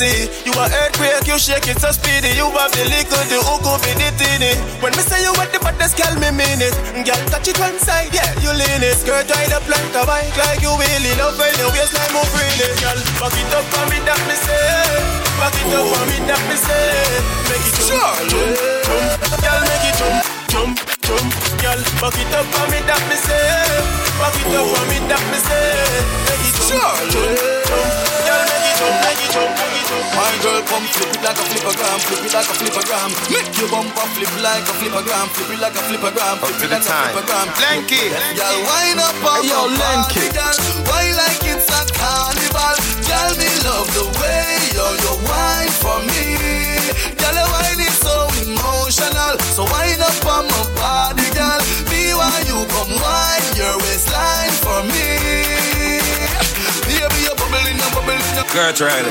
easy. You are earthquake, you shake it so speedy. You have the liquor, the the tinny. When me say you want the baddest, girl, me mean it. Girl, touch it one side, yeah, you lean it. Skirt right up like a bike, like you wheelie. Love when your waistline move freely. Girl, back it up for me, that me say. Back it up for me, that me say. Make it jump, jump, jump. Girl, make it jump, jump, jump. Girl, back it up for me, that me say. Back it up for me, that me say. Make it jump, jump, jump. Girl, make it jump, make it jump, make it jump. My girl, come flip it like a flippergram, flip it like a flippergram. Make your bumper flip like a flippergram, flip it like a flippergram, flip it like a flippergram. Lenky. Girl, wind up on Hey, yo, my body, girl. Why like it's a carnival? Girl, me love the way you you wine for me. Girl, your wine is so emotional. So wind up on my body, girl. Me why you come wine your waistline for me. Girl, try it.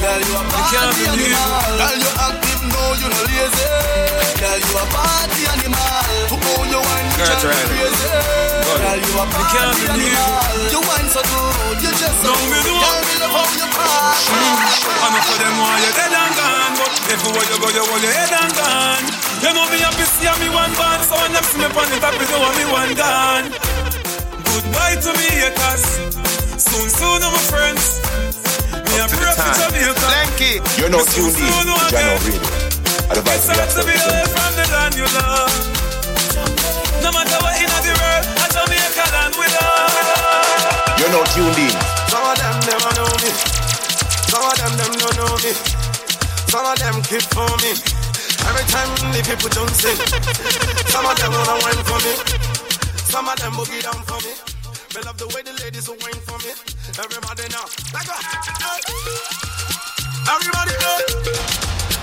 Girl, you a party animal. Girl, you active, no, you no lazy. Girl, you a party animal. To go you wine, Girl, try it. Girl, you a party animal. You wine so good, you just so good. Girl, me love how you party. I know for them why you dead and gone But everywhere you go you hold your head and gone You know me see me one band So when them see me on the top you know me one gone Goodbye to me haters Soon soon my friends Me a pray for Jamaica Lenky. You're not tuned in to Jahkno Radio. Advice It's of the hard to be away from the land you love No matter what in the world I Jamaica land we love You're not tuned in. Some of them never know me. Some of them them don't know me. Some of them keep for me. Every time the people don't sing. Some of them wanna wine for me. Some of them boogie down for me. Me love the way the ladies will wine for me. Everybody now. Like a, everybody know.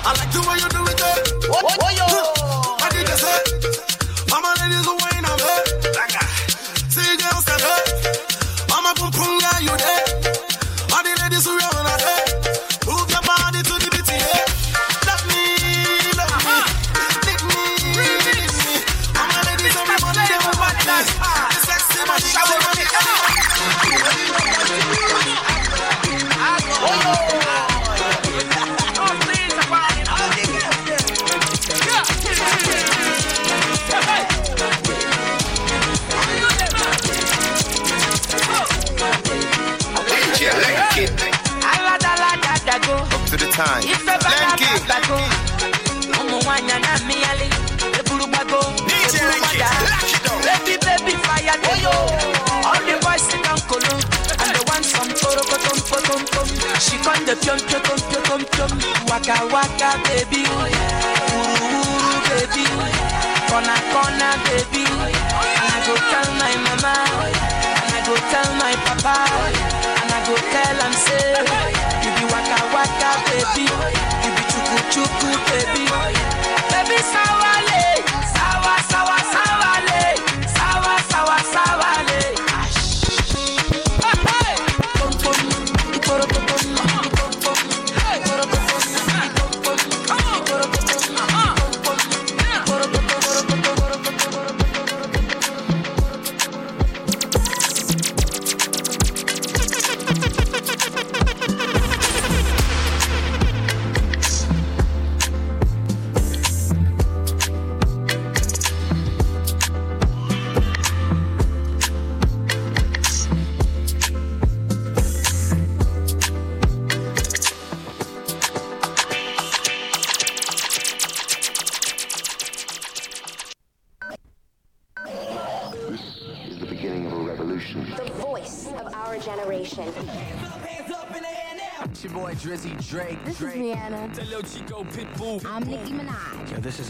I like the way you do it. eh. What- what yo? I did the say. All my ladies will wine on me. Eh? Like a, see girls that eh? hurt. I'm a pum pum guy, you there. All the ladies who run time. Lenky. DJ Lenky, lock it down. Baby, baby, fire the yo. All the boys sit down colo, and the ones from Toro potom potom pom. She come the pium pium pium pium. Waka waka, baby, uru uru, baby, corner corner, baby. And I go tell my mama, and I go tell my papa, and I go tell am say, waka waka, baby, you be chuku chuku, baby, baby sawale, sawa sawa sawale,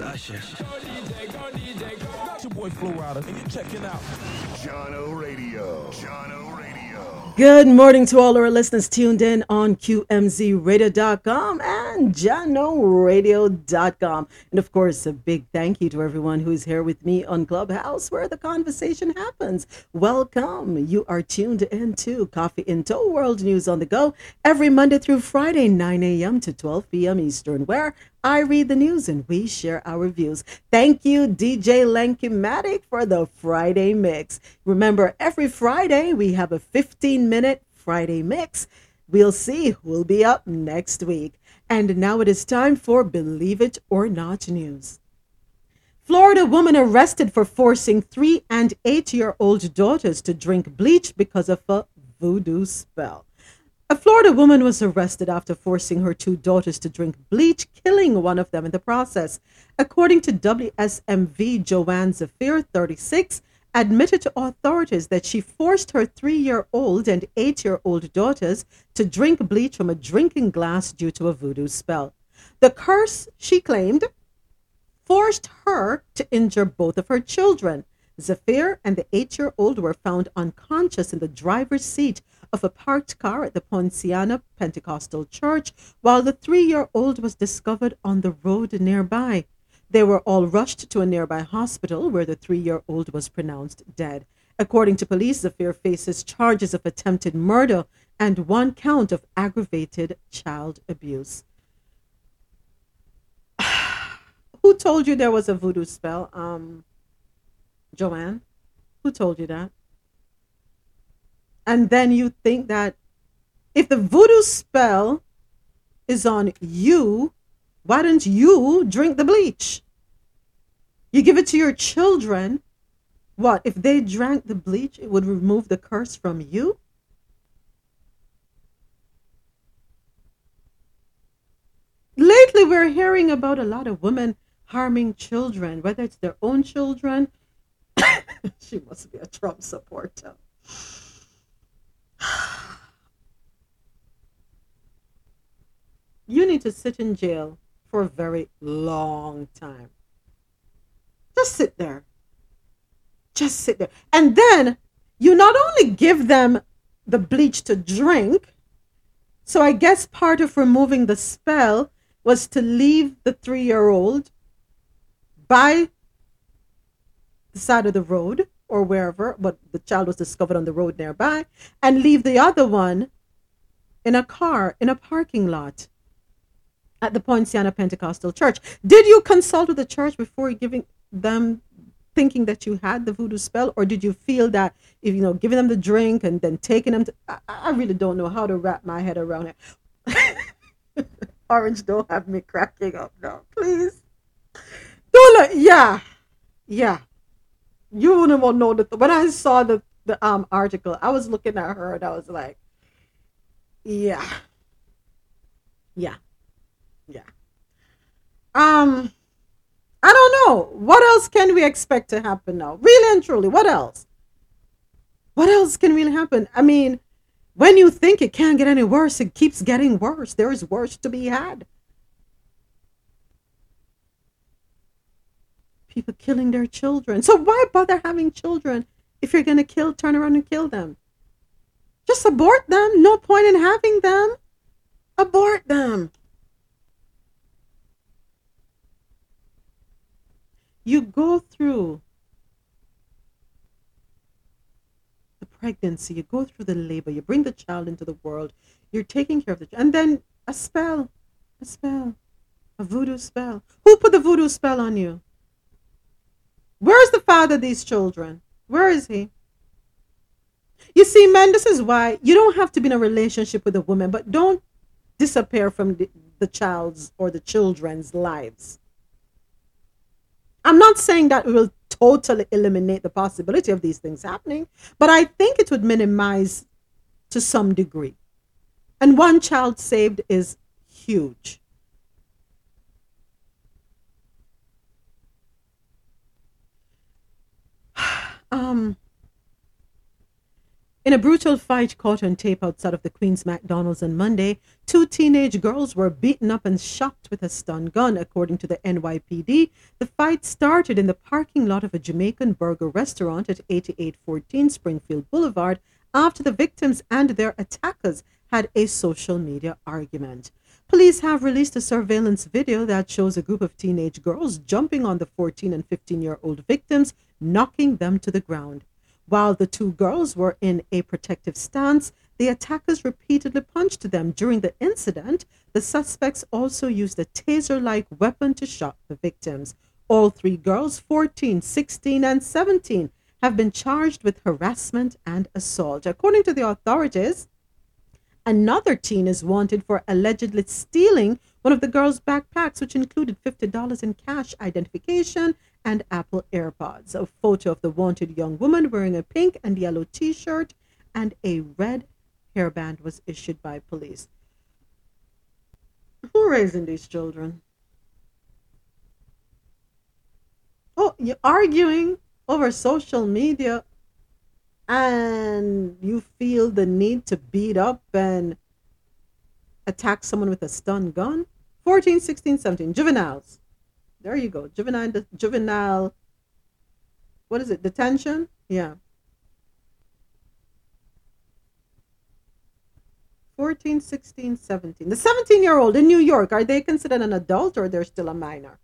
Yo, this is Usher. It's your boy Flo and you're checking out Radio. Radio. Good morning to all our listeners tuned in on QMZRadio.com and JahknoRadio.com. And of course, a big thank you to everyone who's here with me on Clubhouse where the conversation happens. Welcome. You are tuned into Coffee in Toe World News on the Go every Monday through Friday, 9 a.m. to 12 p.m. Eastern, where I read the news and we share our views. Thank you, DJ Lenky-Matic, for the Friday mix. Remember, every Friday we have a 15 minute Friday mix. We'll see who'll be up next week. And now it is time for Believe It or Not news. Florida woman arrested for forcing three and eight year old daughters to drink bleach because of a voodoo spell. A Florida woman was arrested after forcing her two daughters to drink bleach, killing one of them in the process. According to WSMV, Joanne Zephir, 36, admitted to authorities that she forced her three year old and eight year old daughters to drink bleach from a drinking glass due to a voodoo spell. The curse, she claimed, forced her to injure both of her children. Zephir and the eight year old were found unconscious in the driver's seat of a parked car at the Poinciana Pentecostal Church, while the three year old was discovered on the road nearby. They were all rushed to a nearby hospital where the three year old was pronounced dead. According to police, Zephir faces charges of attempted murder and one count of aggravated child abuse. Who told you there was a voodoo spell? Um, Joanne? Who told you that? And then you think that if the voodoo spell is on you, why don't you drink the bleach? You give it to your children. What? If they drank the bleach, it would remove the curse from you? Lately, we're hearing about a lot of women harming children, whether it's their own children. she must be a Trump supporter. You need to sit in jail for a very long time. Just sit there. Just sit there. And then you not only give them the bleach to drink, so I guess part of removing the spell was to leave the three year old by the side of the road or wherever, but the child was discovered on the road nearby, and leave the other one in a car in a parking lot at the Poinciana Pentecostal Church. Did you consult with the church before giving them thinking that you had the voodoo spell or did you feel that if you know giving them the drink and then taking them to I, I really don't know how to wrap my head around it. Orange don't have me cracking up now, please. Don't let, yeah. Yeah. You wouldn't want to know that when I saw the the um article, I was looking at her and I was like, Yeah. Yeah. Yeah. Um, I don't know. What else can we expect to happen now? Really and truly, what else? What else can really happen? I mean, when you think it can't get any worse, it keeps getting worse. There is worse to be had. People killing their children. So why bother having children if you're going to kill, turn around and kill them? Just abort them. No point in having them. Abort them. you go through the pregnancy, you go through the labor, you bring the child into the world, you're taking care of the child. and then a spell, a spell, a voodoo spell. Who put the voodoo spell on you? Where's the father of these children? Where is he? You see, man, this is why you don't have to be in a relationship with a woman, but don't disappear from the, the child's or the children's lives. I'm not saying that it will totally eliminate the possibility of these things happening, but I think it would minimize to some degree. And one child saved is huge. Um, In a brutal fight caught on tape outside of the Queen's McDonald's on Monday, two teenage girls were beaten up and shot with a stun gun, according to the NYPD. The fight started in the parking lot of a Jamaican burger restaurant at 8814 Springfield Boulevard after the victims and their attackers had a social media argument. Police have released a surveillance video that shows a group of teenage girls jumping on the 14 and 15 year old victims, knocking them to the ground. While the two girls were in a protective stance, the attackers repeatedly punched them. During the incident, the suspects also used a taser like weapon to shock the victims. All three girls, 14, 16, and 17, have been charged with harassment and assault. According to the authorities, Another teen is wanted for allegedly stealing one of the girls' backpacks, which included $50 in cash identification and Apple AirPods. A photo of the wanted young woman wearing a pink and yellow t shirt and a red hairband was issued by police. Who raising these children? Oh, you're arguing over social media and you feel the need to beat up and attack someone with a stun gun 14 16 17 juveniles there you go juvenile juvenile what is it detention yeah 14 16 17 the 17 year old in new york are they considered an adult or they're still a minor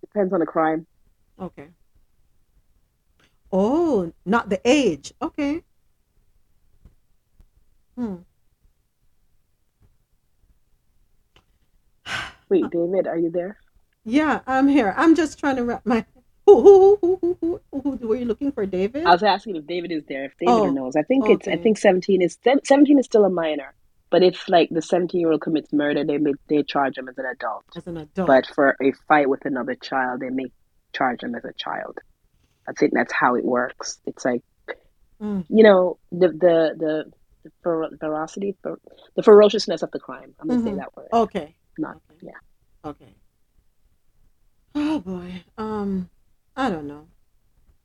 Depends on the crime. okay Oh, not the age. Okay. Hmm. Wait, David, are you there? Yeah, I'm here. I'm just trying to wrap my. Who who who who who who, who were you looking for, David? I was asking if David is there. If David Oh, knows, I think it's. I think seventeen is seventeen is still a minor. But if like the seventeen year old commits murder, they may they charge him as an adult. As an adult. But for a fight with another child, they may charge him as a child. I think that's how it works. It's like Mm. you know the the the, the ferocity, the ferociousness of the crime. I'm gonna say Mhm. that word. Okay. Not yeah. Okay. Oh boy. Um, I don't know.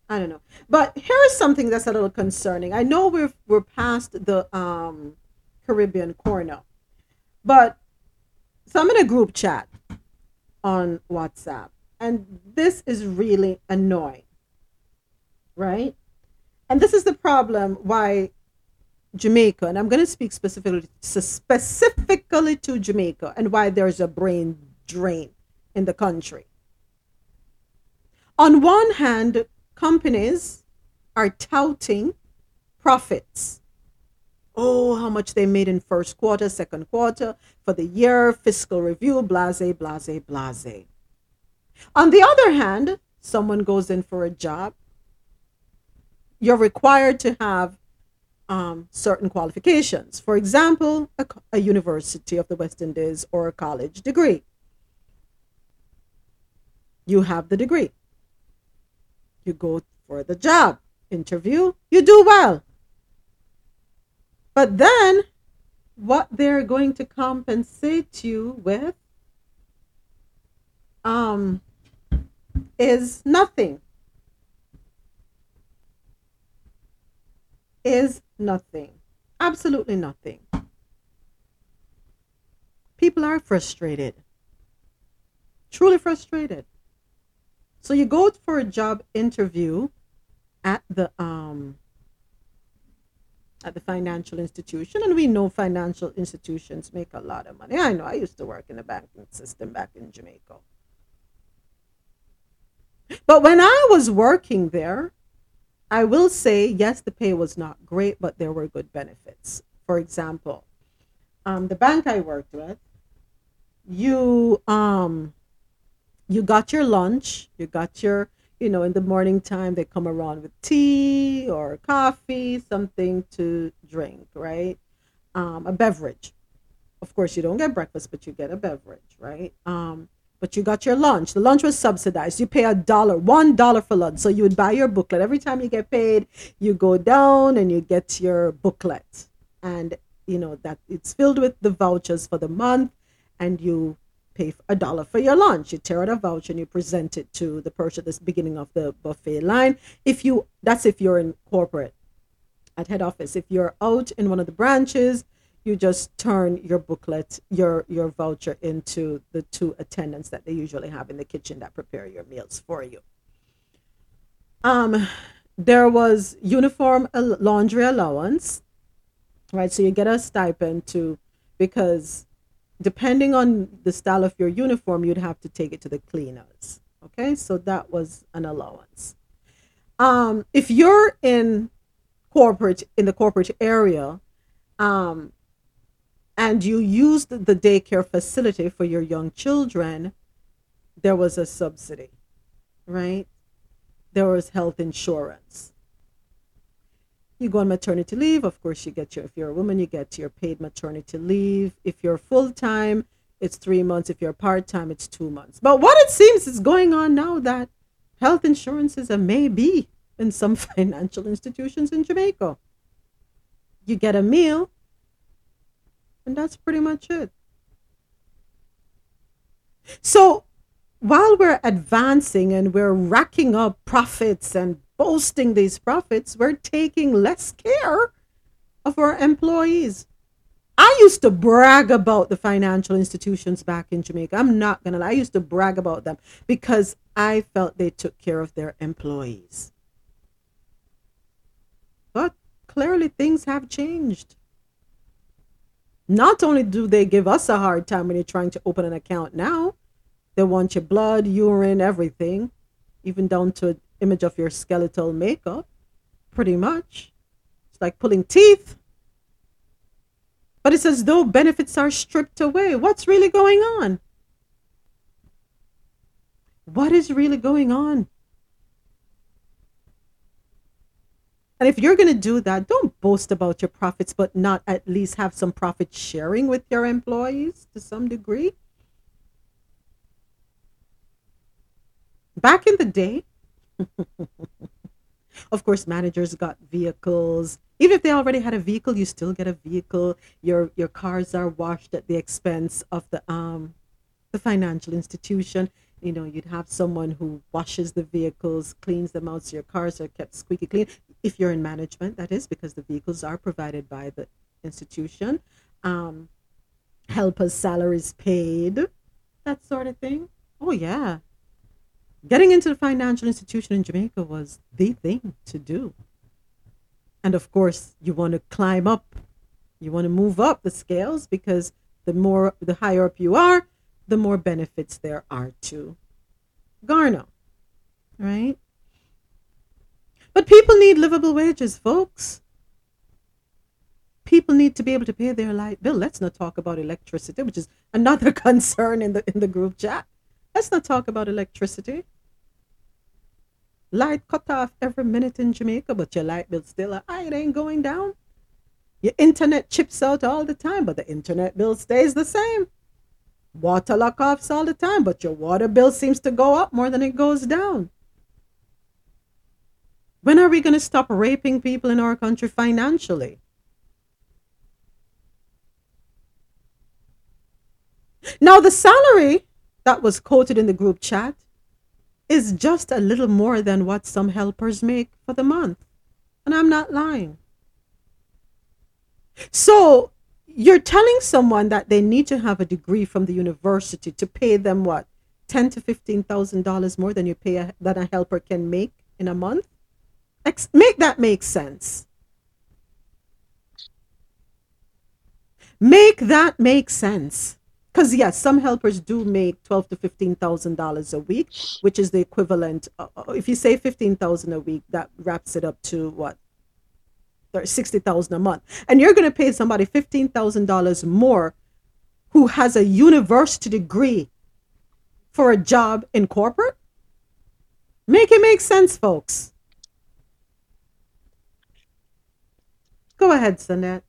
I don't know. But here's something that's a little concerning. I know we're we're past the um Caribbean corner, but so I'm in a group chat on WhatsApp, and this is really annoying, right? And this is the problem why Jamaica, and I'm going to speak specifically specifically to Jamaica, and why there's a brain drain in the country. On one hand, companies are touting profits. Oh, how much they made in first quarter, second quarter, for the year, fiscal review, blase, blase, blase. On the other hand, someone goes in for a job, you're required to have um, certain qualifications. For example, a, a University of the West Indies or a college degree. You have the degree. You go for the job interview, you do well. But then, what they're going to compensate you with um, is nothing. Is nothing. Absolutely nothing. People are frustrated. Truly frustrated. So you go for a job interview at the um at the financial institution and we know financial institutions make a lot of money. I know I used to work in the banking system back in Jamaica. But when I was working there, I will say yes, the pay was not great, but there were good benefits. For example, um, the bank I worked with, you um you got your lunch, you got your, you know, in the morning time they come around with tea or coffee, something to drink, right? Um, a beverage. Of course, you don't get breakfast, but you get a beverage, right? Um, but you got your lunch. The lunch was subsidized. You pay a dollar, one dollar for lunch. So you would buy your booklet. Every time you get paid, you go down and you get your booklet. And you know that it's filled with the vouchers for the month and you pay a dollar for your lunch. You tear out a voucher and you present it to the person at the beginning of the buffet line. If you that's if you're in corporate at head office. If you're out in one of the branches, you just turn your booklet, your your voucher into the two attendants that they usually have in the kitchen that prepare your meals for you. Um, there was uniform laundry allowance, right? So you get a stipend to because depending on the style of your uniform, you'd have to take it to the cleaners. Okay, so that was an allowance. Um, if you're in corporate in the corporate area, um, and you used the daycare facility for your young children, there was a subsidy, right? There was health insurance. You go on maternity leave, of course, you get your, if you're a woman, you get your paid maternity leave. If you're full time, it's three months. If you're part time, it's two months. But what it seems is going on now that health insurance is a maybe in some financial institutions in Jamaica. You get a meal, and that's pretty much it. So while we're advancing and we're racking up profits and boasting these profits, we're taking less care of our employees. I used to brag about the financial institutions back in Jamaica. I'm not going to lie. I used to brag about them because I felt they took care of their employees. But clearly things have changed. Not only do they give us a hard time when you're trying to open an account now, they want your blood, urine, everything, even down to an image of your skeletal makeup, pretty much. It's like pulling teeth. But it's as though benefits are stripped away. What's really going on? What is really going on? And if you're going to do that, don't boast about your profits, but not at least have some profit sharing with your employees to some degree. Back in the day, of course, managers got vehicles. Even if they already had a vehicle, you still get a vehicle. Your your cars are washed at the expense of the um the financial institution. You know, you'd have someone who washes the vehicles, cleans them out, so your cars are kept squeaky clean. If you're in management, that is because the vehicles are provided by the institution. Um, helpers' salaries paid, that sort of thing. Oh yeah, getting into the financial institution in Jamaica was the thing to do. And of course, you want to climb up, you want to move up the scales because the more, the higher up you are, the more benefits there are to garner, right? But people need livable wages, folks. People need to be able to pay their light bill. Let's not talk about electricity, which is another concern in the in the group chat. Let's not talk about electricity. Light cut off every minute in Jamaica, but your light bill still high. Ah, it ain't going down. Your internet chips out all the time, but the internet bill stays the same. Water lock offs all the time, but your water bill seems to go up more than it goes down. When are we going to stop raping people in our country financially? Now, the salary that was quoted in the group chat is just a little more than what some helpers make for the month. And I'm not lying. So, you're telling someone that they need to have a degree from the university to pay them what? Ten to fifteen thousand dollars more than you pay a, that a helper can make in a month. Ex- make that make sense. Make that make sense. Because yes, some helpers do make twelve to fifteen thousand dollars a week, which is the equivalent. Uh, if you say fifteen thousand a week, that wraps it up to what sixty thousand a month, and you're going to pay somebody fifteen thousand dollars more, who has a university degree, for a job in corporate. Make it make sense, folks. Go ahead, Sanette.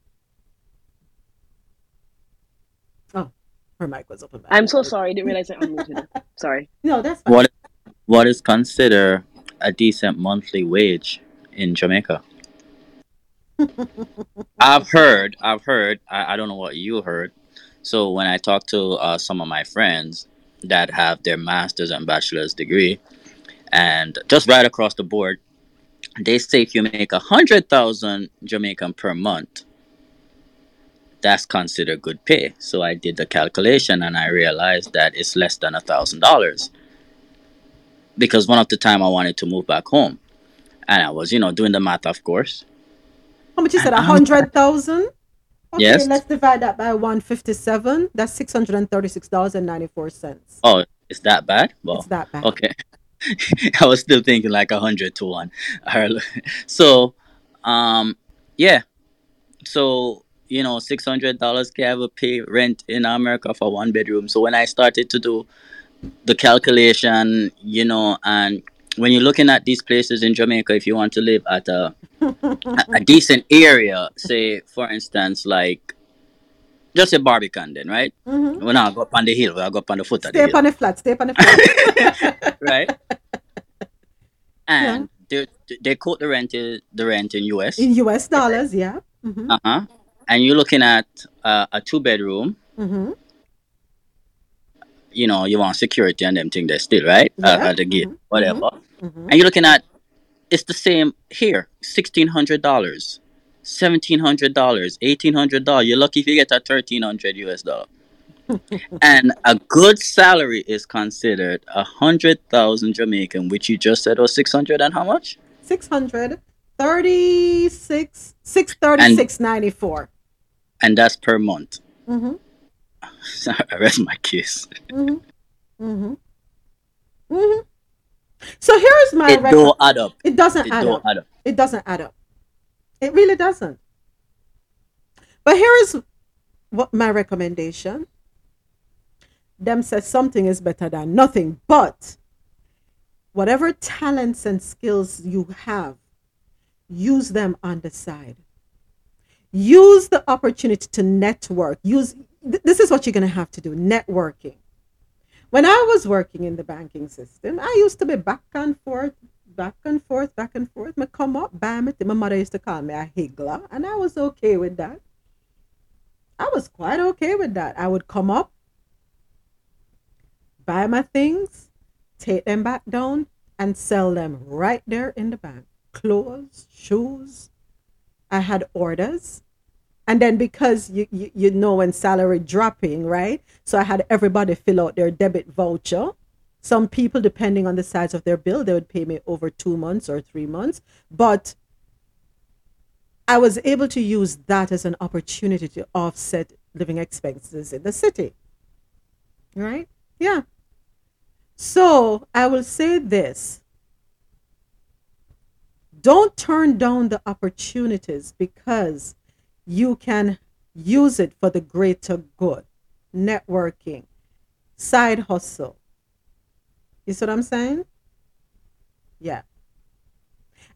Oh, her mic was open. Back. I'm so sorry. I didn't realize I unmuted. sorry. No, that's fine. What what is considered a decent monthly wage in Jamaica? I've heard, I've heard, I, I don't know what you heard, So when I talk to uh, some of my friends that have their master's and bachelor's degree, and just right across the board, they say if you make a hundred thousand Jamaican per month, that's considered good pay. So I did the calculation and I realized that it's less than a thousand dollars because one of the time I wanted to move back home, and I was you know doing the math, of course. How much you said? A hundred thousand. Okay, Yes. let's divide that by one fifty-seven. That's six hundred and thirty-six dollars and ninety-four cents. Oh, it's that bad? Well, It's that bad. Okay. I was still thinking like a hundred to one. So, um, yeah. So you know, six hundred dollars can a pay rent in America for one bedroom. So when I started to do the calculation, you know, and when you're looking at these places in Jamaica, if you want to live at a a, decent area, say for instance, like just a Barbican, then right? Mhm. When I go up on the hill, I go up on the foot of the Stay hill on the flat. Stay up on the flat. right? And they they quote the rent the rent in US. In U.S. dollars, yeah. Mm-hmm. Uh huh. And you're looking at uh, a two bedroom. Mm-hmm. You know, you want security and them thing there still, right? Uh, at the gate, whatever. Mhm. And you're looking at it's the same here, sixteen hundred dollars, seventeen hundred dollars, eighteen hundred dollars. You're lucky if you get a thirteen hundred US dollar. and a good salary is considered a hundred thousand Jamaican, which you just said was six hundred and how much? Six hundred thirty-six, six thirty-six ninety-four. And that's per month. Mm-hmm. I rest my case. Mm-hmm. Mm-hmm. Mm-hmm. So here's my It record. don't add up. It doesn't It add up. add up. It doesn't add up. It really doesn't. But here is what my recommendation. Them says something is better than nothing, but whatever talents and skills you have, use them on the side. Use the opportunity to network. Use th- this is what you're going to have to do, networking. When I was working in the banking system, I used to be back and forth, back and forth, back and forth. Me come up, bam it. My mother used to call me a higgler, and I was okay with that. I was quite okay with that. I would come up, buy my things, take them back down, and sell them right there in the bank. Clothes, shoes. I had orders. And then because you, you, you know when salary dropping, right? So I had everybody fill out their debit voucher. Some people, depending on the size of their bill, they would pay me over two months or three months. But I was able to use that as an opportunity to offset living expenses in the city. Right? Yeah. So I will say this don't turn down the opportunities because you can use it for the greater good. Networking, side hustle. You see what I'm saying? Yeah.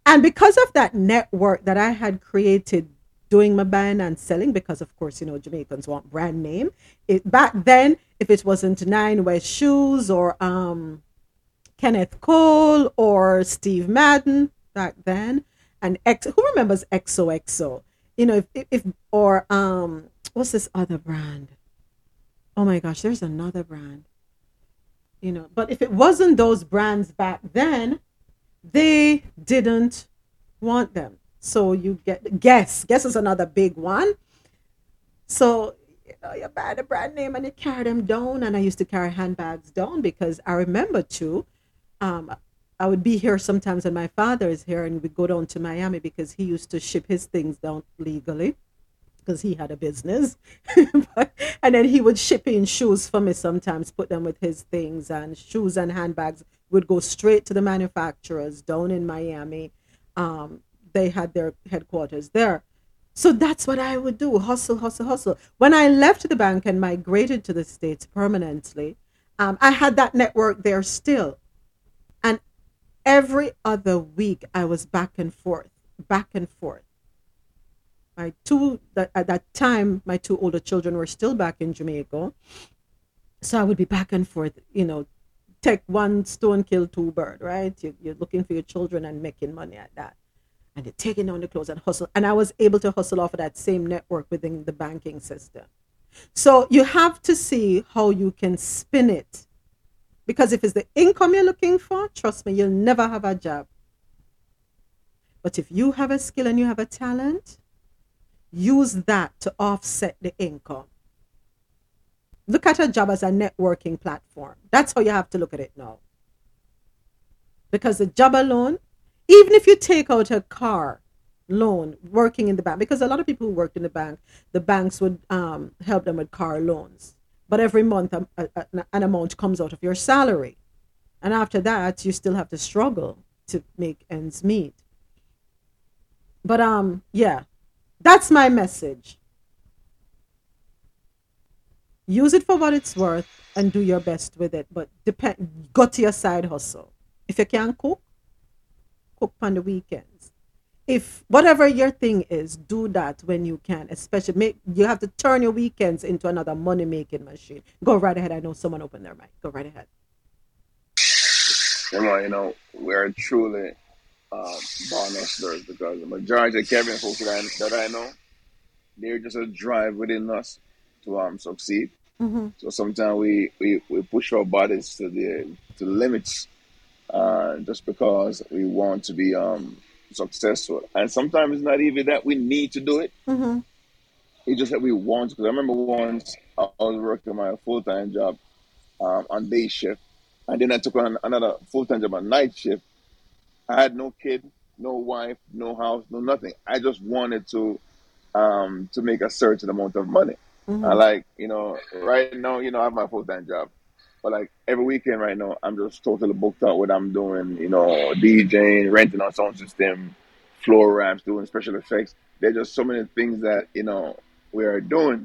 And because of that network that I had created doing my buying and selling, because of course, you know, Jamaicans want brand name. It back then, if it wasn't Nine West Shoes or um Kenneth Cole or Steve Madden back then, and X who remembers XOXO? You know, if, if, or um what's this other brand? Oh my gosh, there's another brand. You know, but if it wasn't those brands back then, they didn't want them. So you get Guess. Guess is another big one. So you know, you buy the brand name and you carry them down. And I used to carry handbags down because I remember too, um, I would be here sometimes and my father is here and we go down to Miami because he used to ship his things down legally because he had a business. And then he would ship in shoes for me sometimes, put them with his things and shoes and handbags would go straight to the manufacturers down in Miami. Um, they had their headquarters there. So that's what I would do hustle, hustle, hustle. When I left the bank and migrated to the States permanently, um, I had that network there still. Every other week, I was back and forth, back and forth. My two, that, at that time, my two older children were still back in Jamaica. So I would be back and forth, you know, take one stone, kill two bird, right? You, you're looking for your children and making money at that and they're taking down the clothes and hustle. And I was able to hustle off of that same network within the banking system. So you have to see how you can spin it. Because if it's the income you're looking for, trust me, you'll never have a job. But if you have a skill and you have a talent, use that to offset the income. Look at a job as a networking platform. That's how you have to look at it now. Because the job alone, even if you take out a car loan working in the bank, because a lot of people who worked in the bank, the banks would um, help them with car loans. But every month, um, a, a, an amount comes out of your salary. And after that, you still have to struggle to make ends meet. But um, yeah, that's my message. Use it for what it's worth and do your best with it. But depend, go to your side hustle. If you can cook, cook on the weekends. If whatever your thing is, do that when you can. Especially make you have to turn your weekends into another money making machine. Go right ahead. I know someone opened their mic. Go right ahead. You know, you know, we're truly um, born hustlers because the majority of Kevin folks that I, that I know, they're just a drive within us to um succeed. Mm-hmm. So sometimes we, we, we push our bodies to the to the limits, uh, just because we want to be um successful. And sometimes it's not even that we need to do it; Mm-hmm. it's just that we want. Because I remember once I was working my full time job um, on day shift, and then I took on another full time job on night shift. I had no kid, no wife, no house, no nothing. I just wanted to um, to make a certain amount of money. Mhm. I like, you know, right now, you know, I have my full time job. But like every weekend right now, I'm just totally booked out what I'm doing, you know, DJing, renting on sound system, floor ramps, doing special effects. There's just so many things that, you know, we are doing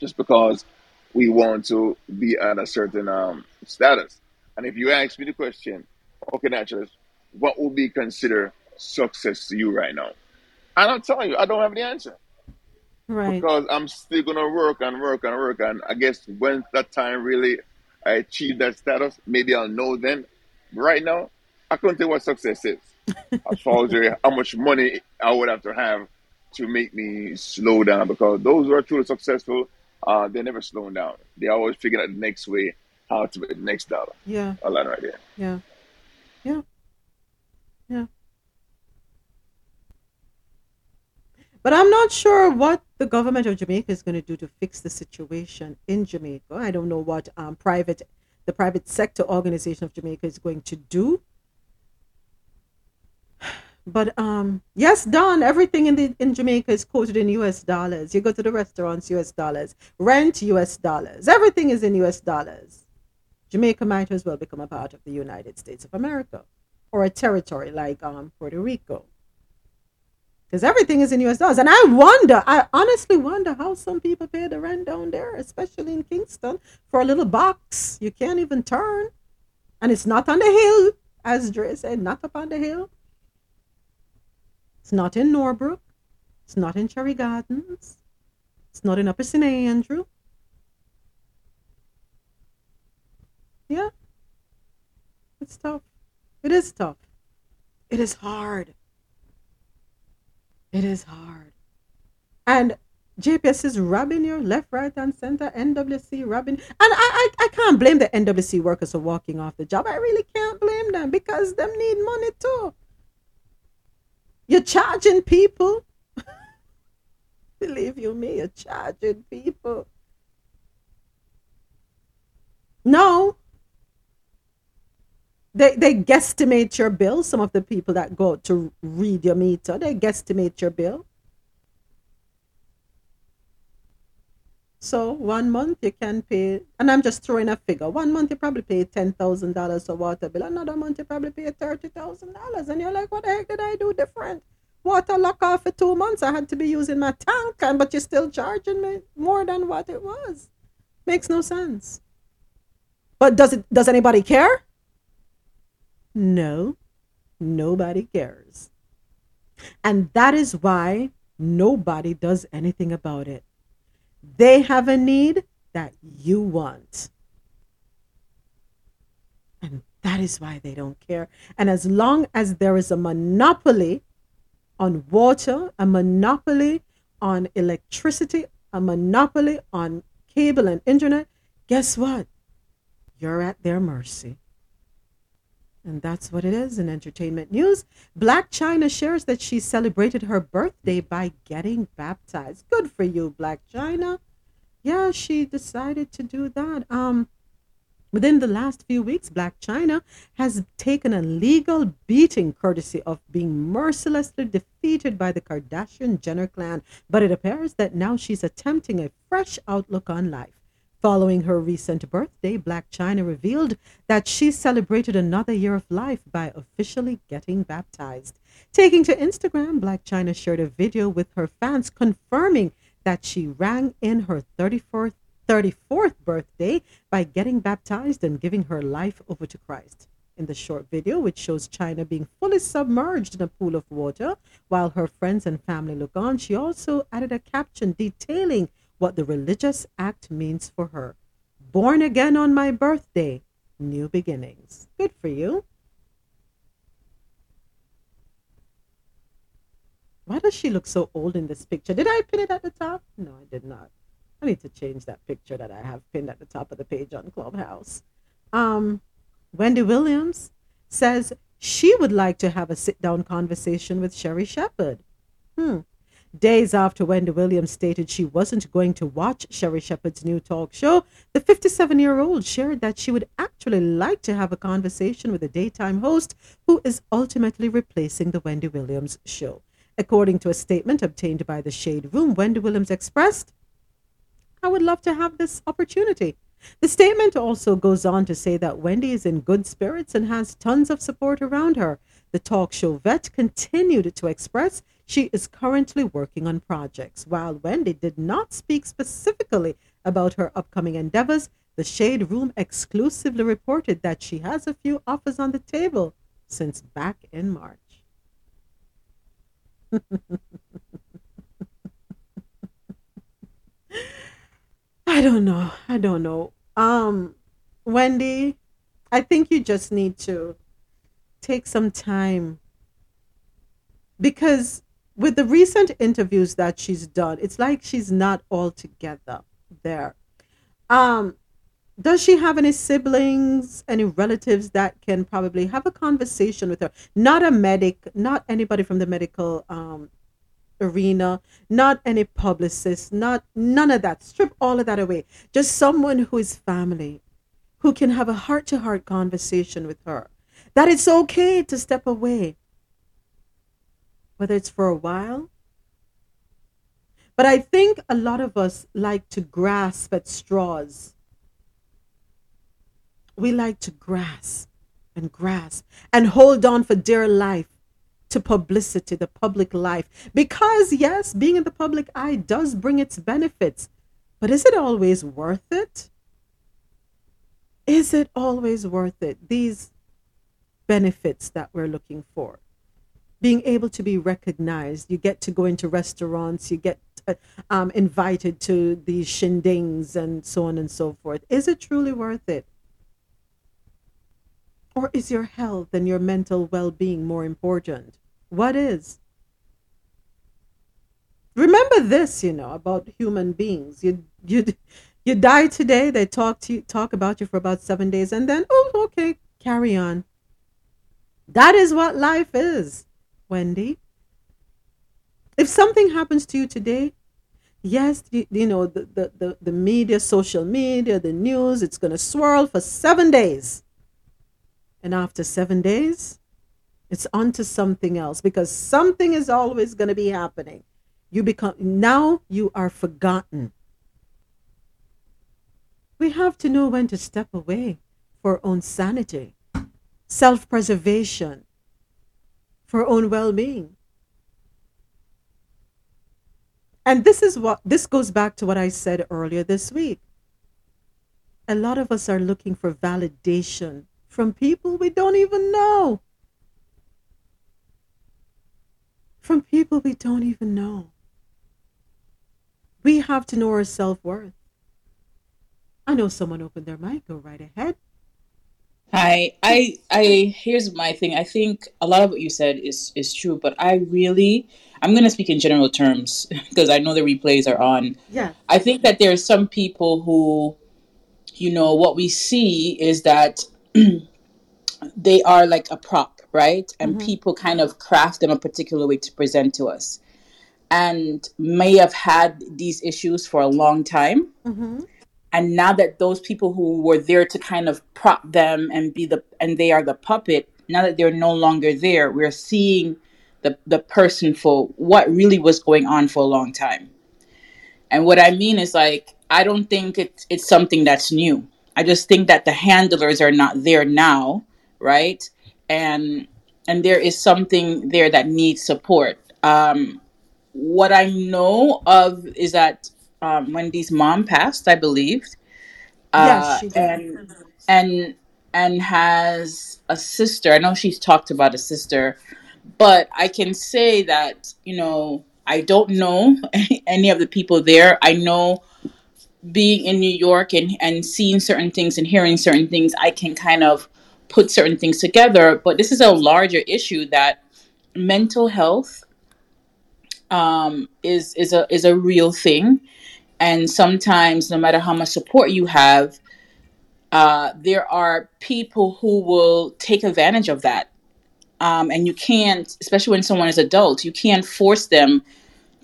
just because we want to be at a certain um, status. And if you ask me the question, okay, naturalist, what would be considered success to you right now? And I'll tell you, I don't have the answer Right. because I'm still gonna work and work and work. And I guess when that time really I achieve that status, maybe I'll know then. Right now, I couldn't tell what success is. As far as how much money I would have to have to make me slow down, because those who are truly successful, uh, they never slow down. They always figure out the next way how to make the next dollar. Yeah. A lot right there. Yeah. Yeah. Yeah. But I'm not sure what the government of Jamaica is going to do to fix the situation in Jamaica. I don't know what um, private, the private sector organization of Jamaica is going to do. But um, yes, Don, everything in the in Jamaica is quoted in U.S. dollars. You go to the restaurants, U.S. dollars. Rent, U.S. dollars. Everything is in U.S. dollars. Jamaica might as well become a part of the United States of America or a territory like um, Puerto Rico. Because everything is in US dollars. And I wonder, I honestly wonder how some people pay the rent down there, especially in Kingston, for a little box you can't even turn. And it's not on the hill, as Dre said, not up on the hill. It's not in Norbrook. It's not in Cherry Gardens. It's not in Upper St. Andrew. Yeah. It's tough. It is tough. It is hard. It is hard. And JPS is robbing you left, right, and center. NWC robbing. And I, I, I can't blame the NWC workers for walking off the job. I really can't blame them because them need money too. You're charging people. Believe you me, you're charging people. No. They they guesstimate your bill. Some of the people that go to read your meter, they guesstimate your bill. So one month you can pay, and I'm just throwing a figure. One month you probably pay ten thousand dollars a water bill. Another month you probably pay thirty thousand dollars, and you're like, "What the heck did I do different?" Water lock off for two months. I had to be using my tank, and but you're still charging me more than what it was. Makes no sense. But does it? Does anybody care? No, nobody cares, and that is why nobody does anything about it. They have a need that you want. And that is why they don't care. And as long as there is a monopoly on water, a monopoly on electricity, a monopoly on cable and internet, guess what? You're at their mercy. And that's what it is in entertainment news. Blac Chyna shares that she celebrated her birthday by getting baptized. Good for you, Blac Chyna. Yeah, she decided to do that. Um, within the last few weeks, Blac Chyna has taken a legal beating courtesy of being mercilessly defeated by the Kardashian Jenner clan. But it appears that now she's attempting a fresh outlook on life. Following her recent birthday, Blac Chyna revealed that she celebrated another year of life by officially getting baptized. Taking to Instagram, Blac Chyna shared a video with her fans confirming that she rang in her 34th, 34th birthday by getting baptized and giving her life over to Christ. In the short video, which shows Chyna being fully submerged in a pool of water while her friends and family look on, she also added a caption detailing what the religious act means for her. Born again on my birthday, new beginnings. Good for you. Why does she look so old in this picture? Did I pin it at the top? No, I did not. I need to change that picture that I have pinned at the top of the page on Clubhouse. Um, Wendy Williams says she would like to have a sit down conversation with Sherri Shepherd. Hmm. Days after Wendy Williams stated she wasn't going to watch Sherri Shepherd's new talk show, the 57 year old shared that she would actually like to have a conversation with a daytime host who is ultimately replacing the Wendy Williams show. According to a statement obtained by the Shade Room, Wendy Williams expressed, I would love to have this opportunity. The statement also goes on to say that Wendy is in good spirits and has tons of support around her. The talk show vet continued to express she is currently working on projects. While Wendy did not speak specifically about her upcoming endeavors, the Shade Room exclusively reported that she has a few offers on the table since back in March. I don't know. I don't know. Um, Wendy, I think you just need to take some time because with the recent interviews that she's done, it's like she's not all together there. Um, does she have any siblings, any relatives that can probably have a conversation with her? Not a medic, not anybody from the medical um, arena, not any publicist, not none of that. Strip all of that away. Just someone who is family, who can have a heart to heart conversation with her. That it's okay to step away, whether it's for a while. But I think a lot of us like to grasp at straws. We like to grasp and grasp and hold on for dear life to publicity, the public life. Because, yes, being in the public eye does bring its benefits. But is it always worth it? Is it always worth it? These benefits that we're looking for. Being able to be recognized, you get to go into restaurants, you get uh, um, invited to these shindings and so on and so forth. Is it truly worth it? Or is your health and your mental well being more important? What is? Remember this, you know, about human beings. You you you die today, they talk to you, talk about you for about seven days, and then oh okay, carry on. That is what life is, Wendy. If something happens to you today, yes, you, you know, the, the, the, the media, social media, the news, it's going to swirl for seven days. And after seven days, it's on to something else because something is always going to be happening. You become, now you are forgotten. We have to know when to step away for our own sanity, self preservation, for our own well being. And this is what this goes back to what I said earlier this week. A lot of us are looking for validation from people we don't even know. From people we don't even know. We have to know our self worth. I know someone opened their mic. Go right ahead. I I I here's my thing. I think a lot of what you said is is true, but I really I'm going to speak in general terms because I know the replays are on. Yeah. I think that there are some people who you know what we see is that they are like a prop, right? And people kind of craft them a particular way to present to us. And may have had these issues for a long time Mm-hmm. And now that those people who were there to kind of prop them and be the and they are the puppet now that they're no longer there we're seeing the the person for what really was going on for a long time. And what i mean is like i don't think it's it's something that's new. I just think that the handlers are not there now right? And and there is something there that needs support. Um what i know of is that um, wendy's mom passed i believe Yes, uh, she did. and and and has a sister. I know she's talked about a sister, but I can say that you know I don't know any of the people there. I know being in New York and and seeing certain things and hearing certain things, I can kind of put certain things together. But this is a larger issue that mental health um, is is a is a real thing, and sometimes no matter how much support you have, uh, there are people who will take advantage of that. Um, and you can't, especially when someone is adult, you can't force them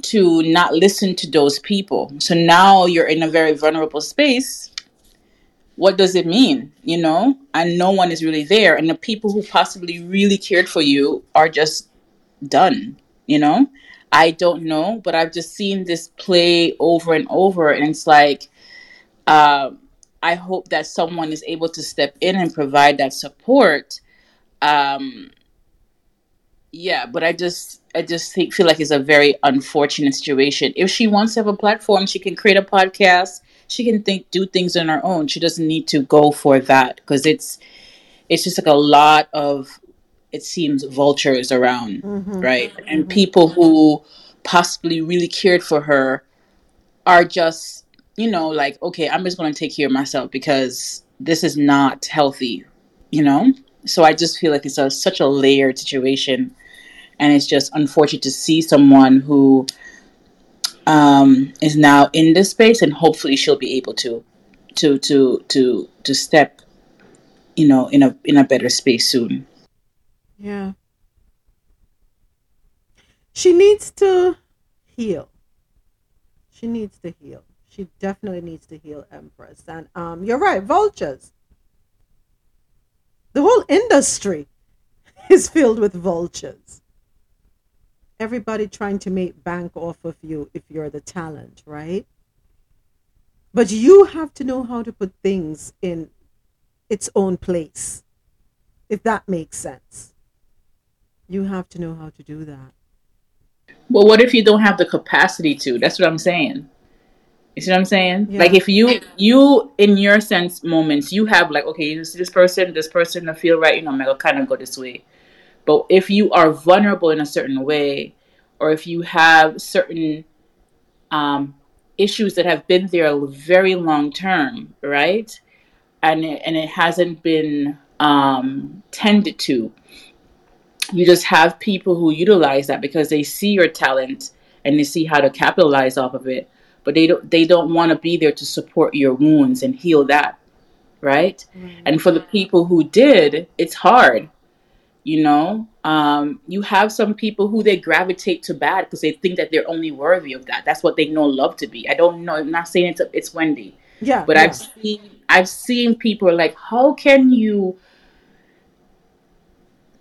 to not listen to those people. So now you're in a very vulnerable space. What does it mean? You know, and no one is really there. And the people who possibly really cared for you are just done. You know, I don't know, but I've just seen this play over and over. And it's like, um, I hope that someone is able to step in and provide that support. Um, yeah, but I just I just think, feel like it's a very unfortunate situation. If she wants to have a platform, she can create a podcast. She can think do things on her own. She doesn't need to go for that because it's it's just like a lot of it seems vultures around, Mhm. right? And people who possibly really cared for her are just you know like okay i'm just going to take care of myself because this is not healthy you know so i just feel like it's a, such a layered situation and it's just unfortunate to see someone who um, is now in this space and hopefully she'll be able to to to to to step you know in a in a better space soon Yeah. She needs to heal. She needs to heal. She definitely needs to heal, Empress. And um, you're right, vultures. The whole industry is filled with vultures. Everybody trying to make bank off of you if you're the talent, right? But you have to know how to put things in its own place, if that makes sense. You have to know how to do that. well what if you don't have the capacity to? That's what i'm saying. You see what i'm saying? Yeah. like if you you in your sense moments you have like okay you see this person this person I feel right you know i'm gonna kind of go this way. But if you are vulnerable in a certain way or if you have certain um, issues that have been there a very long term right? And it, and it hasn't been um, tended to you just have people who utilize that because they see your talent and they see how to capitalize off of it. But they don't they don't want to be there to support your wounds and heal that right? And for the people who did it's hard you know? Um, you have some people who they gravitate to bad because they think that they're only worthy of that. That's what they know love to be. I don't know i'm not saying it's, it's wendy. Yeah. but yeah. i've seen i've seen people like how can you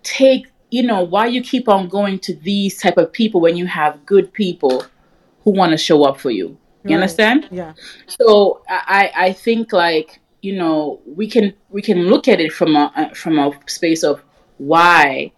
take you know why you keep on going to these type of people when you have good people who want to show up for you you Right. understand Yeah. so i i think like you know we can we can look at it from a uh, from a space of why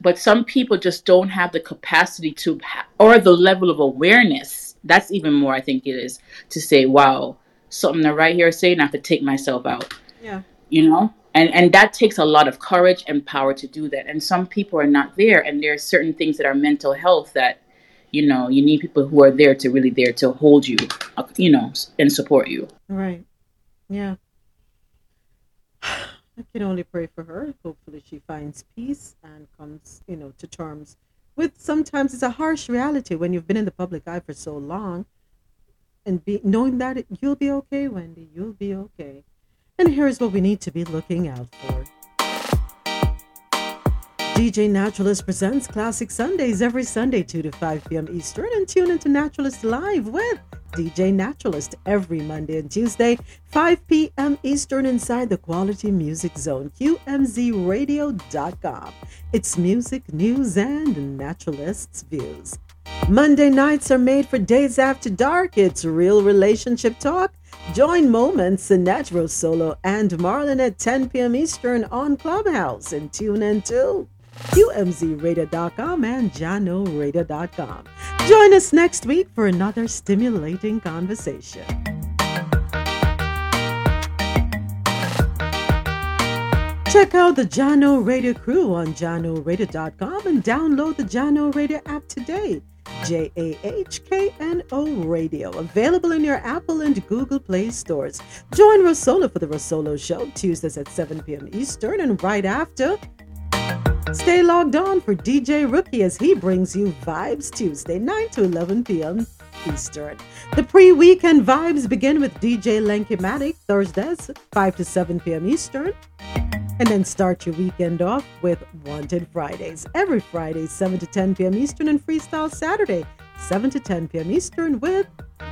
but some people just don't have the capacity to or the level of awareness that's even more i think it is to say wow something right here saying i have to take myself out Yeah. you know and and that takes a lot of courage and power to do that and some people are not there and there are certain things that are mental health that you know you need people who are there to really there to hold you you know and support you Right. Yeah. I can only pray for her. Hopefully, she finds peace and comes, you know, to terms with sometimes it's a harsh reality when you've been in the public eye for so long, and be knowing that it, you'll be okay, Wendy. You'll be okay. And here's what we need to be looking out for. DJ Naturalist presents Classic Sundays every Sunday, 2 to 5 p.m. Eastern, and tune into Naturalist Live with DJ Naturalist every Monday and Tuesday, 5 p.m. Eastern, inside the Quality Music Zone, QMZRadio.com. It's music, news, and naturalists' views. Monday nights are made for days after dark. It's real relationship talk. Join Moments, in Natural Solo, and Marlon at 10 p.m. Eastern on Clubhouse and tune in to QMZRadio.com and JahknoRadio.com. Join us next week for another stimulating conversation. Check out the Jahkno Radio crew on JahknoRadio.com and download the Jahkno Radio app today. J A H K N O Radio, available in your Apple and Google Play stores. Join Rosolo for the Rosolo Show, Tuesdays at 7 p.m. Eastern, and right after, stay logged on for DJ Rookie as he brings you Vibes Tuesday, 9 to 11 p.m. Eastern. The pre weekend vibes begin with DJ Lenky-Matic, Thursdays, 5 to 7 p.m. Eastern. And then start your weekend off with Wanted Fridays. Every Friday, 7 to 10 p.m. Eastern, and Freestyle Saturday, 7 to 10 p.m. Eastern with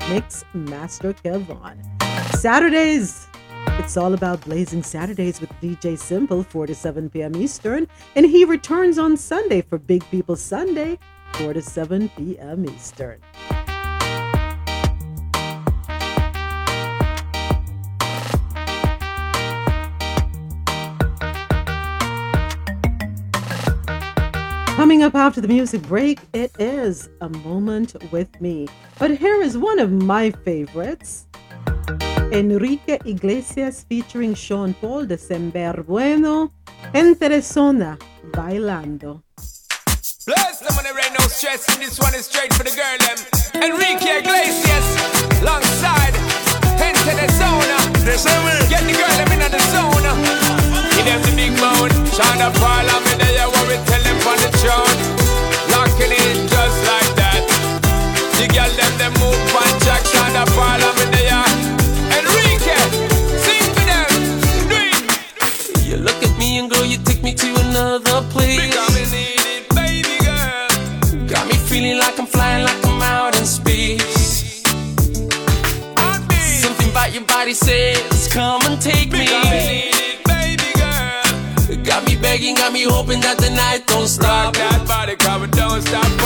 Mix Master Kevon. Saturdays, it's all about Blazing Saturdays with DJ Simple, 4 to 7 p.m. Eastern. And he returns on Sunday for Big People Sunday, 4 to 7 p.m. Eastern. Coming up after the music break, it is a moment with me. But here is one of my favorites Enrique Iglesias featuring Sean Paul Descemer Bueno, Gente de Zona, Bailando. Bless them on the rain, no stress. And this one is straight for the girl, them. Enrique Iglesias, alongside Gente de Zona. Get the girl, them in the zone. Give them the big bone. Shonda Paul, I'm in there, what we tell them on the throne. Locking in just like that. The girl, them, them move on track. Shonda Paul, I'm in there. Enrique, sing for them. You look at me and girl, you take me to another place. Because we need it, baby girl. Got me feeling like I'm flying, like I'm out in space. Something about your body says, come and take me. Because Begging, got me hoping that the night don't stop. Rock that body, come and don't stop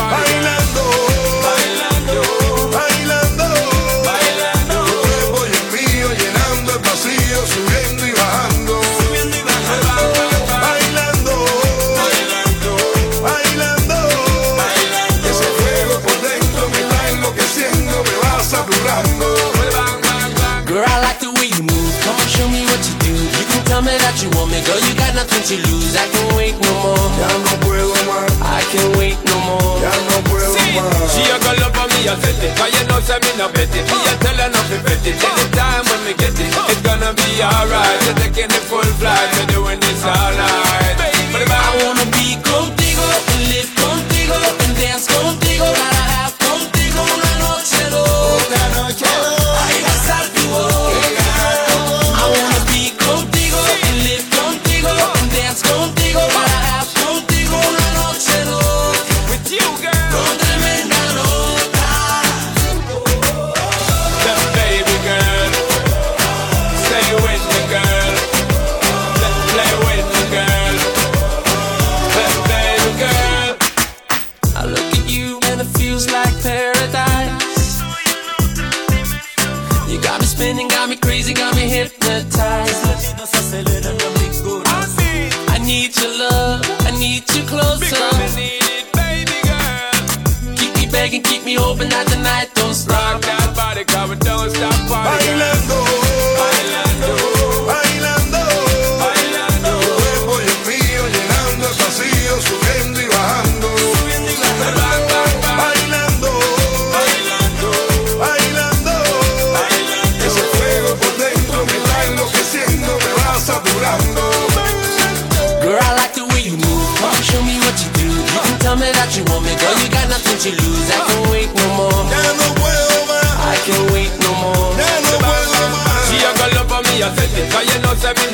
tell me that you want me, girl. You got nothing to lose. I can wait no more. Ya no puedo más, I can wait no more. ya no puedo más. She a go love for me, I set it Cause you know say me no bet it Me a tell her not to bet it Anytime when me get it It's gonna be alright You're taking the full flight You're doing this all night But if I I wanna be contigo and live contigo and dance contigo. Gotta contigo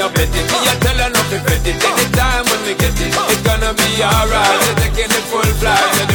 no bet it Me a tell her not to bet it Anytime when we get it. It's gonna be alright. You're taking the full flight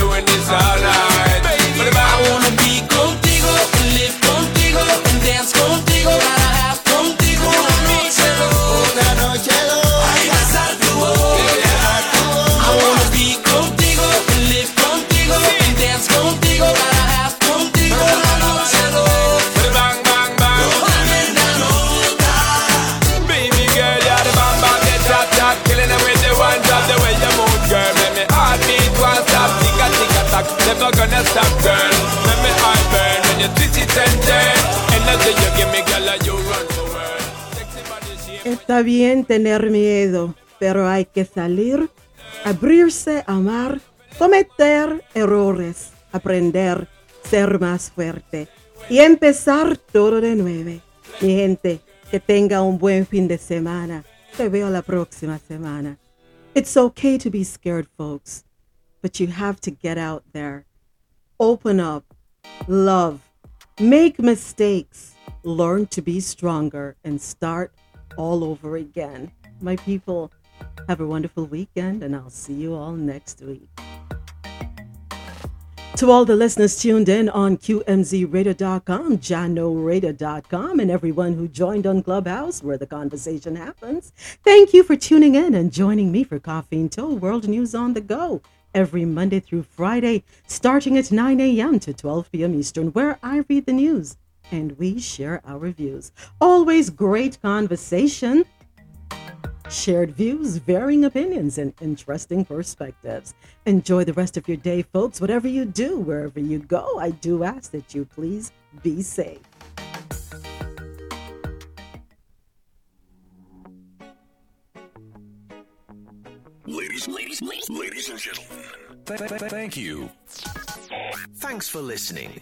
Bien tener miedo, pero hay que salir, abrirse, amar, cometer errores, aprender, ser más fuerte y empezar todo de nuevo. Mi gente, que tenga un buen fin de semana. Te veo la próxima semana. It's okay to be scared, folks, but you have to get out there. Open up, love, make mistakes, learn to be stronger, and start all over again. My people, have a wonderful weekend, and I'll see you all next week. To all the listeners tuned in on QMZRadio.com, JahknoRadio.com, and everyone who joined on Clubhouse where the conversation happens, thank you for tuning in and joining me for Coffee in Toe World News on the Go every Monday through Friday, starting at 9 a.m. to 12 p.m. Eastern, where I read the news and we share our views. Always great conversation shared views, varying opinions, and interesting perspectives. Enjoy the rest of your day, folks. Whatever you do, wherever you go, I do ask that you please be safe. Ladies, ladies, ladies, ladies and gentlemen, th- th- th- thank you. Thanks for listening.